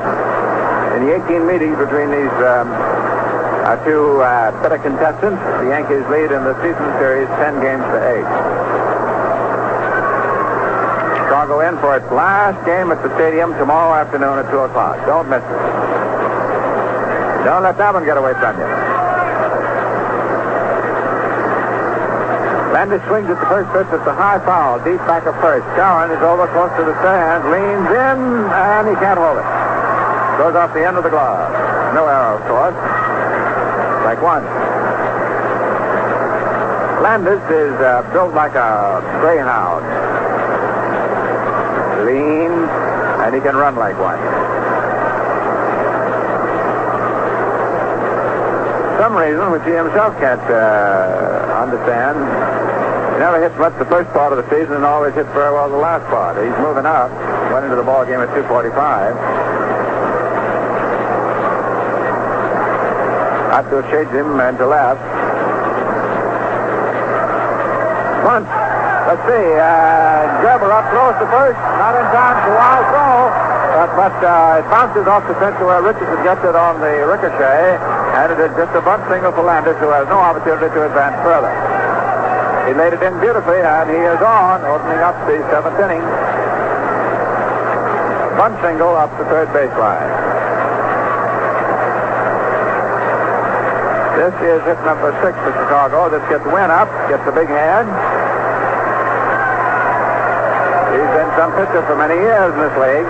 In the 18 meetings between these um, uh, two uh, better contestants, the Yankees lead in the season series 10 games to eight. Chicago in for its last game at the stadium tomorrow afternoon at 2 o'clock. Don't miss it. Don't let that one get away from you. Landis swings at the first pitch. It's a high foul, deep back of first. Skowron is over close to the stand, leans in, and he can't hold it. Goes off the end of the glove. No error, of course. Like one. Landis is uh, built like a greyhound. Lean, and he can run like one. some reason which he himself can't uh, understand. He never hits much the first part of the season and always hits very well the last part. He's moving up. Went into the ball game at 245. Out to shades him and to left. Once. Let's see. Uh, Grba up close to first. Not in time for wild throw. But, but uh, it bounces off the fence to where Richardson gets it on the ricochet. And it is just a bunt single for Landis, who has no opportunity to advance further. He laid it in beautifully, and he is on, opening up the seventh inning. Bunt single up the third baseline. This is hit number six for Chicago. This gets Wynn up, gets a big hand. He's been some pitcher for many years in this league.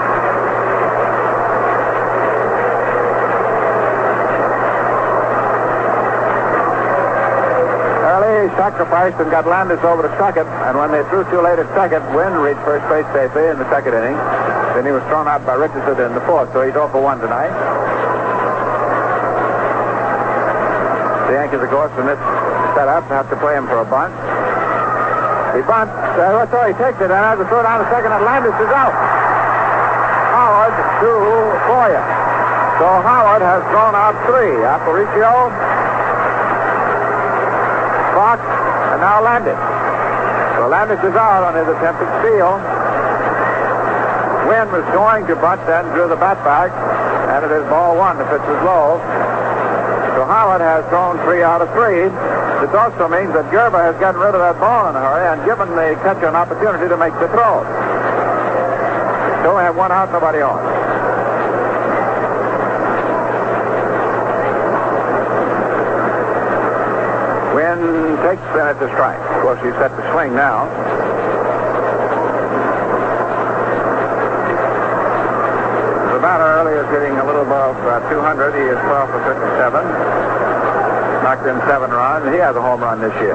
Sacrificed and got Landis over to second, and when they threw too late at second, Wynn reached first base safely in the second inning. Then he was thrown out by Richardson in the fourth, so he's 0 for 1 tonight. The Yankees, of course, in this setup, have to play him for a bunt. He bunts. Uh, all he takes it, and has to throw down the second, and Landis is out. Howard to Boyer. So Howard has thrown out three. Aparicio, Fox, and now Landis. So Landis is out on his attempted steal. Wynn was going to bunt, then drew the bat back, and it is ball one. The pitch was low. So Howard has thrown three out of three. This also means that Grba has gotten rid of that ball in a hurry and given the catcher an opportunity to make the throw. We have one out, nobody on. Wynn takes Bennett to strike. Of course, he's set to swing now. The is hitting a little above uh, 200. He is 12 for 57. Knocked in seven runs. He has a home run this year.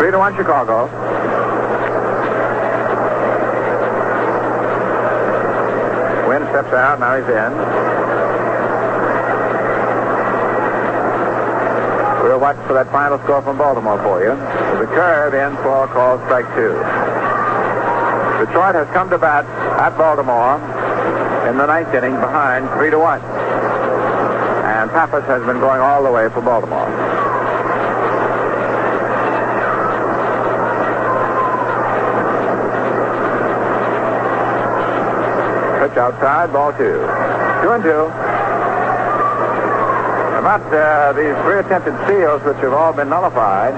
Three to one Chicago. Wynn steps out. Now he's in. We'll watch for that final score from Baltimore for you. The curve in for call strike two. Detroit has come to bat at Baltimore in the ninth inning behind three to one. And Pappas has been going all the way for Baltimore. Pitch outside, ball two. Two and two. About uh, these three attempted steals, which have all been nullified,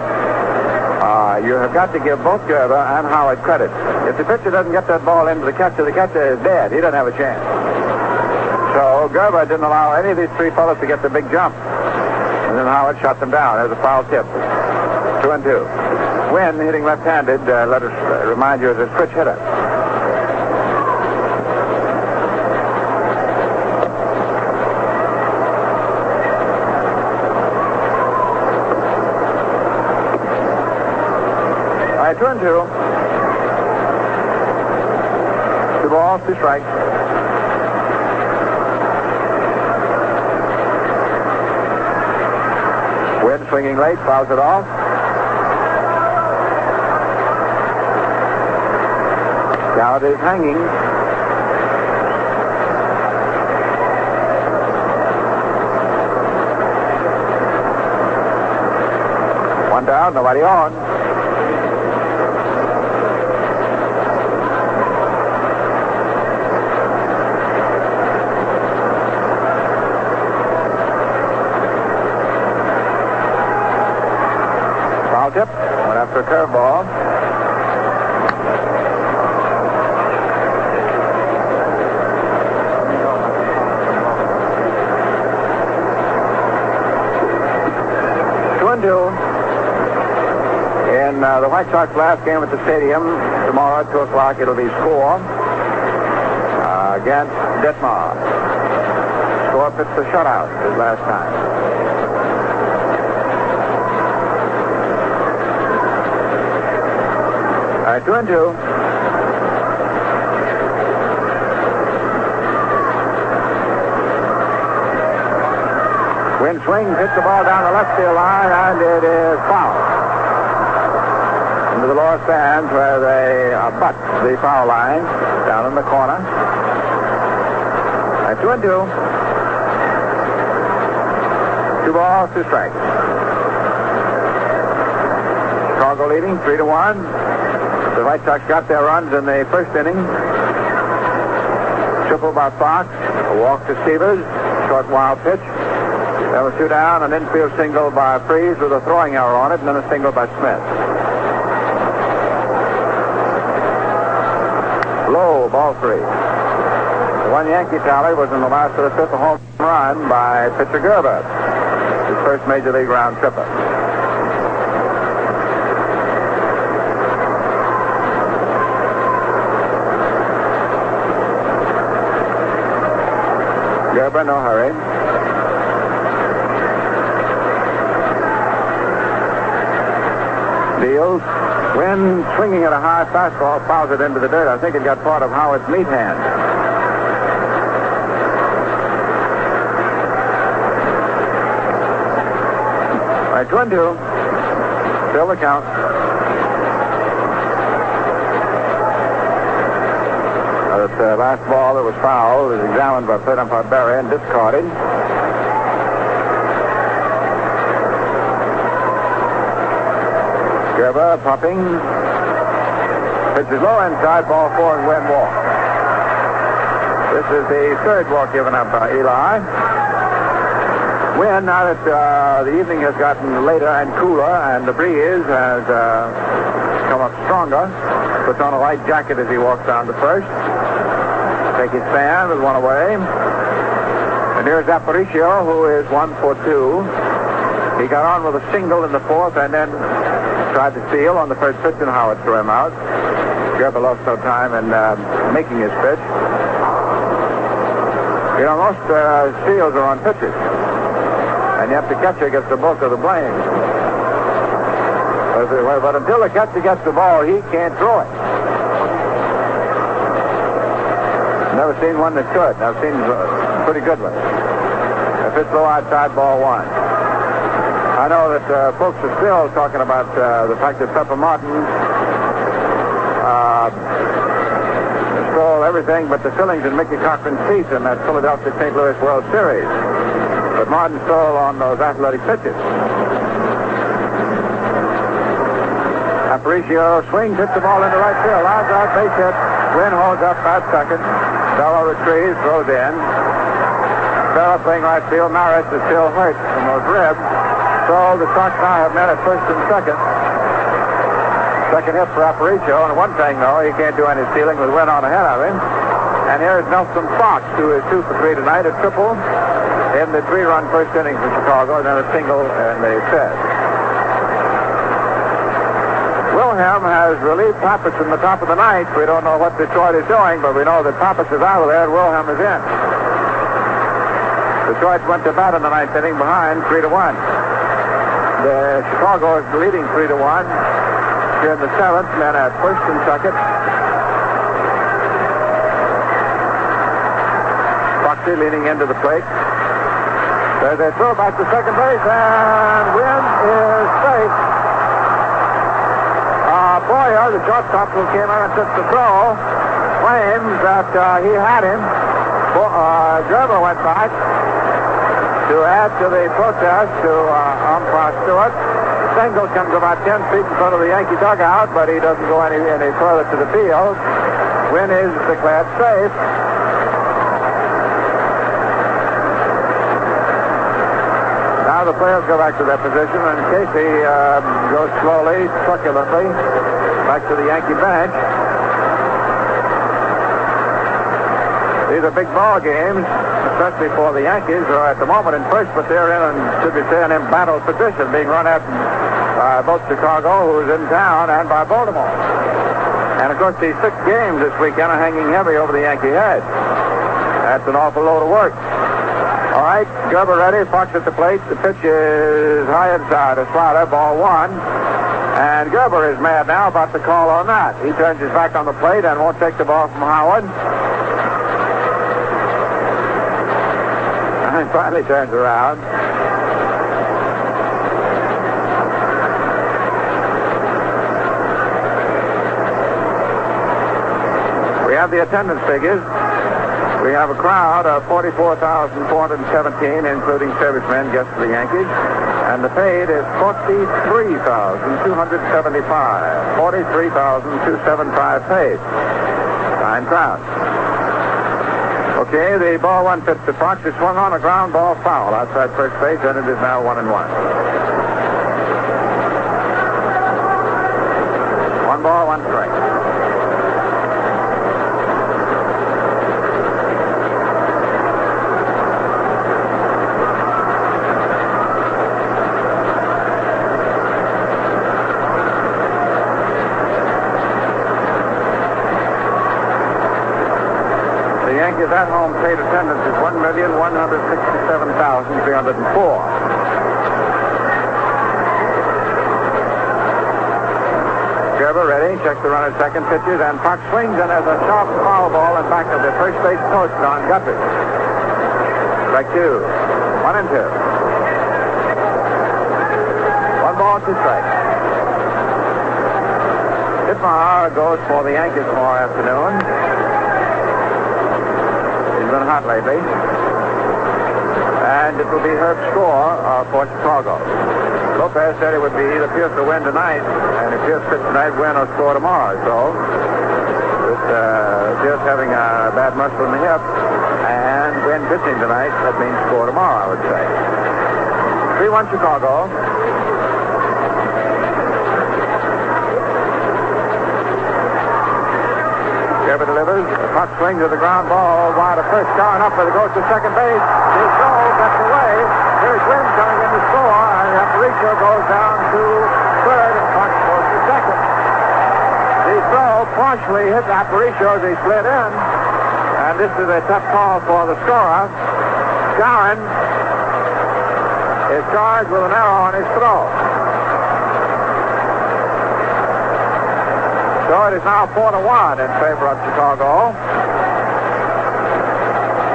you have got to give both Grba and Howard credit. If the pitcher doesn't get that ball into the catcher, the catcher is dead. He doesn't have a chance. So Grba didn't allow any of these three fellows to get the big jump. And then Howard shot them down. There's a foul tip. Two and two. Wynn, hitting left-handed, uh, let us uh, remind you, is a switch hitter. All right, two balls, two strikes. Wynn swinging late, fouls it off. Now it is hanging. One down, nobody on. Foul tip. After a curveball. In uh, the White Sox last game at the stadium tomorrow at 2 o'clock, it'll be score uh, against Ditmar. Score pitched the shutout his last time. Right, two and two. Wynn swings, hits the ball down the left field line, and it is foul. Into the lower stands where they butt the foul line down in the corner. Right, two and two. Two balls, two strikes. Chicago leading three to one. The White Sox got their runs in the first inning. Triple by Fox, a walk to Sievers, short wild pitch. There was two down, an infield single by Freese with a throwing error on it, and then a single by Smith. Low, ball three. The one Yankee tally was in the last of the fifth home run by pitcher Grba, his first major league round tripper. No hurry. Deals. Wynn swinging at a high fastball, fouls it into the dirt. I think it got part of Howard's meat hand. Right, two and two. Still the count. Uh, last ball that was fouled was examined by plate umpire Berry and discarded. Grba popping. Pitches low inside, ball four, and Wynn walk. This is the third walk given up by Eli. Wynn, now that uh, the evening has gotten later and cooler and the breeze has uh, come up stronger, puts on a light jacket as he walks down to first. Take his stand with one away. And here's Aparicio, who is one for two. He got on with a single in the fourth and then tried to steal on the first pitch, and Howard threw him out. Grba lost no time in uh, making his pitch. You know, most uh, steals are on pitches. And yet the catcher gets the bulk of the blame. But, uh, but until the catcher gets the ball, he can't throw it. Never seen one that could. I've seen a pretty good one. If it's low outside, ball one. I know that uh, folks are still talking about uh, the fact that Pepper Martin uh, stole everything but the fillings in Mickey Cochrane's teeth in that Philadelphia St. Louis World Series. But Martin stole on those athletic pitches. Aparicio swings, hits the ball into right field. Lines out, base hit. Wynn holds up at second. Berra retrieves, throws in. Berra playing right field. Maris is still hurt from those ribs. So the Sox now have men at first and second. Second hit for Aparicio. And one thing, though, he can't do any stealing with Wynn on ahead of him. And here's Nelson Fox, who is two for three tonight, a triple in the three-run first inning for Chicago, and then a single in the fifth. Wilhelm has relieved Pappas in the top of the ninth. We don't know what Detroit is doing, but we know that Pappas is out of there and Wilhelm is in. Detroit went to bat in the ninth inning behind three to one. The Chicago is leading three to one. Here in the seventh, men at first and second. Foxy leaning into the plate. There's a throw back to second base, and Wynn is safe. Boyer, the shortstop who came out and took the throw, claims that uh, he had him. Uh, Grba went back to add to the protest to uh, umpire Stewart. Single comes about 10 feet in front of the Yankee dugout, but he doesn't go any, any further to the field. Wynn is declared safe. Now the players go back to their position, and Casey uh, goes slowly, truculently, back to the Yankee bench. These are big ball games, especially for the Yankees, who are at the moment in first, but they're in, and should be saying, in battle position, being run at by both Chicago, who's in town, and by Baltimore. And of course, these six games this weekend are hanging heavy over the Yankee head. That's an awful load of work. All right, Grba ready. Fox at the plate. The pitch is high inside. A slider, ball one. And Grba is mad now about the call on that. He turns his back on the plate and won't take the ball from Howard. And finally turns around. We have the attendance figures. We have a crowd of 44,417, including servicemen, guests of the Yankees. And the paid is 43,275. 43,275 paid. Fine crowd. Okay, the ball one pitch to Fox is swung on a ground ball foul outside first base, and it is now one and one. One ball, one strike. The Yankees at home paid attendance is 1,167,304. Guthrie checks the runner at second, pitches, and Park swings, and there's a sharp foul ball in back of the first base post on Guthrie. Strike two. One and two. One ball, two strikes. Ditmar goes for the Yankees tomorrow afternoon. Been hot lately. And it will be Herb Score uh, for Chicago. Lopez said it would be either Pierce or Wynn tonight, and if Pierce pitch tonight, Wynn or Score tomorrow. So, with uh, Pierce having a bad muscle in the hip and Wynn pitching tonight, that means Score tomorrow, I would say. 3-1 Chicago. Grba delivers. Puck swings to the ground ball. Wide of first. Down up for the goes to second base. His goal gets away. Here's Wynn coming in to score. And Aparicio goes down to third and Puck goes to second. The throw partially hit Aparicio as he slid in. And this is a tough call for the scorer. Gowan is charged with an error on his throw. So it is now 4 to 1 in favor of Chicago.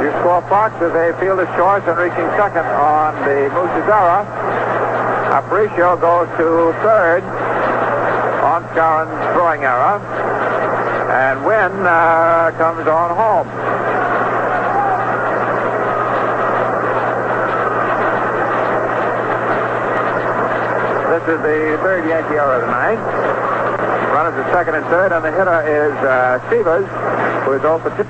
You score Fox as they field his choice and reaching second on the error. Aparicio goes to third on Skowron's throwing error. And Wynn uh, comes on home. This is the third Yankee error tonight. Runners at second and third, and the hitter is uh, Sievers, who is. To...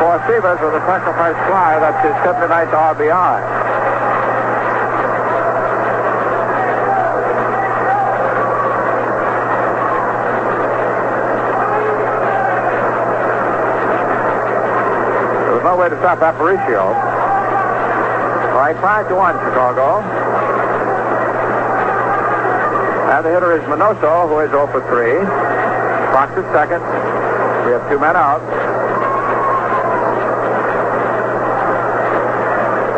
For with a sacrifice fly, that's his 79th RBI. Stop Aparicio. All right, 5 to 1, Chicago. And the hitter is Minoso, who is 0 for 3. Fox is second. We have two men out.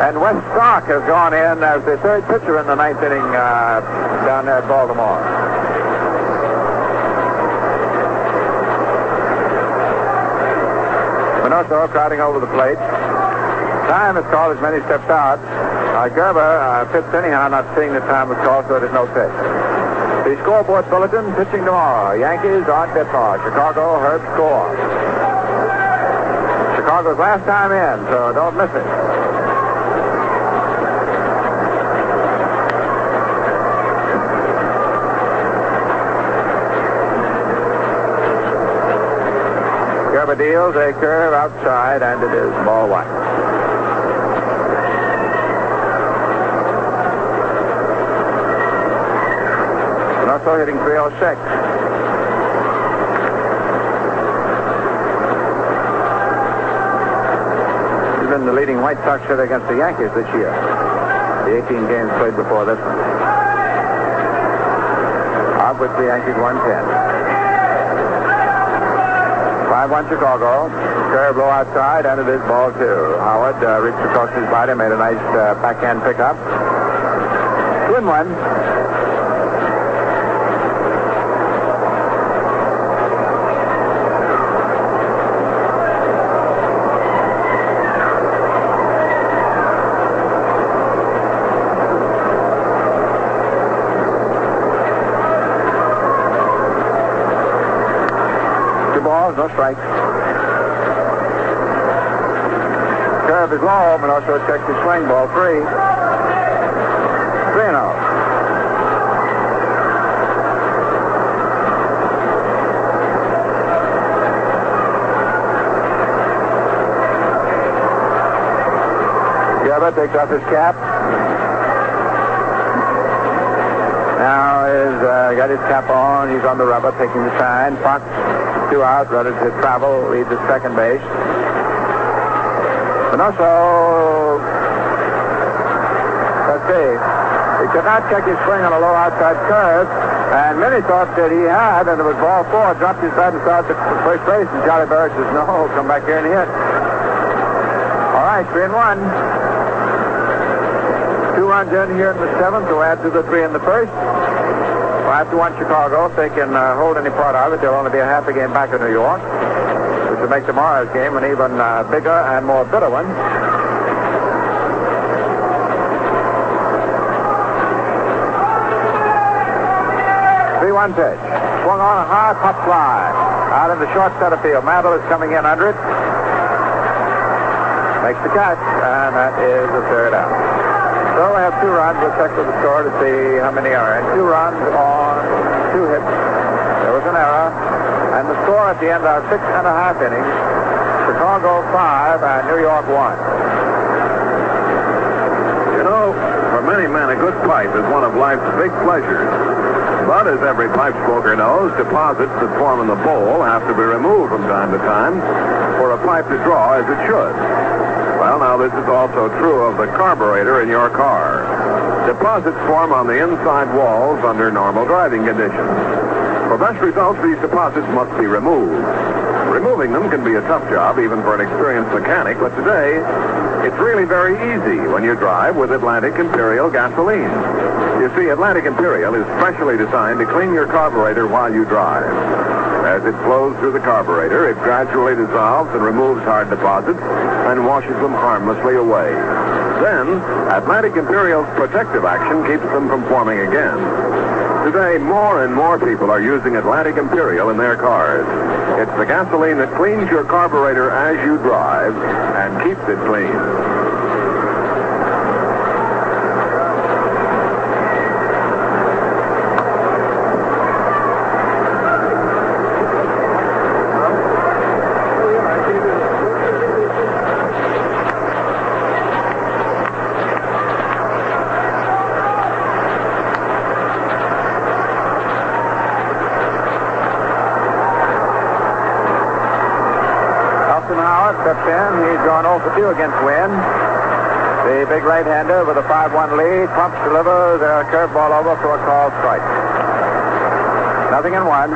And Wes Stock has gone in as the third pitcher in the ninth inning uh, down there at Baltimore. Minoso crowding over the plate. Time is called as Minnie steps out. Uh, Grba uh, pitched anyhow, not seeing the time was called, so it is no pitch. The scoreboard bulletin pitching tomorrow. Yankees on Ditmar. Chicago, Herb Score. Chicago's last time in, so don't miss it. Grba deals a curve outside, and it is ball one. Also hitting 306. He's been the leading White Sox hitter against the Yankees this year. The 18 games played before this one. Of which the Yankees 110. 5-1 Chicago. Curve blow outside, and it is ball two. Howard uh, reached across his body, made a nice uh, backhand pickup. Two and one. Strikes. Curve is low, but also checks his swing ball three. Three and oh. Grba takes off his cap. Now is uh, got his cap on. He's on the rubber, taking the sign. Fox two out, ready to travel, leads at second base. Also, let's see, He could not check his swing on a low outside curve, and many thought that he had, and it was ball four. Dropped his bat and started to first base, and Charlie Berry says, no, come back here and hit. All right, three and one. Two runs in here in the seventh to add to the three in the first. Five to one Chicago. If they can uh, hold any part of it, they'll only be a half a game back in New York, which will make tomorrow's game an even uh, bigger and more bitter one. Three one pitch. Swung on a high pop fly. Out in the short center field. Mantle is coming in under it. Makes the catch, and that is the third out. So we have two runs. We'll check with the score to see how many are in. Two runs on two hits. There was an error. And the score at the end are six and a half innings. Chicago five and New York one. You know, for many men, a good pipe is one of life's big pleasures. But as every pipe smoker knows, deposits that form in the bowl have to be removed from time to time for a pipe to draw as it should. Well, now this is also true of the carburetor in your car. Deposits form on the inside walls under normal driving conditions. For best results, these deposits must be removed. Removing them can be a tough job even for an experienced mechanic, but today it's really very easy when you drive with Atlantic Imperial gasoline. You see, Atlantic Imperial is specially designed to clean your carburetor while you drive. As it flows through the carburetor, it gradually dissolves and removes hard deposits and washes them harmlessly away. Then, Atlantic Imperial's protective action keeps them from forming again. Today, more and more people are using Atlantic Imperial in their cars. It's the gasoline that cleans your carburetor as you drive and keeps it clean. Delivers a curveball over for a called strike. Nothing in one.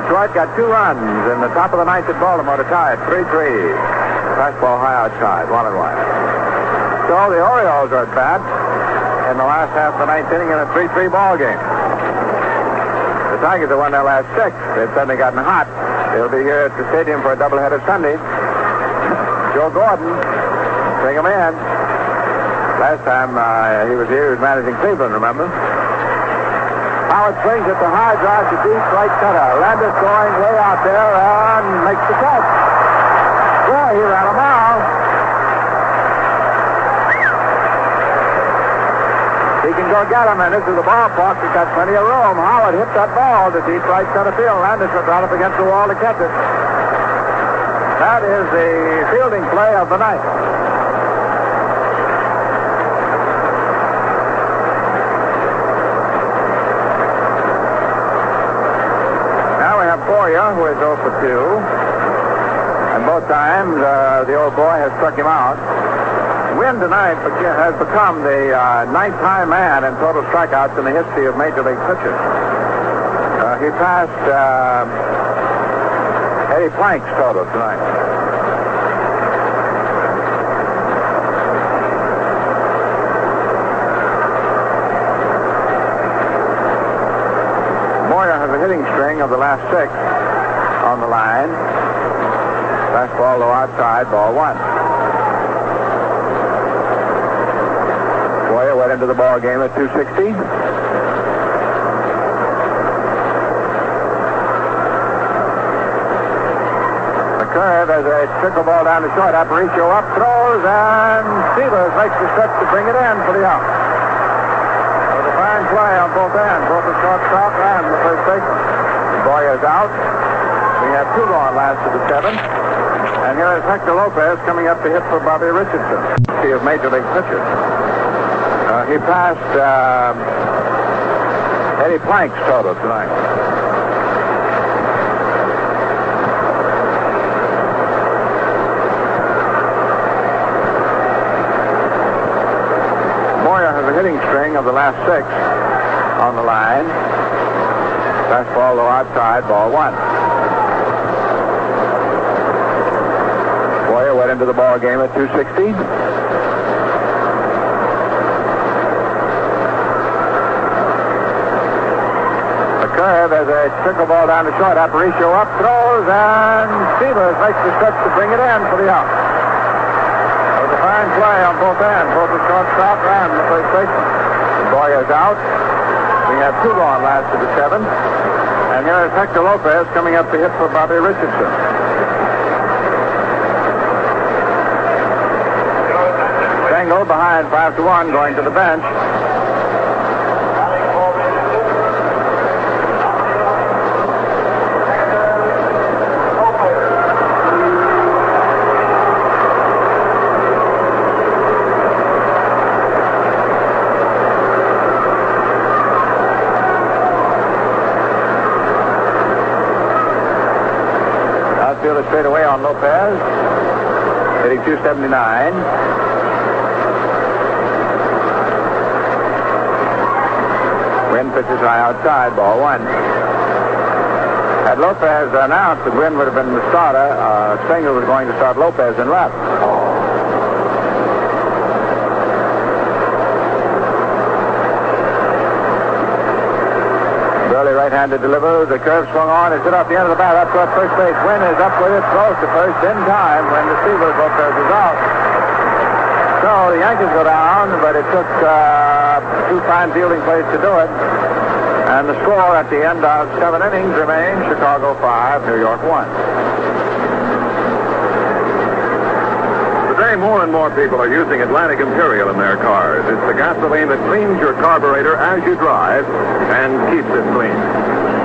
Detroit got two runs in the top of the ninth at Baltimore to tie it 3-3. Fastball high outside, one and one. So the Orioles are at bat in the last half of the ninth inning in a 3-3 ball game. The Tigers have won their last six. They've suddenly gotten hot. They'll be here at the stadium for a doubleheader Sunday. Joe Gordon, bring him in. Last time uh, he was here, he was managing Cleveland, remember? Howard swings at the high drive to deep right center. Landis going way out there and makes the catch. Boy, he ran a mile. He can go get him, and this is the ballpark. He's got plenty of room. Howard hit that ball to deep right center field. Landis was right up against the wall to catch it. That is the fielding play of the night. Now we have Boyer, who is 0 for 2. And both times, uh, the old boy has struck him out. Wynn tonight has become the uh, ninth-time man in total strikeouts in the history of Major League pitchers. Uh, he passed uh, Eddie Plank's total tonight. Boyer has a hitting string of the last six on the line. Fastball low outside, ball one. Boyer went into the ball game at 260. The curve as a trickle ball down the short. Aparicio up, throws, and Sievers makes the stretch to bring it in for the out. Was a fine play on both ends, both the shortstop and the first baseman. Boyer's out. We have two gone last to the seventh. And here is Hector Lopez coming up to hit for Bobby Richardson. He of Major League pitchers. Uh, he passed um, Eddie Plank's total tonight. hitting string of the last six on the line. Fastball low outside, ball one. Boyer went into the ball game at 260. The curve as a trickle ball down the short. Aparicio up, throws, and Sievers makes the stretch to bring it in for the out. It was a fine play on both ends, both the shortstop and the first baseman. Boyer's out. We have two gone last of the seventh. And here is Hector Lopez coming up to hit for Bobby Richardson. Stengel behind five to one, going to the bench. Lopez. Hitting 279. Wynn pitches high outside, ball one. Had Lopez announced that Wynn would have been the starter, uh, Stengel was going to start Lopez in left. Burley right-handed delivers. The curve swung on. It's hit off the end of the bat. Up toward first base. Wynn is up with it. Throws to first in time when the receiver Lopez is out. So the Yankees go down, but it took uh, two fine fielding plays to do it. And the score at the end of seven innings remains Chicago 5, New York 1. Today, more and more people are using Atlantic Imperial in their cars. It's the gasoline that cleans your carburetor as you drive and keeps it clean.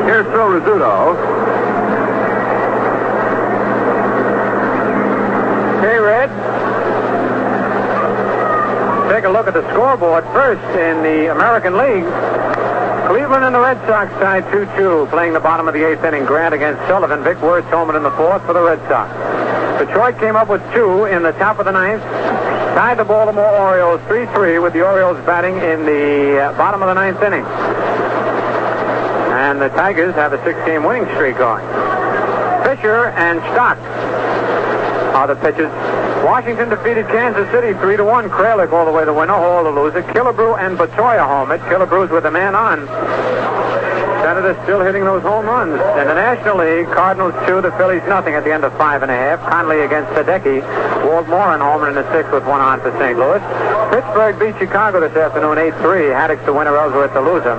Here's Phil Rizzuto. Hey, Red. Take a look at the scoreboard first in the American League. Cleveland and the Red Sox tied 2-2, playing the bottom of the eighth inning. Grant against Sullivan. Vic Wertz home in the fourth for the Red Sox. Detroit came up with two in the top of the ninth. Tied the Baltimore Orioles 3-3 with the Orioles batting in the uh, bottom of the ninth inning. And the Tigers have a six-game winning streak going. Fisher and Stock are the pitchers. Washington defeated Kansas City 3 to 1. Kralick all the way to winner, Hall the loser. Killebrew and Batoya home it. Killebrew's with a man on. Senators still hitting those home runs. In the National League, Cardinals 2, the Phillies nothing at the end of five and a half. Conley against Sadecki. Walt Moryn home in the sixth with one on for St. Louis. Pittsburgh beat Chicago this afternoon 8-3. Haddix the winner, Ellsworth the loser.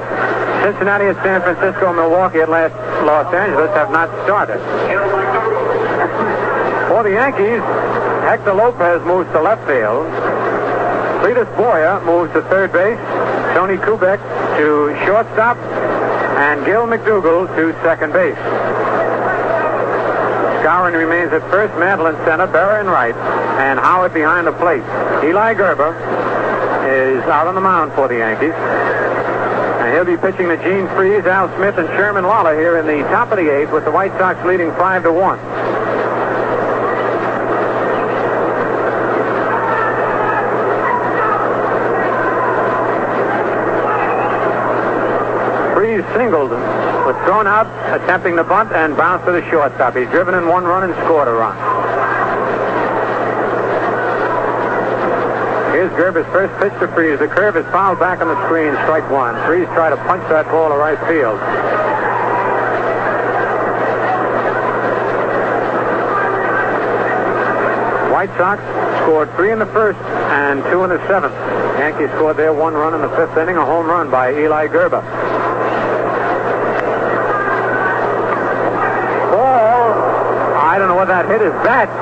Cincinnati and San Francisco, Milwaukee at last Los Angeles have not started. For the Yankees, Hector Lopez moves to left field. Cletus Boyer moves to third base. Tony Kubek to shortstop. And Gil McDougald to second base. Skowron remains at first, Mantle in center, Berra in right, and Howard behind the plate. Eli Grba is out on the mound for the Yankees. And he'll be pitching to Gene Freese, Al Smith, and Sherman Lollar here in the top of the eighth with the White Sox leading 5 to 1. Singled, was thrown out, attempting the bunt, and bounced to the shortstop. He's driven in one run and scored a run. Here's Grba's first pitch to Freese. The curve is fouled back on the screen, strike one. Freese tried to punch that ball to right field. White Sox scored three in the first and two in the seventh. Yankees scored their one run in the fifth inning, a home run by Eli Grba. Ball, I don't what that hit is bat.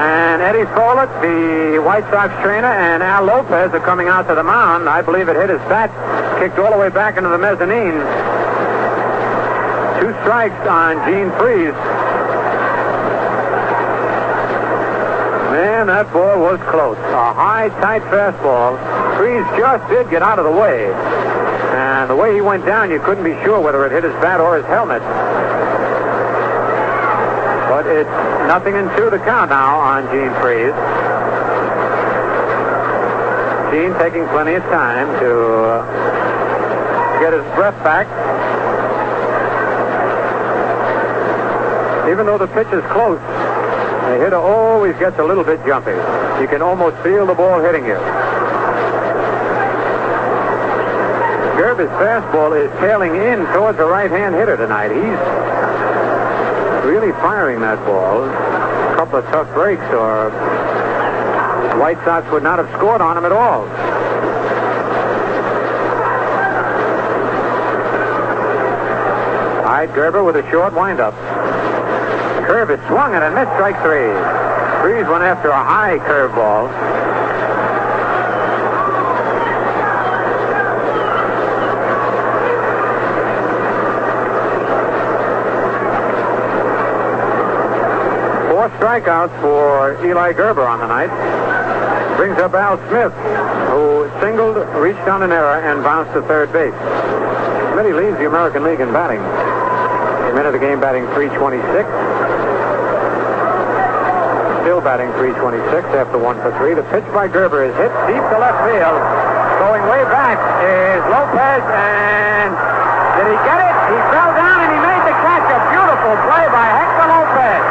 And Eddie Follett, the White Sox trainer, and Al Lopez are coming out to the mound. I believe it hit his bat, kicked all the way back into the mezzanine. Two strikes on Gene Freese. Man, that ball was close. A high, tight fastball. Freese just did get out of the way. And the way he went down, you couldn't be sure whether it hit his bat or his helmet. But it's nothing in two to count now on Gene Freese. Gene taking plenty of time to uh, get his breath back. Even though the pitch is close, the hitter always gets a little bit jumpy. You can almost feel the ball hitting you. Grba's fastball is tailing in towards the right-hand hitter tonight. He's really firing that ball. A couple of tough breaks, or White Sox would not have scored on him at all. Hyde Grba with a short windup. Curve is swung and a missed strike three. Freese went after a high curveball. Four strikeouts for Eli Grba on the night. Brings up Al Smith, who singled, reached on an error, and bounced to third base. Smitty leads the American League in batting. Minute of the game batting 326. Still batting 326 after one for three. The pitch by Grba is hit deep to left field. Going way back is Lopez, and did he get it? He fell down and he made the catch. A beautiful play by Hector Lopez.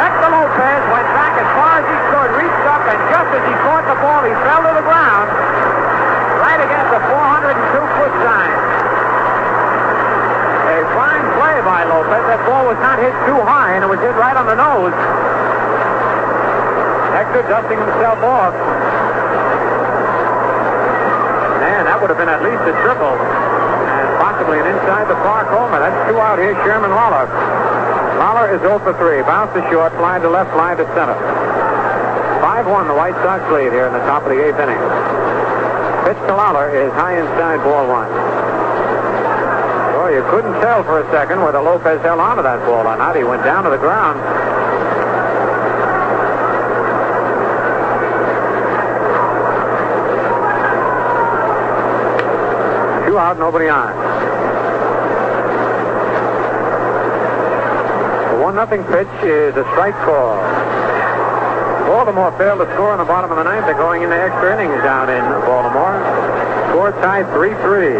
Hector Lopez went back as far as he could, reached up, and just as he caught the ball, he fell to the ground right against the 402-foot sign. A fine play by Lopez. That ball was not hit too high, and it was hit right on the nose. Hector dusting himself off. Man, that would have been at least a triple. And possibly an inside the park homer. That's two out here, Sherman Lollar. Lollar is 0 for 3. Bounce to short, fly to left, line to center. 5-1, the White Sox lead here in the top of the eighth inning. Pitch to Lollar is high inside ball one. Well, you couldn't tell for a second whether Lopez held onto that ball or not. He went down to the ground. Two out, nobody on. The one nothing pitch is a strike call. Baltimore failed to score in the bottom of the ninth. They're going into extra innings down in Baltimore. Score tied 3-3.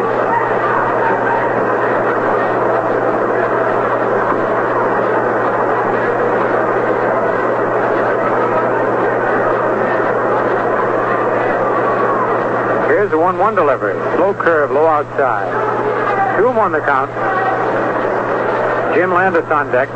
Here's the 1-1 delivery. Slow curve, low outside. Two and one the count. Jim Landis on deck.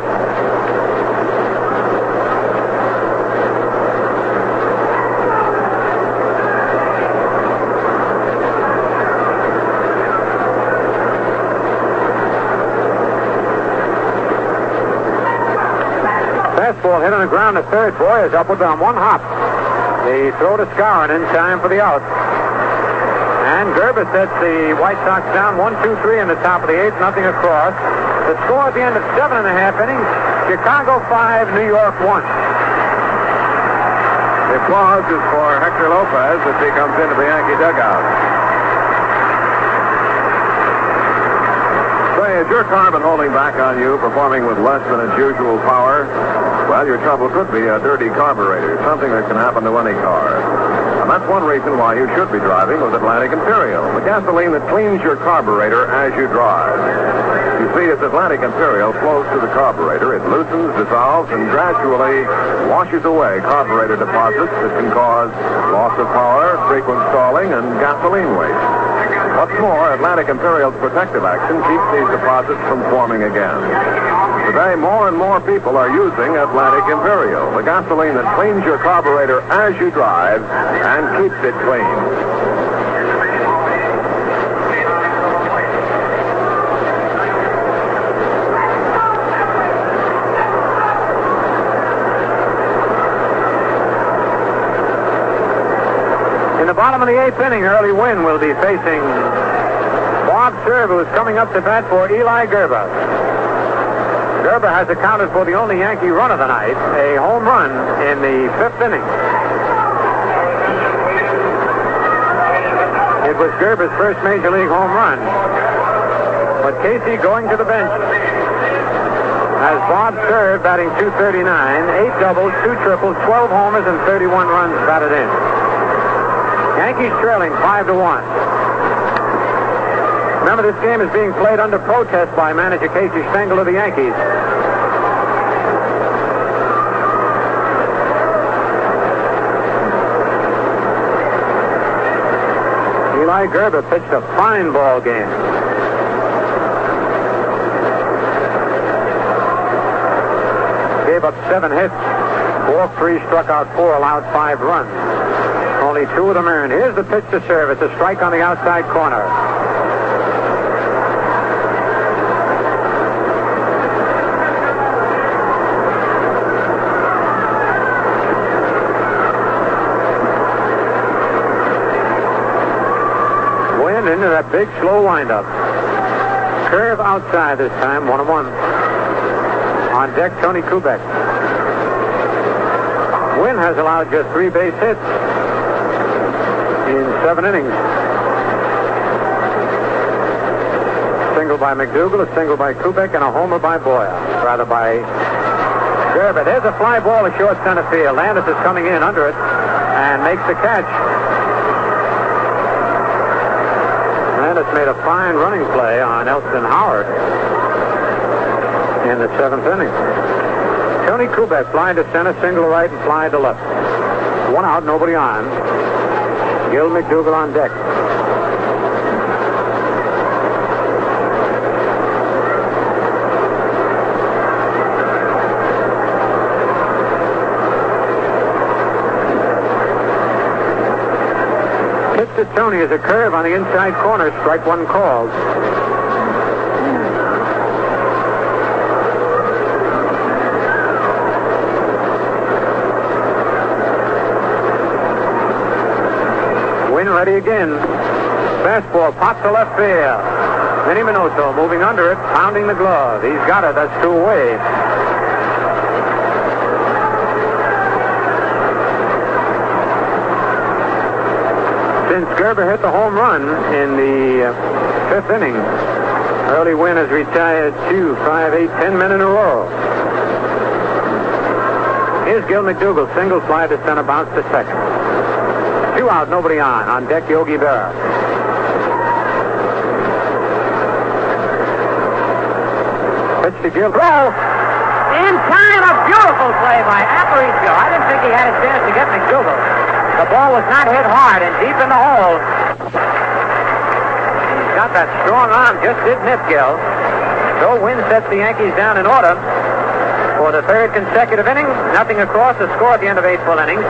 Fastball hit on the ground to third. Boy is upwards on um, one hop. The throw to Skowron in time for the out. And Grba sets the White Sox down one, two, three in the top of the eighth, nothing across. The score at the end of seven and a half innings, Chicago five, New York one. The applause is for Hector Lopez as he comes into the Yankee dugout. Say, has your car been holding back on you, performing with less than its usual power? Well, your trouble could be a dirty carburetor, something that can happen to any car. And that's one reason why you should be driving with Atlantic Imperial, the gasoline that cleans your carburetor as you drive. You see, as Atlantic Imperial flows through the carburetor, it loosens, dissolves, and gradually washes away carburetor deposits that can cause loss of power, frequent stalling, and gasoline waste. What's more, Atlantic Imperial's protective action keeps these deposits from forming again. Today, more and more people are using Atlantic Imperial, the gasoline that cleans your carburetor as you drive and keeps it clean. In the bottom of the eighth inning, Early Wynn will be facing Bob Cerv, who is coming up to bat for Eli Grba. Grba has accounted for the only Yankee run of the night, a home run in the fifth inning. It was Grba's first major league home run. But Casey going to the bench. as Bob served, batting 239, eight doubles, two triples, 12 homers, and 31 runs batted in. Yankees trailing 5 to 1. Remember, this game is being played under protest by manager Casey Stengel of the Yankees. Eli Grba pitched a fine ball game. Gave up seven hits, walked three, struck out four, allowed five runs. Only two of them earned. Here's the pitch to Cerv. It's a strike on the outside corner. Big slow windup. Curve outside this time, one and one. On deck, Tony Kubek. Wynn has allowed just three base hits in seven innings. Single by McDougald, a single by Kubek, and a homer by Boyer. Rather by Grba. There's a fly ball to short center field. Landis is coming in under it and makes the catch. Made a fine running play on Elston Howard in the seventh inning. Tony Kubek flying to center, single right, and fly to left. One out, nobody on. Gil McDougald on deck. Tony is a curve on the inside corner. Strike one called. Wynn ready again. Fastball pops to left field. Minnie Minoso moving under it, pounding the glove. He's got it. That's two away. Since Grba hit the home run in the uh, fifth inning, Early Wynn has retired two, five, eight, ten men in a row. Here's Gil McDougald, single fly to center, bounce to second. Two out, nobody on. On deck, Yogi Berra. Pitch to Gil. Throw! In time, a beautiful play by Aparicio. I didn't think he had a chance to get McDougald. The ball was not hit hard and deep in the hole. He's got that strong arm, just did nip Gil. So Wynn sets the Yankees down in order for the third consecutive inning. Nothing across the score at the end of eight full innings.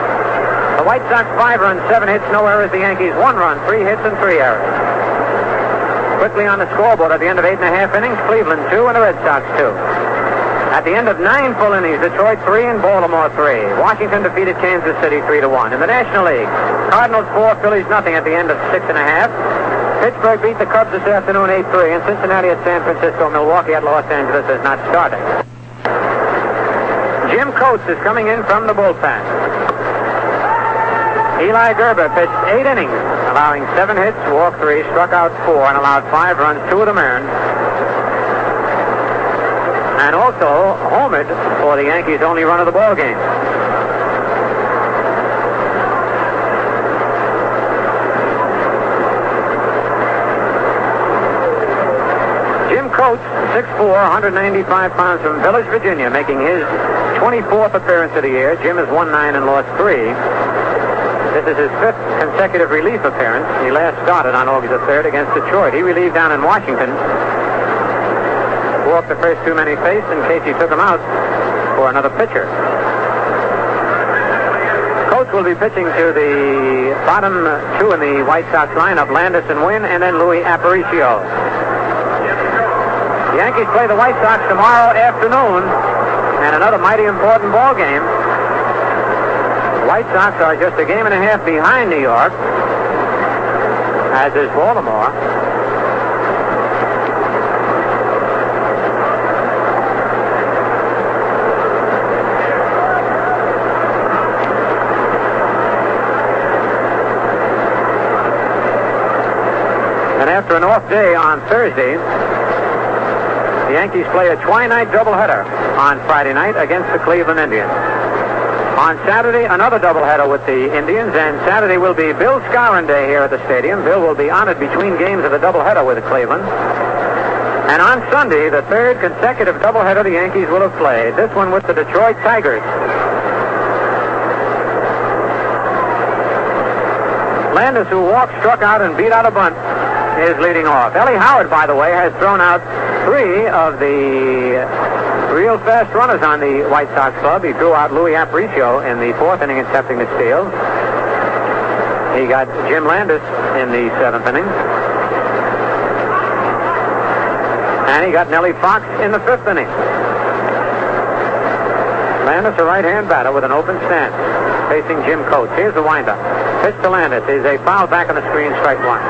The White Sox five runs, seven hits, no errors. The Yankees one run, three hits, and three errors. Quickly on the scoreboard at the end of eight and a half innings, Cleveland two and the Red Sox two. At the end of nine full innings, Detroit three and Baltimore three. Washington defeated Kansas City three to one. In the National League, Cardinals four, Phillies nothing at the end of six and a half. Pittsburgh beat the Cubs this afternoon 8-3, and Cincinnati at San Francisco, Milwaukee at Los Angeles is not starting. Jim Coates is coming in from the bullpen. Eli Grba pitched eight innings, allowing seven hits, walked three, struck out four, and allowed five runs, two of them earned. Also homered for the Yankees' only run of the ball game. Jim Coates, 6'4", 195 pounds from Village, Virginia, making his 24th appearance of the year. Jim has won nine and lost three. This is his fifth consecutive relief appearance. He last started on August the 3rd against Detroit. He relieved down in Washington. Walked the first two many he faced, and Casey took him out for another pitcher. Coates will be pitching to the bottom two in the White Sox lineup, Landis and Wynn, and then Louis Aparicio. The Yankees play the White Sox tomorrow afternoon, and another mighty important ball game. The White Sox are just a game and a half behind New York, as is Baltimore. And after an off day on Thursday, The Yankees play a twilight doubleheader on Friday night against the Cleveland Indians. On Saturday, another doubleheader with the Indians, and Saturday will be Bill Skowron Day here at the stadium. Bill will be honored between games of the doubleheader with Cleveland. And on Sunday, the third consecutive doubleheader the Yankees will have played, this one with the Detroit Tigers. Landis, who walked, struck out, and beat out a bunt, is leading off. Ellie Howard, by the way, has thrown out three of the real fast runners on the White Sox club. He threw out Louis Aparicio in the fourth inning, accepting the steal. He got Jim Landis in the seventh inning. And he got Nellie Fox in the fifth inning. Landis, a right-hand batter with an open stance, facing Jim Coates. Here's the windup. Pitch to Landis is a foul back on the screen, strike one.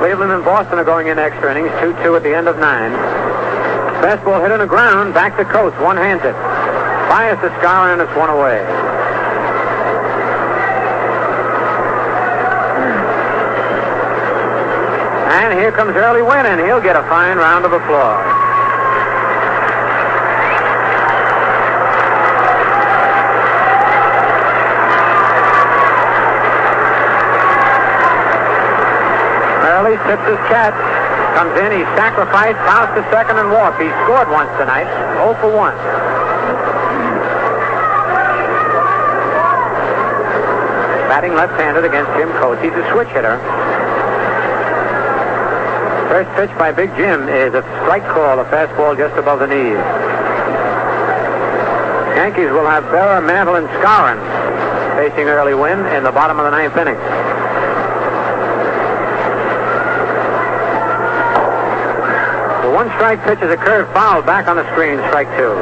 Cleveland and Boston are going in extra innings, 2-2 at the end of nine. Fastball hit on the ground, back to Coates, one-hands it. Fires to Skowron, and it's one away. And here comes Early Wynn, and he'll get a fine round of applause. Sits his cat. Comes in, he sacrificed, bounced to second and walked. He scored once tonight, 0 for 1. Batting left-handed against Jim Coates. He's a switch hitter. First pitch by Big Jim is a strike call, a fastball just above the knees. Yankees will have Berra, Mantle, and Skowron facing Early Wynn in the bottom of the ninth inning. One strike pitch is a curve foul back on the screen, strike two.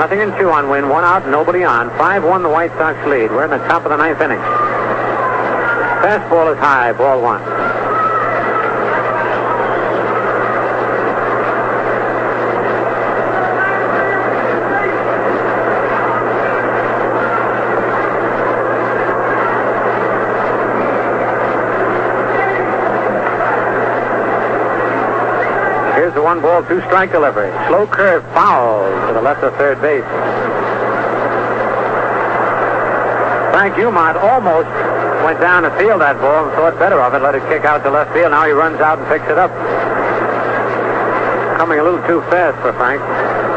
Nothing in two on Wynn, one out, nobody on. 5-1 the White Sox lead. We're in the top of the ninth inning. Fastball is high, ball one. One ball, two strike delivery. Slow curve foul to the left of third base. Frank Umont almost went down to field that ball and thought better of it, let it kick out to left field. Now he runs out and picks it up. Coming a little too fast for Frank.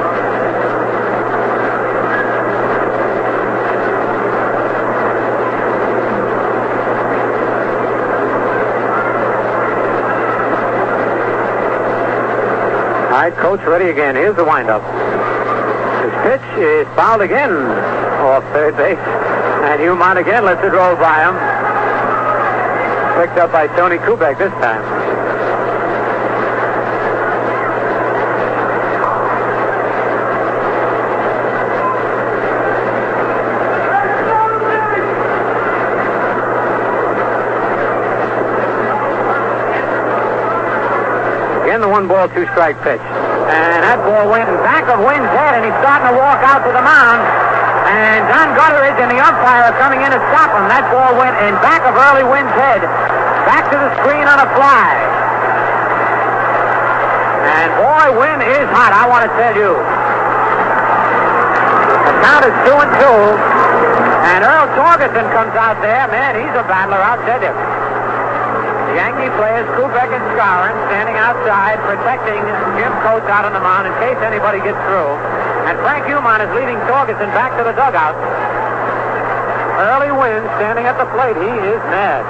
Right, Coates, ready again. Here's the windup. His pitch is fouled again off third base. And Umont again lets it roll by him. Picked up by Tony Kubek this time. Again, the one ball, two strike pitch. And that ball went in back of Wynn's head, and he's starting to walk out to the mound. And Don Gutteridge and the umpire are coming in to stop him. That ball went in back of Early Wynn's head, back to the screen on a fly. And boy, Wynn is hot, I want to tell you. The count is two and two. And Earl Torgeson comes out there. Man, he's a battler, I'll tell you. Yankee players, Kubek and Skowron, standing outside protecting Jim Coates out on the mound in case anybody gets through. And Frank Umont is leading Torgeson back to the dugout. Early Wynn standing at the plate. He is mad.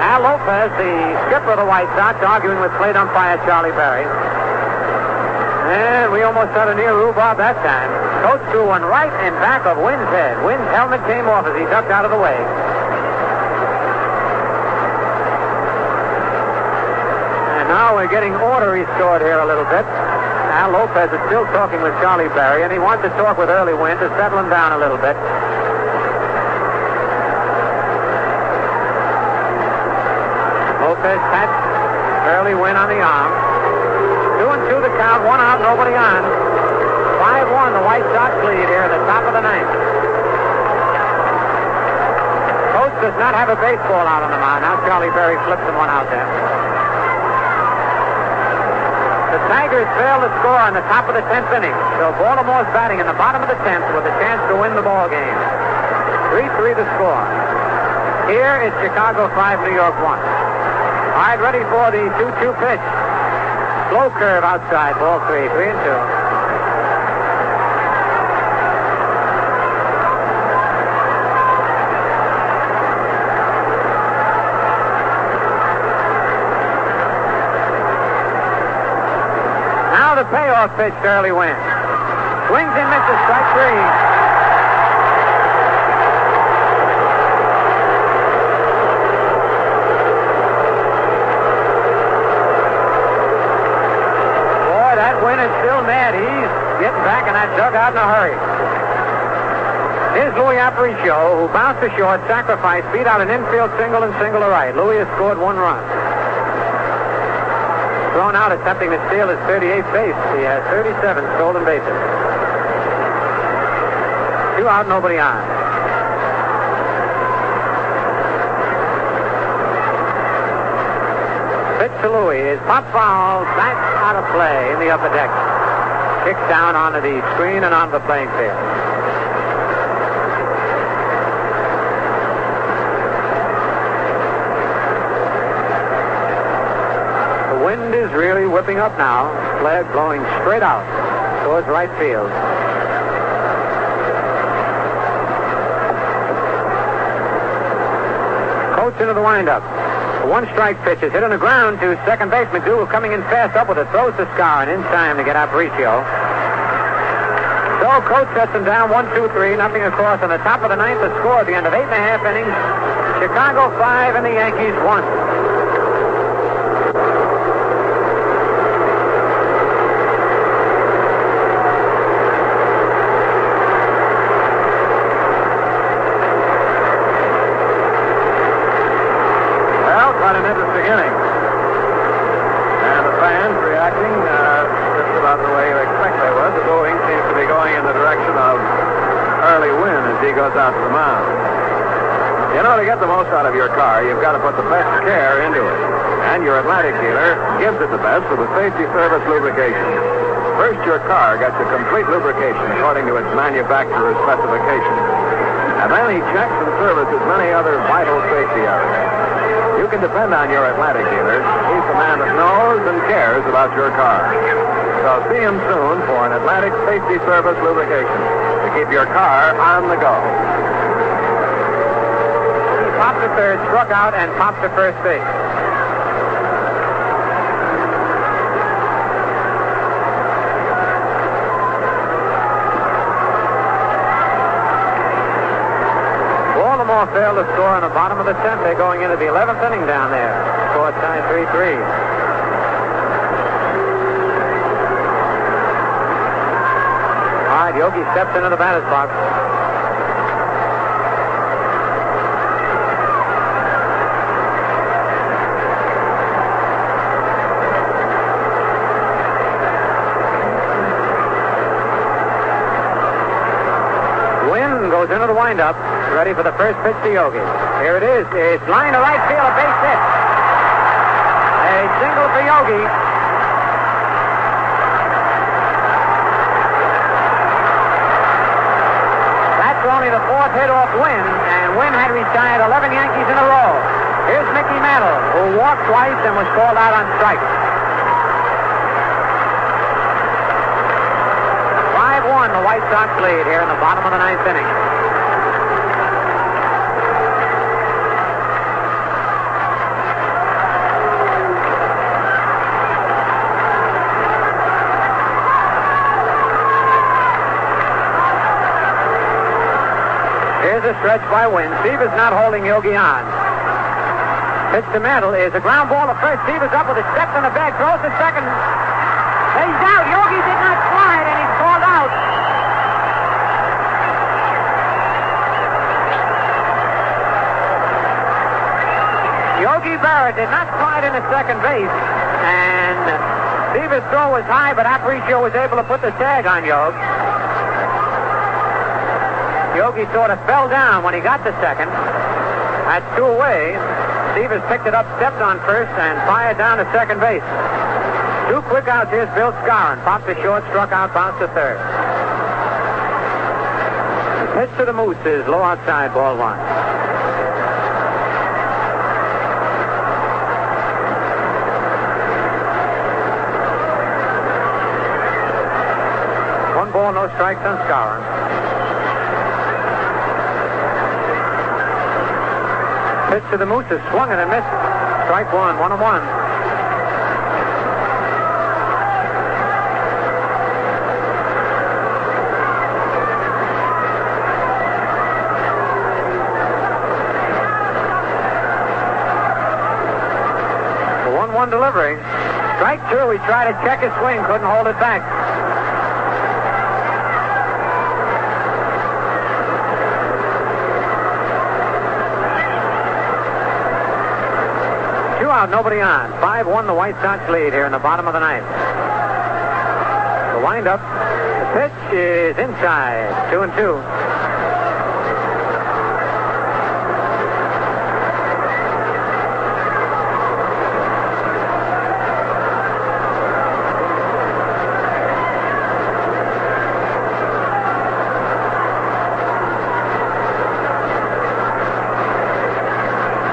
Al Lopez, the skipper of the White Sox, arguing with plate umpire Charlie Berry. And we almost had a near rhubarb that time. Coates threw one right in back of Wynn's head. Wynn's helmet came off as he ducked out of the way. We're getting order restored here a little bit. Al Lopez is still talking with Charlie Berry, and he wants to talk with Early Wynn to settle him down a little bit. Lopez pats Early Wynn on the arm. Two and two the count, one out, nobody on. 5-1, the White Sox lead here at the top of the ninth. Coates does not have a baseball out on the mound. Now Charlie Berry flips him one out there. The Tigers fail to score on the top of the 10th inning. So Baltimore's batting in the bottom of the 10th with a chance to win the ball game. 3-3 the score. Here is Chicago 5, New York 1. All right, ready for the 2-2 pitch. Slow curve outside, ball three, three and two. Payoff pitch fairly wins. Swings and misses, strike three. Boy, that Wynn is still mad. He's getting back in that dugout in a hurry. Here's Louis Aparicio, who bounced to short, sacrificed, beat out an infield single and single to right. Louis has scored one run. Thrown out attempting to steal his 38th base. He has 37 stolen bases. Two out, nobody on. Pitch to Louis is pop foul, back out of play in the upper deck. Kicked down onto the screen and onto the playing field. up now. Flare blowing straight out towards right field. Coates into the windup. One strike pitch is hit on the ground to second base. McDougald coming in fast up with it. Throws to Skowron in time to get Aparicio. So Coates sets him down one, two, three, nothing across on the top of the ninth. The score at the end of eight and a half innings. Chicago 5 and the Yankees 1. Your Atlantic dealer gives it the best with the safety service lubrication. First, your car gets a complete lubrication according to its manufacturer's specifications. And then he checks and services many other vital safety areas. You can depend on your Atlantic dealer. He's the man that knows and cares about your car. So see him soon for an Atlantic Safety Service lubrication to keep your car on the go. Popped to third, struck out, and popped to first base. Score on the bottom of the 10th. They're going into the 11th inning down there. Score tied 3-3. All right, Yogi steps into the batter's box. Goes into the windup, ready for the first pitch to Yogi. Here it is. It's line to right field, a base hit. A single for Yogi. That's only the fourth hit off Wynn, and Wynn had retired 11 Yankees in a row. Here's Mickey Mantle, who walked twice and was called out on strikes. 5-1, the White Sox lead here in the bottom of the ninth inning. A stretch by Wynn. Sievers not holding Yogi on. Pitch to Mantle is a ground ball to first. Sievers up with a step on the bag, throws to second. He's out. Yogi did not slide, and he's called out. Yogi Berra did not slide into second base, and Sievers' throw was high, but Aparicio was able to put the tag on Yogi. Yogi sort of fell down when he got to second. That's two away. Sievers picked it up, stepped on first, and fired down to second base. Two quick outs. Here's Bill Skowron. Popped to short, struck out, bounced to third. Pitch to the Moose is low outside, ball one. One ball, no strikes on Skowron. Pitch to the Moose is swung and a miss. Strike one, one and one. The one-one delivery. Strike two. He tried to check his swing, couldn't hold it back. Two out, nobody on. 5-1 the White Sox lead here in the bottom of the ninth. The windup. The pitch is inside. Two and two.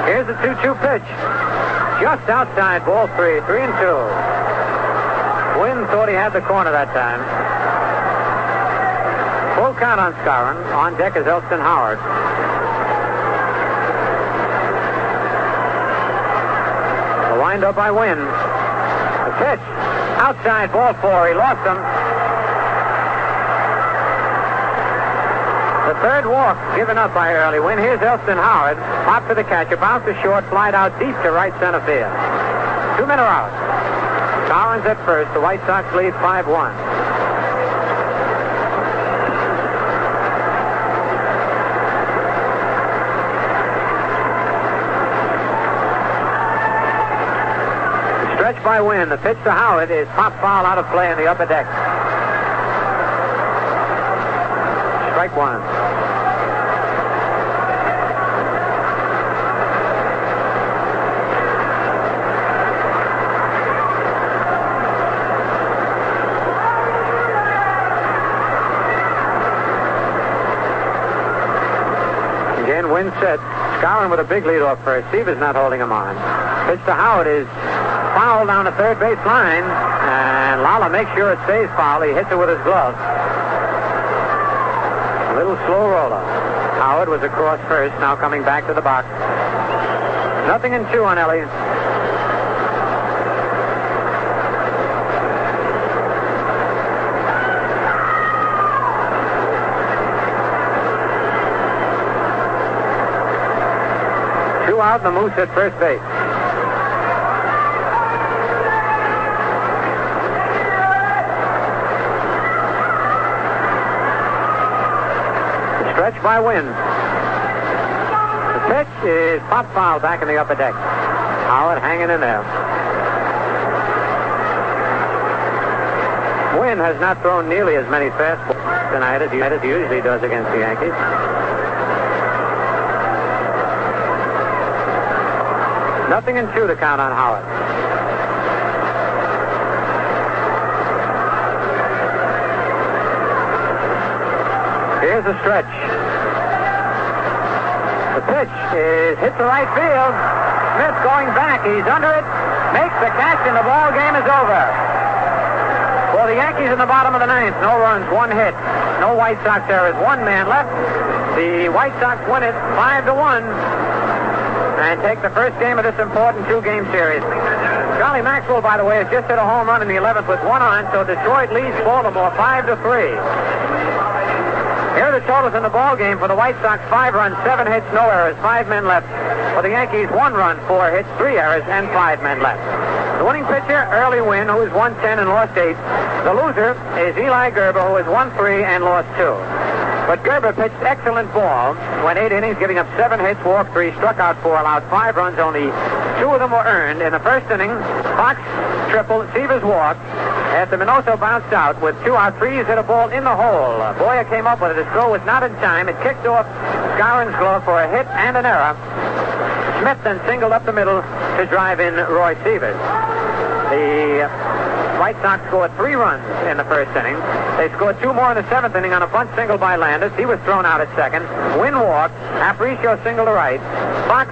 Here's the 2-2 pitch. Just outside, ball three, three and two. Wynn thought he had the corner that time. Full count on Skowron. On deck is Elston Howard. The wind up by Wynn. The pitch. Outside, ball four. He lost him. The third walk given up by Early Wynn. Here's Elston Howard. Pop to the catcher. Bounce to short. Slide out deep to right center field. Two men are out. Collins at first. The White Sox lead 5-1. Stretch by Wynn. The pitch to Howard is pop foul out of play in the upper deck. Strike one. Again, Wynn set. Skowron with a big lead off first. Sievers not holding him on. Pitch to Howard is foul down the third base line. And Lollar makes sure it stays foul. He hits it with his glove. Little slow roller. Howard was across first, now coming back to the box. Nothing in two on Ellie. Two out, the Moose at first base. Stretch by Wynn. The pitch is pop foul back in the upper deck. Howard hanging in there. Wynn has not thrown nearly as many fastballs tonight as he usually does against the Yankees. Nothing in two to count on Howard. Here's a stretch. The pitch is hit to right field. Smith going back. He's under it. Makes the catch, and the ball game is over. For the Yankees in the bottom of the ninth, no runs, one hit, no White Sox errors, one man left. The White Sox win it five to one, and take the first game of this important two-game series. Charlie Maxwell, by the way, has just hit a home run in the 11th with one on, so Detroit leads Baltimore five to three. Here are the totals in the ball game for the White Sox: five runs, seven hits, no errors, five men left. For the Yankees, one run, four hits, three errors, and five men left. The winning pitcher, Early Wynn, who is 110 and lost eight. The loser is Eli Grba, who is 1-3 and lost two. But Grba pitched excellent ball, went eight innings, giving up seven hits, walked three, struck out four, allowed five runs. Only two of them were earned. In the first inning, Fox tripled, Sievers walked. After Minoso bounced out with two out, Freese, hit a ball in the hole. Boyer came up with it. His throw was not in time. It kicked off Skowron's glove for a hit and an error. Smith then singled up the middle to drive in Roy Sievers. The White Sox scored three runs in the first inning. They scored two more in the seventh inning on a bunt single by Landis. He was thrown out at second. Wynn walked. Aparicio singled to right. Fox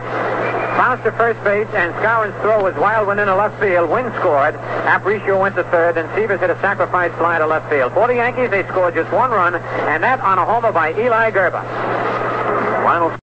bounced to first base, and Skowron's throw was wild one into left field. Wynn scored. Aparicio went to third, and Sievers hit a sacrifice fly to left field. For the Yankees, they scored just one run, and that on a homer by Eli Grba. Final